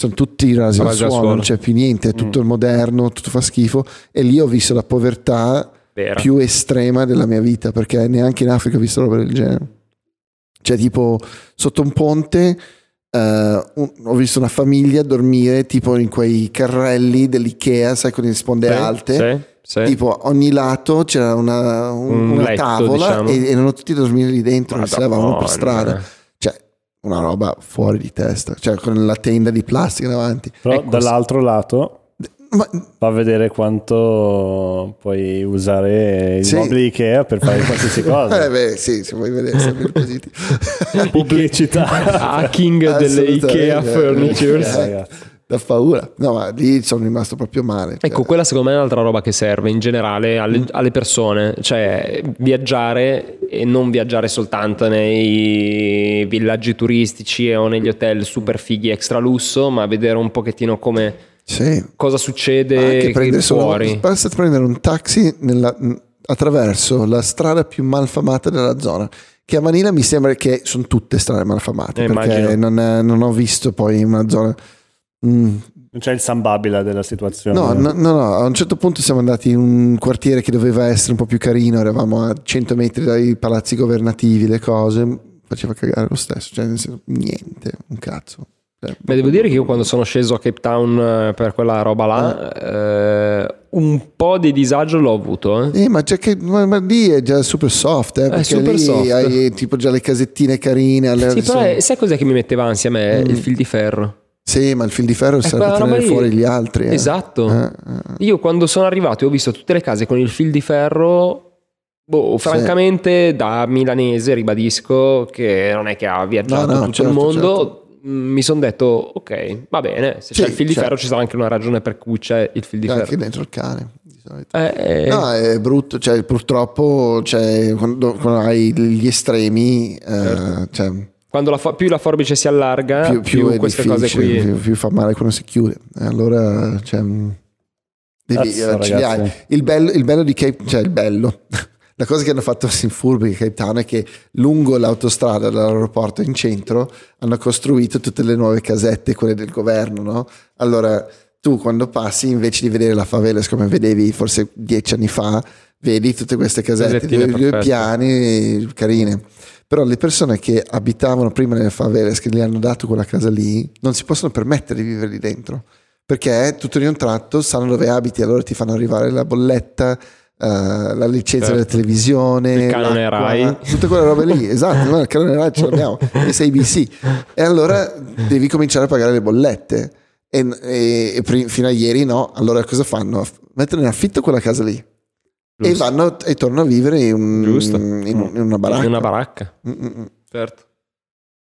sono tutti rasi al suolo, suolo. non c'è più niente, è tutto Mm. il moderno, tutto fa schifo. E lì ho visto la povertà Vera. più estrema della mia vita, perché neanche in Africa ho visto roba del genere. Cioè, tipo, sotto un ponte eh, un- ho visto una famiglia dormire tipo in quei carrelli dell'Ikea, sai, con le sponde Sì, alte. sì, sì. Tipo, a ogni lato c'era una, un- Un una letto, tavola diciamo. e erano tutti a dormire lì dentro, e si lavavano per Madonna. strada. Una roba fuori di testa, cioè con la tenda di plastica davanti. Però Ecco, dall'altro lato Ma fa vedere quanto puoi usare i Sì. mobili Ikea per fare qualsiasi eh cosa. beh, sì, se vuoi vedere sempre positivo. Pubblicità. Hacking delle. Ikea Furnitures. Eh, Da paura. No, ma lì sono rimasto proprio male. Cioè, Ecco, quella secondo me è un'altra roba che serve in generale alle, alle persone, cioè viaggiare e non viaggiare soltanto nei villaggi turistici o negli hotel super fighi extra lusso, ma vedere un pochettino come Sì. cosa succede Anche solo, fuori. basta prendere un taxi nella- attraverso la strada più malfamata della zona. Che a Manila mi sembra che sono tutte strade malfamate. Eh, perché non, è- non ho visto poi una zona. Mm. Non c'è il San Babila della situazione. No, no, no, no, a un certo punto siamo andati in un quartiere che doveva essere un po' più carino, eravamo a 100 metri dai palazzi governativi, le cose, faceva cagare lo stesso, cioè nel senso, niente, un cazzo. Cioè, Beh, devo dire che io quando sono sceso a Cape Town eh, per quella roba là, eh, un po' di disagio l'ho avuto. eh. Eh, ma, c'è che, ma, ma lì è già super soft, eh, perché super lì soft. hai tipo già le casettine carine. alle- Sì, però insomma. è- sai cos'è che mi metteva ansia a me? Mm. Il fil di ferro. Sì, ma il fil di ferro serve a tenere fuori gli altri. eh. Esatto. Eh, eh. Io quando sono arrivato e ho visto tutte le case con il fil di ferro, boh, francamente da milanese ribadisco che non è che ha viaggiato No, no, tutto certo, il mondo, mh, mi sono detto ok, va bene, se Sì, c'è il fil di certo. ferro ci sarà anche una ragione per cui c'è il fil di Anche ferro. dentro il cane. Eh, eh, No, è brutto, cioè, purtroppo cioè, quando, quando hai gli estremi, eh, Certo. cioè, Quando la fo- più la forbice si allarga, più, più, più è queste cose difficile, qui... più, più fa male quando si chiude. E allora, cioè, mh, devi, Cazzo, eh. Il bello, il bello di Cape, cioè il bello. La cosa che hanno fatto in furbi di Cape Town è che lungo l'autostrada dall'aeroporto in centro hanno costruito tutte le nuove casette, quelle del governo, no? Allora tu quando passi invece di vedere la favela come vedevi forse dieci anni fa, vedi tutte queste casette, Casettine due, due piani carine. Però le persone che abitavano prima nelle favelas, che gli hanno dato quella casa lì, non si possono permettere di vivere lì dentro. Perché tutto di un tratto sanno dove abiti, allora ti fanno arrivare la bolletta, eh, la licenza Certo. della televisione, Il canone Rai. tutte quelle robe lì. esatto, no, il canone Rai ce l'abbiamo, e sei ABC. E allora devi cominciare a pagare le bollette. E, e- e fino a ieri no, allora cosa fanno? Mettono in affitto quella casa lì. E Giusto. vanno e tornano a vivere in, in, in una baracca. In una baracca, Mm, mm, mm. certo.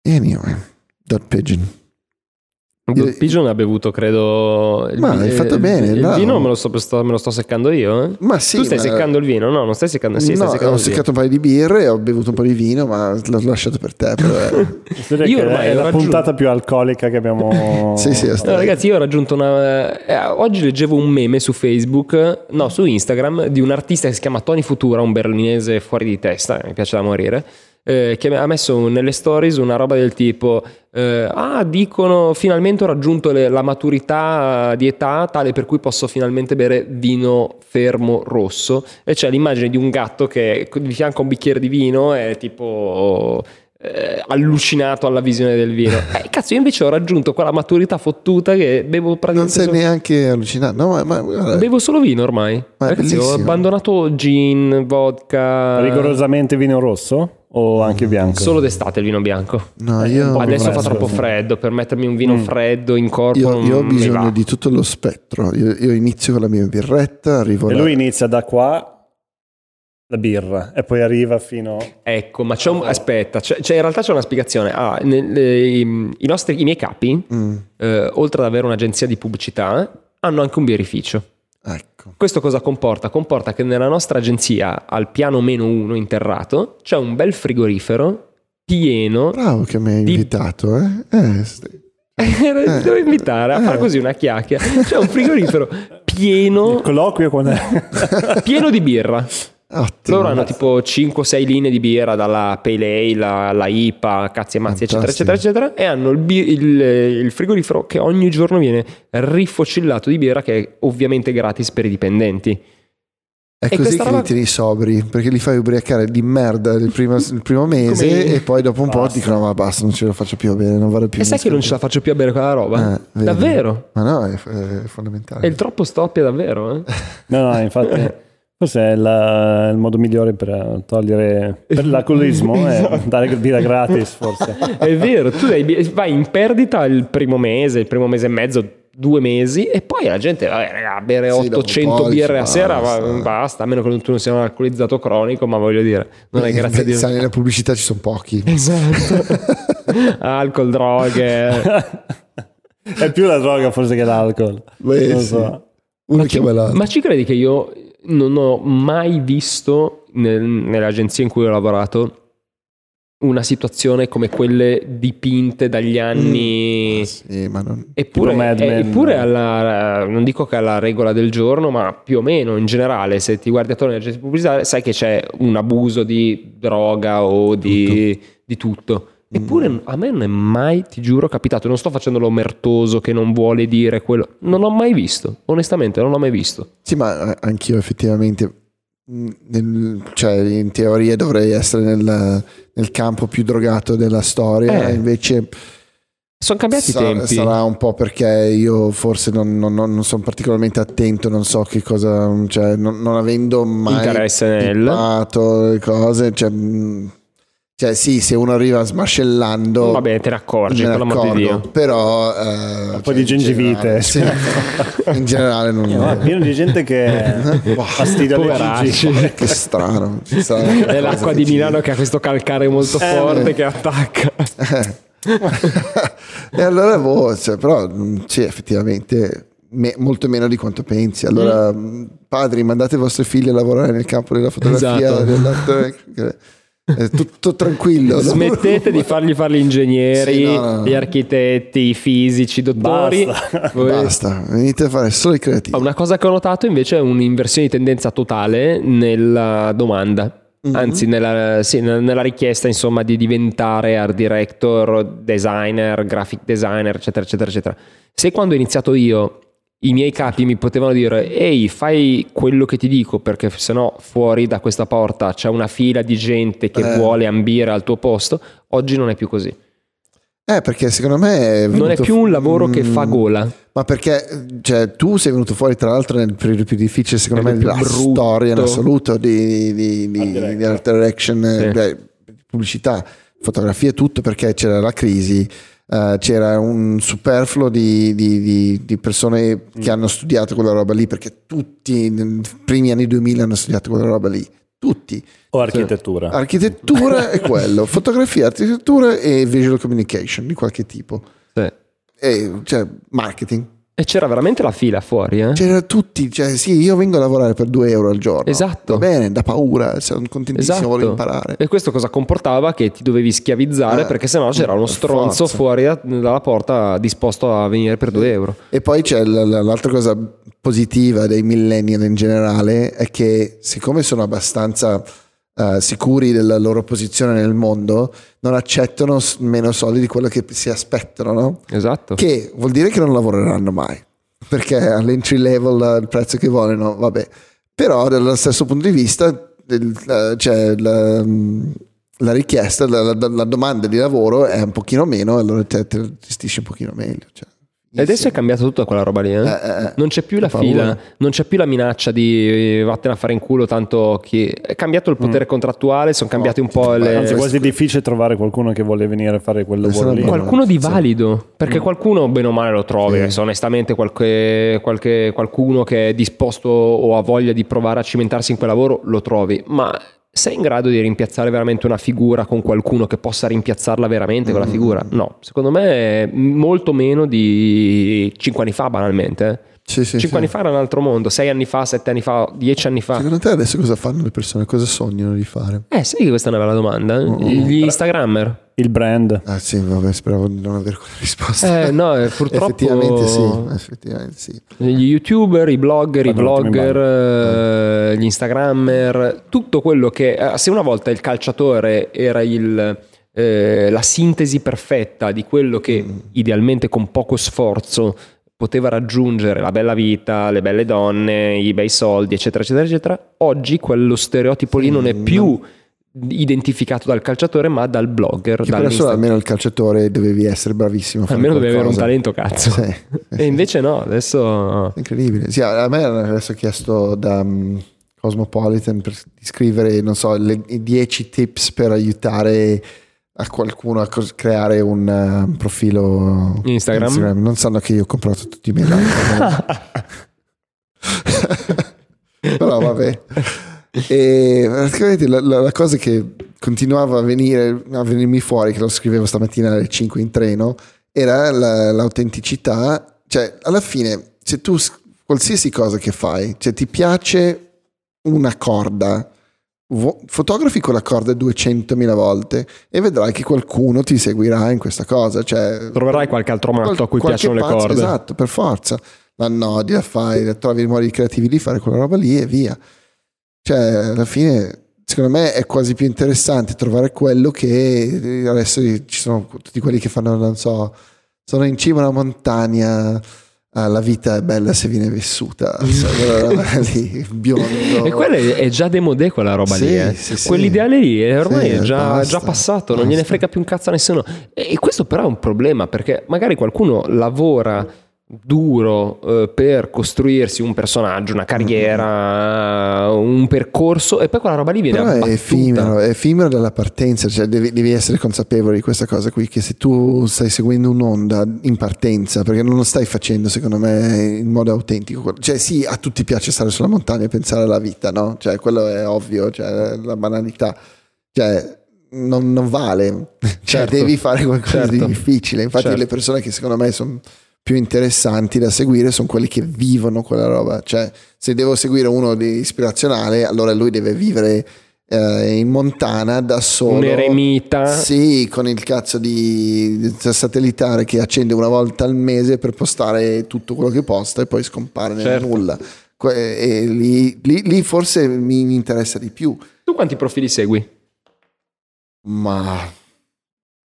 Anyway, Dot Pigeon. Io- Pigeon ha bevuto, credo. il Ma hai fatto il- bene, Il bravo. vino me lo, sto, me lo sto seccando io. eh? Ma sì, tu stai ma- seccando il vino? No, non stai seccando. Sì, stai no, seccando ho seccato un paio di birre, ho bevuto un po' di vino, ma l'ho lasciato per te. Però, eh. Io ormai è ho la raggiunto- puntata più alcolica che abbiamo. Sì, sì, No, ragazzi, io ho raggiunto una. eh, oggi leggevo un meme su Facebook, no, su Instagram, di un artista che si chiama Tony Futura, un berlinese fuori di testa, mi piace da morire. Eh, che ha messo nelle stories una roba del tipo: eh, Ah, dicono finalmente ho raggiunto le- la maturità di età tale per cui posso finalmente bere vino fermo rosso. E c'è l'immagine di un gatto che di fianco a un bicchiere di vino è tipo eh, allucinato alla visione del vino. Eh, cazzo, io invece ho raggiunto quella maturità fottuta che bevo Non praticamente sei solo, neanche allucinato. No, ma, ma guarda, bevo solo vino ormai. Ma è Ragazzi, ho abbandonato gin, vodka. Rigorosamente vino rosso o anche bianco? Solo d'estate il vino bianco. no, Eh, io, Adesso fa troppo freddo per mettermi un vino Mm. freddo in corpo. io, io ho bisogno di tutto lo spettro. Io, io inizio con la mia birretta, arrivo E là. lui inizia da qua la birra e poi arriva fino Ecco, ma c'è un. Aspetta, c'è, c'è- in realtà c'è una spiegazione. Ah, nel- i, i nostri, I miei capi, Mm, eh, oltre ad avere un'agenzia di pubblicità, hanno anche un birrificio. Ecco. Questo cosa comporta? Comporta che nella nostra agenzia, al piano meno uno interrato, c'è un bel frigorifero pieno. Bravo che mi hai Di- invitato, eh? Eh, st- Ti devo invitare a fare Eh. così una chiacchiera. C'è un frigorifero il pieno, colloquio con è? pieno di birra. Ottimo. Loro hanno tipo 5-6 linee di birra, dalla Pale Ale, la, la IPA, cazzi e mazzi, eccetera, eccetera, eccetera. E hanno il, bi- il- il frigorifero che ogni giorno viene rifocillato di birra, che è ovviamente gratis per i dipendenti. È E così che roba- li tieni sobri, perché li fai ubriacare di merda il primo, il primo mese Come- e poi dopo un po' Basta. dicono ma basta, non ce la faccio più a bere, non vado più. E sai che non ce la faccio più a bere quella roba? Eh, davvero? Ma no, è, è fondamentale. È il troppo stoppia davvero, eh? No, no, infatti forse è la- il modo migliore per togliere per l'alcolismo è dare birra gratis forse. È vero, tu dai- vai in perdita il primo mese, il primo mese e mezzo, due mesi, e poi la gente, vabbè, raga, bere Sì, dopo un 800 po' birre a sera basta. va- basta, a meno che tu non sia un alcolizzato cronico, ma voglio dire, non è grazie a Dio. Sai, nella pubblicità ci sono pochi. Esatto. Alcol, droghe. È più la droga forse che l'alcol. Beh, non sì. so. Uno chiama l'altro. Ma ci credi che io non ho mai visto nel- nelle agenzie in cui ho lavorato una situazione come quelle dipinte dagli anni... Ah, Sì, non... Eppure, Mad eh, eppure alla, non dico che alla regola del giorno, ma più o meno in generale, se ti guardi attorno alle agenzie pubblicitarie, sai che c'è un abuso di droga o di di tutto. Eppure a me non è mai, ti giuro, capitato. Non sto facendo l'omertoso che non vuole dire quello. Non l'ho mai visto. Onestamente, non l'ho mai visto. Sì, ma eh, anch'io effettivamente, mh, nel- cioè in teoria dovrei essere nel, nel campo più drogato della storia, Eh, invece Sono cambiati sa- i tempi. sarà un po' perché io forse non, non- non- sono particolarmente attento, non so che cosa, cioè non, non avendo mai Interesse nel- le cose, cioè, mh, cioè sì, se uno arriva smascellando... Va bene, te ne accorgi, me per ne l'amor di Dio. però eh, Un po' di gengivite. in generale, sì, in generale non È pieno di gente che fastidia le Poveracci. Che strano È l'acqua di Milano che ha questo calcare molto Eh, forte beh. che attacca. e allora boh, cioè, però mh, sì effettivamente me- molto meno di quanto pensi allora mh, padri mandate i vostri figli a lavorare nel campo della fotografia Esatto. dell'arte- è tutto tranquillo no? Smettete di fargli fare gli ingegneri, Sì, no, gli architetti, i fisici, i dottori. Basta. Voi- basta venite a fare solo i creativi Una cosa che ho notato invece è un'inversione di tendenza totale nella domanda. Mhm. Anzi, nella, sì, nella- nella richiesta insomma di diventare art director, designer, graphic designer, eccetera, eccetera, eccetera. Se quando ho iniziato io i miei capi mi potevano dire ehi fai quello che ti dico perché sennò fuori da questa porta c'è una fila di gente che Eh. vuole ambire al tuo posto, oggi non è più così. Eh, perché secondo me è Non è più un lavoro che Mm, fa gola. Ma perché cioè, tu sei venuto fuori, tra l'altro, nel periodo più difficile, secondo me, della storia in assoluto di, di, di, Art di, direction. di art direction, eh, Sì. beh, pubblicità, fotografia e tutto, perché c'era la crisi. Eh, c'era un superfluo di, di- di- di persone che hanno studiato quella roba lì perché tutti nei primi anni 2000 hanno studiato quella roba lì. Tutti. O architettura. architettura è quello fotografia architettura e visual communication di qualche tipo. Sì. e, cioè marketing E c'era veramente la fila fuori, eh? c'era tutti, cioè sì, io vengo a lavorare per 2 euro al giorno. Esatto. Va bene, da paura, sono contentissimo, voglio imparare. E questo cosa comportava? Che ti dovevi schiavizzare Eh, perché sennò c'era uno stronzo forza. fuori da- dalla porta disposto a venire per 2 euro. E poi c'è l'altra cosa positiva dei millennial in generale è che siccome sono abbastanza eh, sicuri della loro posizione nel mondo, non accettano meno soldi di quello che si aspettano, no? Esatto. Che vuol dire che non lavoreranno mai, perché all'entry level il prezzo che vogliono, vabbè. Però dallo stesso punto di vista il- c'è la, la richiesta, la, la- la domanda di lavoro è un pochino meno, allora te, te gestisci un pochino meglio. Cioè. E adesso è cambiata tutta quella roba lì, eh? Eh, eh, eh. Non c'è più la paura. fila, non c'è più la minaccia di eh, vattene a fare in culo, tanto chi... È cambiato il potere contrattuale, sono cambiati un po' le... Anzi, è quasi difficile trovare qualcuno che vuole venire a fare quel lavoro lì. qual- Qualcuno di Sì. valido, perché qualcuno bene o male lo trovi, Sì. onestamente qualche, qualche- qualcuno che è disposto o ha voglia di provare a cimentarsi in quel lavoro lo trovi, ma sei in grado di rimpiazzare veramente una figura con qualcuno che possa rimpiazzarla veramente Mm. quella figura? No, secondo me è molto meno di 5 anni fa banalmente. Sì, sì, 5 sì. anni fa era un altro mondo, 6 anni fa, 7 anni fa, 10 anni fa. Secondo te adesso cosa fanno le persone? Cosa sognano di fare? Eh, sai che questa è una bella domanda? eh? Mm. Gli Instagrammer. Il brand. Ah sì, vabbè, speravo di non avere quella risposta. Eh, no, eh, purtroppo... Effettivamente sì, effettivamente sì. Gli youtuber, i blogger, i Fanno ottimi vlogger, eh, gli instagrammer, tutto quello che... eh, Se una volta il calciatore era il, eh, la sintesi perfetta di quello che idealmente con poco sforzo poteva raggiungere la bella vita, le belle donne, i bei soldi, eccetera, eccetera, eccetera, oggi quello stereotipo lì non è più identificato dal calciatore ma dal blogger, Che adesso almeno il calciatore dovevi essere bravissimo. almeno deve avere un talento cazzo. Sì. E invece no, adesso... Incredibile. Sì, a me adesso chiesto da mm, Cosmopolitan per scrivere, non so, le, i 10 tips per aiutare a qualcuno a creare un eh, profilo Instagram? Non sanno che io ho comprato tutti i miei dati. Però vabbè. E praticamente la, la- la cosa che continuava a, venire, a venirmi fuori, che lo scrivevo stamattina alle 5 in treno, era la- l'autenticità. Cioè, alla fine, se tu qualsiasi cosa che fai, cioè ti piace una corda, fotografi quella corda 200.000 volte e vedrai che qualcuno ti seguirà in questa cosa. Cioè, Troverai qualche altro matto a cui piacciono le pazzo, corde. Esatto, per forza. La nodi, la fai, trovi i modi creativi di fare quella roba lì e via. Cioè, alla fine, secondo me è quasi più interessante trovare quello che adesso ci sono tutti quelli che fanno, non so, sono in cima a una montagna. Ah, la vita è bella se viene vissuta, roba lì, biondo. E quella è già demodé quella roba Sì, lì. eh. sì, sì. Quell'ideale lì è ormai è già, basta, già passato, non gliene basta. frega più un cazzo a nessuno. E questo però è un problema perché magari qualcuno lavora duro eh, per costruirsi un personaggio, una carriera, un percorso e poi quella roba lì viene Però è abbattuta. effimero, è effimero dalla partenza, cioè devi, devi essere consapevole di questa cosa qui, che se tu stai seguendo un'onda in partenza, perché non lo stai facendo secondo me in modo autentico, cioè sì, a tutti piace stare sulla montagna e pensare alla vita, no? Cioè quello è ovvio, cioè la banalità, cioè non, non vale, cioè Certo. devi fare qualcosa di Certo. difficile, infatti Certo. le persone che secondo me sono più interessanti da seguire sono quelli che vivono quella roba. Cioè, se devo seguire uno di ispirazionale, allora lui deve vivere eh, in Montana da solo. Un eremita. Sì, con il cazzo di satellitare che accende una volta al mese per postare tutto quello che posta e poi scompare nel Certo. nulla. Que- E lì, lì- lì forse mi interessa di più. Tu quanti profili segui? Ma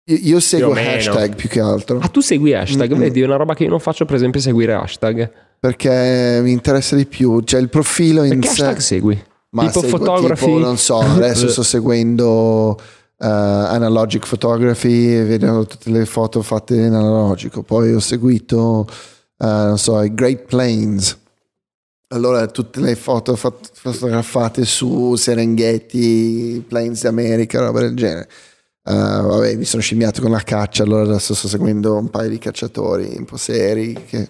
Io, seguo hashtag più che altro Ah, tu segui hashtag, Mm-mm. vedi, è una roba che io non faccio, per esempio, seguire hashtag. perché mi interessa di più. Cioè il profilo in Perché sé. hashtag segui? Ma tipo seguo, fotografi? tipo, non so, adesso sto seguendo eh, Analogic Photography e vedo tutte le foto fatte in analogico. Poi ho seguito, eh, non so, i Great Plains. Allora tutte le foto fat- fotografate su Serengeti, Plains d'America, roba del genere. Eh, vabbè, mi sono scimmiato con la caccia, allora adesso sto seguendo un paio di cacciatori un po' seri. Che...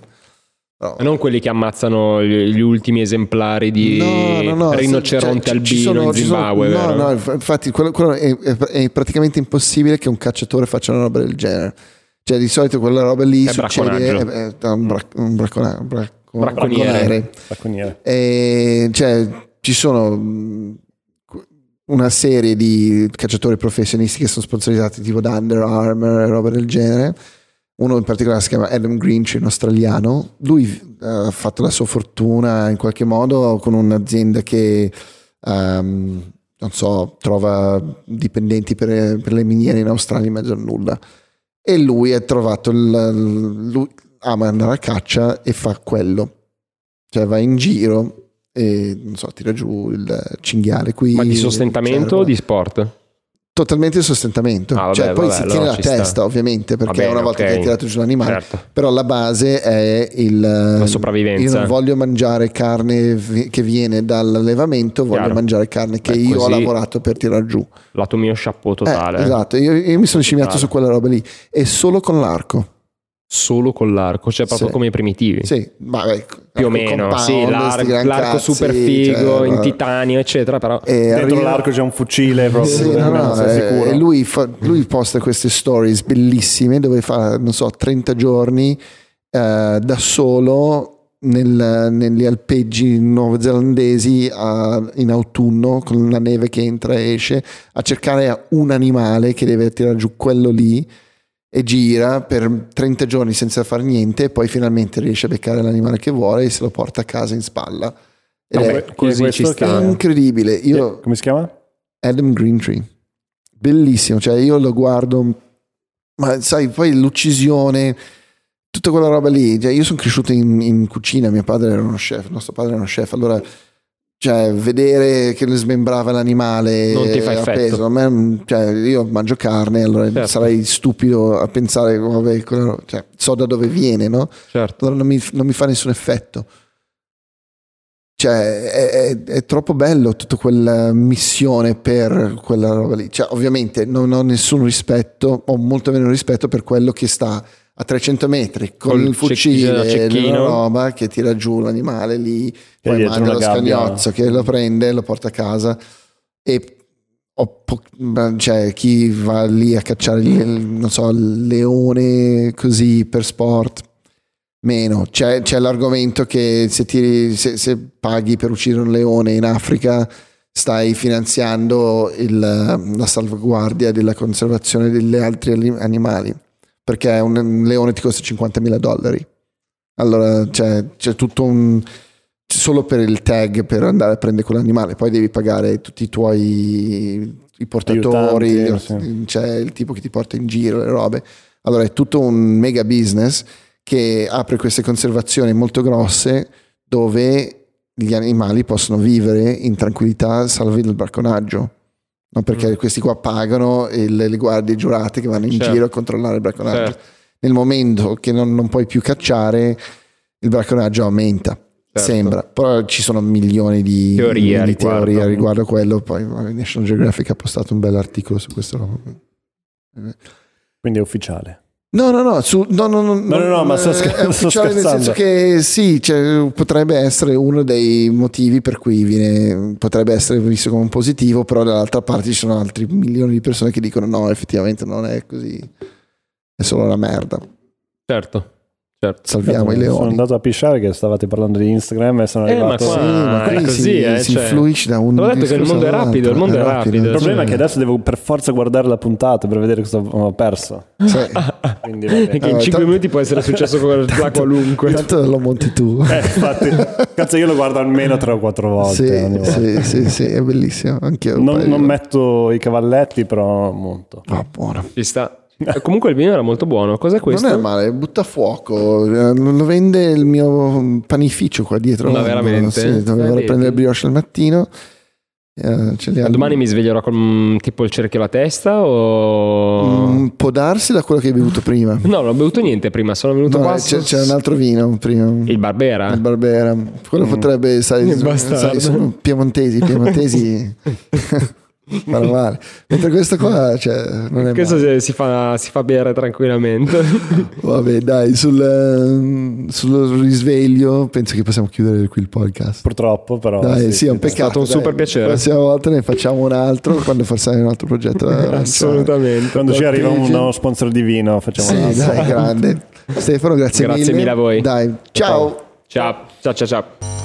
però- Non quelli che ammazzano gli, gli ultimi esemplari di No, no, no, rinoceronte cioè, ci albino sono- in ci sono- Zimbabwe, no, vero? no, inf- infatti quello, quello è, è- è praticamente impossibile che un cacciatore faccia una roba del genere. Cioè di solito quella roba lì È succede bracconaggio. è, è un, brac- un braccona- bracco- Bracconiere. bracconiere. Bracconiere. E, cioè, ci sono una serie di cacciatori professionisti che sono sponsorizzati tipo da Under Armour e roba del genere. Uno in particolare si chiama Adam Grinch, un australiano. Lui eh, ha fatto la sua fortuna in qualche modo con un'azienda che ehm, non so, trova dipendenti per, per le miniere in Australia in mezzo a nulla. E lui ha trovato il, lui ama andare a caccia e fa quello. Cioè va in giro e non so, tira giù il cinghiale qui. Ma di sostentamento o di sport? Totalmente di sostentamento. Ah, vabbè, cioè, poi vabbè, si tiene la ci sta. testa, ovviamente, perché bene, una volta ok. che hai tirato giù l'animale. Certo. Però la base è il. La sopravvivenza. Io non voglio mangiare carne che viene dall'allevamento, voglio Chiaro. mangiare carne che Beh, io ho lavorato per tirar giù. Lato mio chapeau totale. Eh, esatto, io, io mi sono scimmiato su quella roba lì. E solo con l'arco. Solo con l'arco, cioè proprio Sì. come i primitivi. Sì, ma beh, Più o meno, compound, sì, l'ar- l'arco cazzi, super figo cioè, in titanio, eccetera, però e Dentro arriva- l'arco c'è un fucile proprio. Sì, no, no, eh, sicuro. e lui, fa- lui posta queste stories bellissime dove fa, non so, 30 giorni eh, da solo nel- negli alpeggi neozelandesi a- in autunno con la neve che entra e esce a cercare un animale che deve tirare giù quello lì e gira per 30 giorni senza fare niente e poi finalmente riesce a beccare l'animale che vuole e se lo porta a casa in spalla. Ed Vabbè, è così ci sta. incredibile. Io, Come si chiama? Adam Greentree. Bellissimo, cioè io lo guardo, ma sai, poi l'uccisione, tutta quella roba lì, cioè io sono cresciuto in, in cucina, mio padre era uno chef, nostro padre era uno chef, allora cioè, vedere che le smembrava l'animale Non ti fa effetto. me, cioè, io mangio carne, allora Certo. sarei stupido a pensare, vabbè, quello- cioè, so da dove viene, no? certo. allora non mi, non mi fa nessun effetto. Cioè, è, è- è troppo bello tutta quella missione per quella roba lì. Cioè, ovviamente non ho nessun rispetto, ho molto meno rispetto per quello che sta a 300 metri con Col il fucile e la roba che tira giù l'animale lì, poi dietro manda lo scagnozzo che lo prende, lo porta a casa e po- cioè, chi va lì a cacciare il, non so, il leone così per sport? Meno. C'è, c'è l'argomento che se, tiri, se, se paghi per uccidere un leone in Africa stai finanziando il- la salvaguardia della conservazione degli altri ali- animali perché un, leone ti costa 50.000 dollari. Allora c'è, c'è tutto un solo per il tag per andare a prendere quell'animale poi devi pagare tutti i tuoi i portatori Aiutanti, c'è il tipo che ti porta in giro le robe. Allora è tutto un mega business che apre queste conservazioni molto grosse dove gli animali possono vivere in tranquillità salvi dal bracconaggio no? perché Mm. questi qua pagano e le, le guardie giurate che vanno in Certo. giro a controllare il bracconaggio Certo. nel momento che non, non puoi più cacciare il bracconaggio aumenta Certo. sembra però ci sono milioni di Teorie di riguardo. teorie a riguardo quello poi National Geographic ha postato un bel articolo su questo. Quindi è ufficiale. No, no, no, su- no, no, no, no, no, ma sto scher- è sto ufficiale nel senso che sì, cioè, potrebbe essere uno dei motivi per cui viene, potrebbe essere visto come un positivo, però dall'altra parte ci sono altri milioni di persone che dicono no, effettivamente non è così, è solo una merda, Certo. Certo. salviamo i Sono leoni. andato a pisciare che stavate parlando di Instagram e sono Eh, ma arrivato... qua- Sì, ma è così, si, eh, si cioè, influisce da un l'ho detto che il mondo è rapido, il mondo è rapido. Il problema è che cioè, adesso devo per forza guardare la puntata per vedere cosa ho perso. sì. Quindi vabbè. Che in Allora, 5 tanto- minuti può essere successo con la qualunque. Tanto lo monti tu. Eh, infatti, cazzo, io lo guardo almeno tre o quattro volte. Sì, sì, sì, sì, è bellissimo. Anche io. un Non, non metto i cavalletti, però monto. Ah, buono. Ci sta, Eh, Comunque il vino era molto buono. Cos'è questo? Non è male, butta fuoco. eh, Lo vende il mio panificio qua dietro. Ma veramente? Sì, dovevo Eh, vedi. prendere il brioche al mattino. Eh, Domani mi sveglierò con mm, tipo il cerchio alla testa o... Mm, può darsi da quello che hai bevuto prima. No, non ho bevuto niente prima, sono venuto No, qua... c'è- so- c'era un altro vino prima. Il Barbera? Il Barbera. Quello potrebbe, sai, sai, bastardo. sono piemontesi, piemontesi fanno male. Mentre questo qua, cioè, non è Questo male. si, fa, si fa bere tranquillamente. Vabbè, dai, sul, ehm, sullo risveglio penso che possiamo chiudere qui il podcast. Purtroppo, però. Dai, sì, è un dai. peccato. stato un dai. super piacere. La prossima volta ne facciamo un altro quando forse hai un altro progetto. Assolutamente. Quando ci arriva uno sponsor di vino, facciamo Sì, l'altro. dai, grande. Stefano, grazie, Grazie mille. mille a voi. Dai, ciao. Ciao, ciao, ciao, ciao.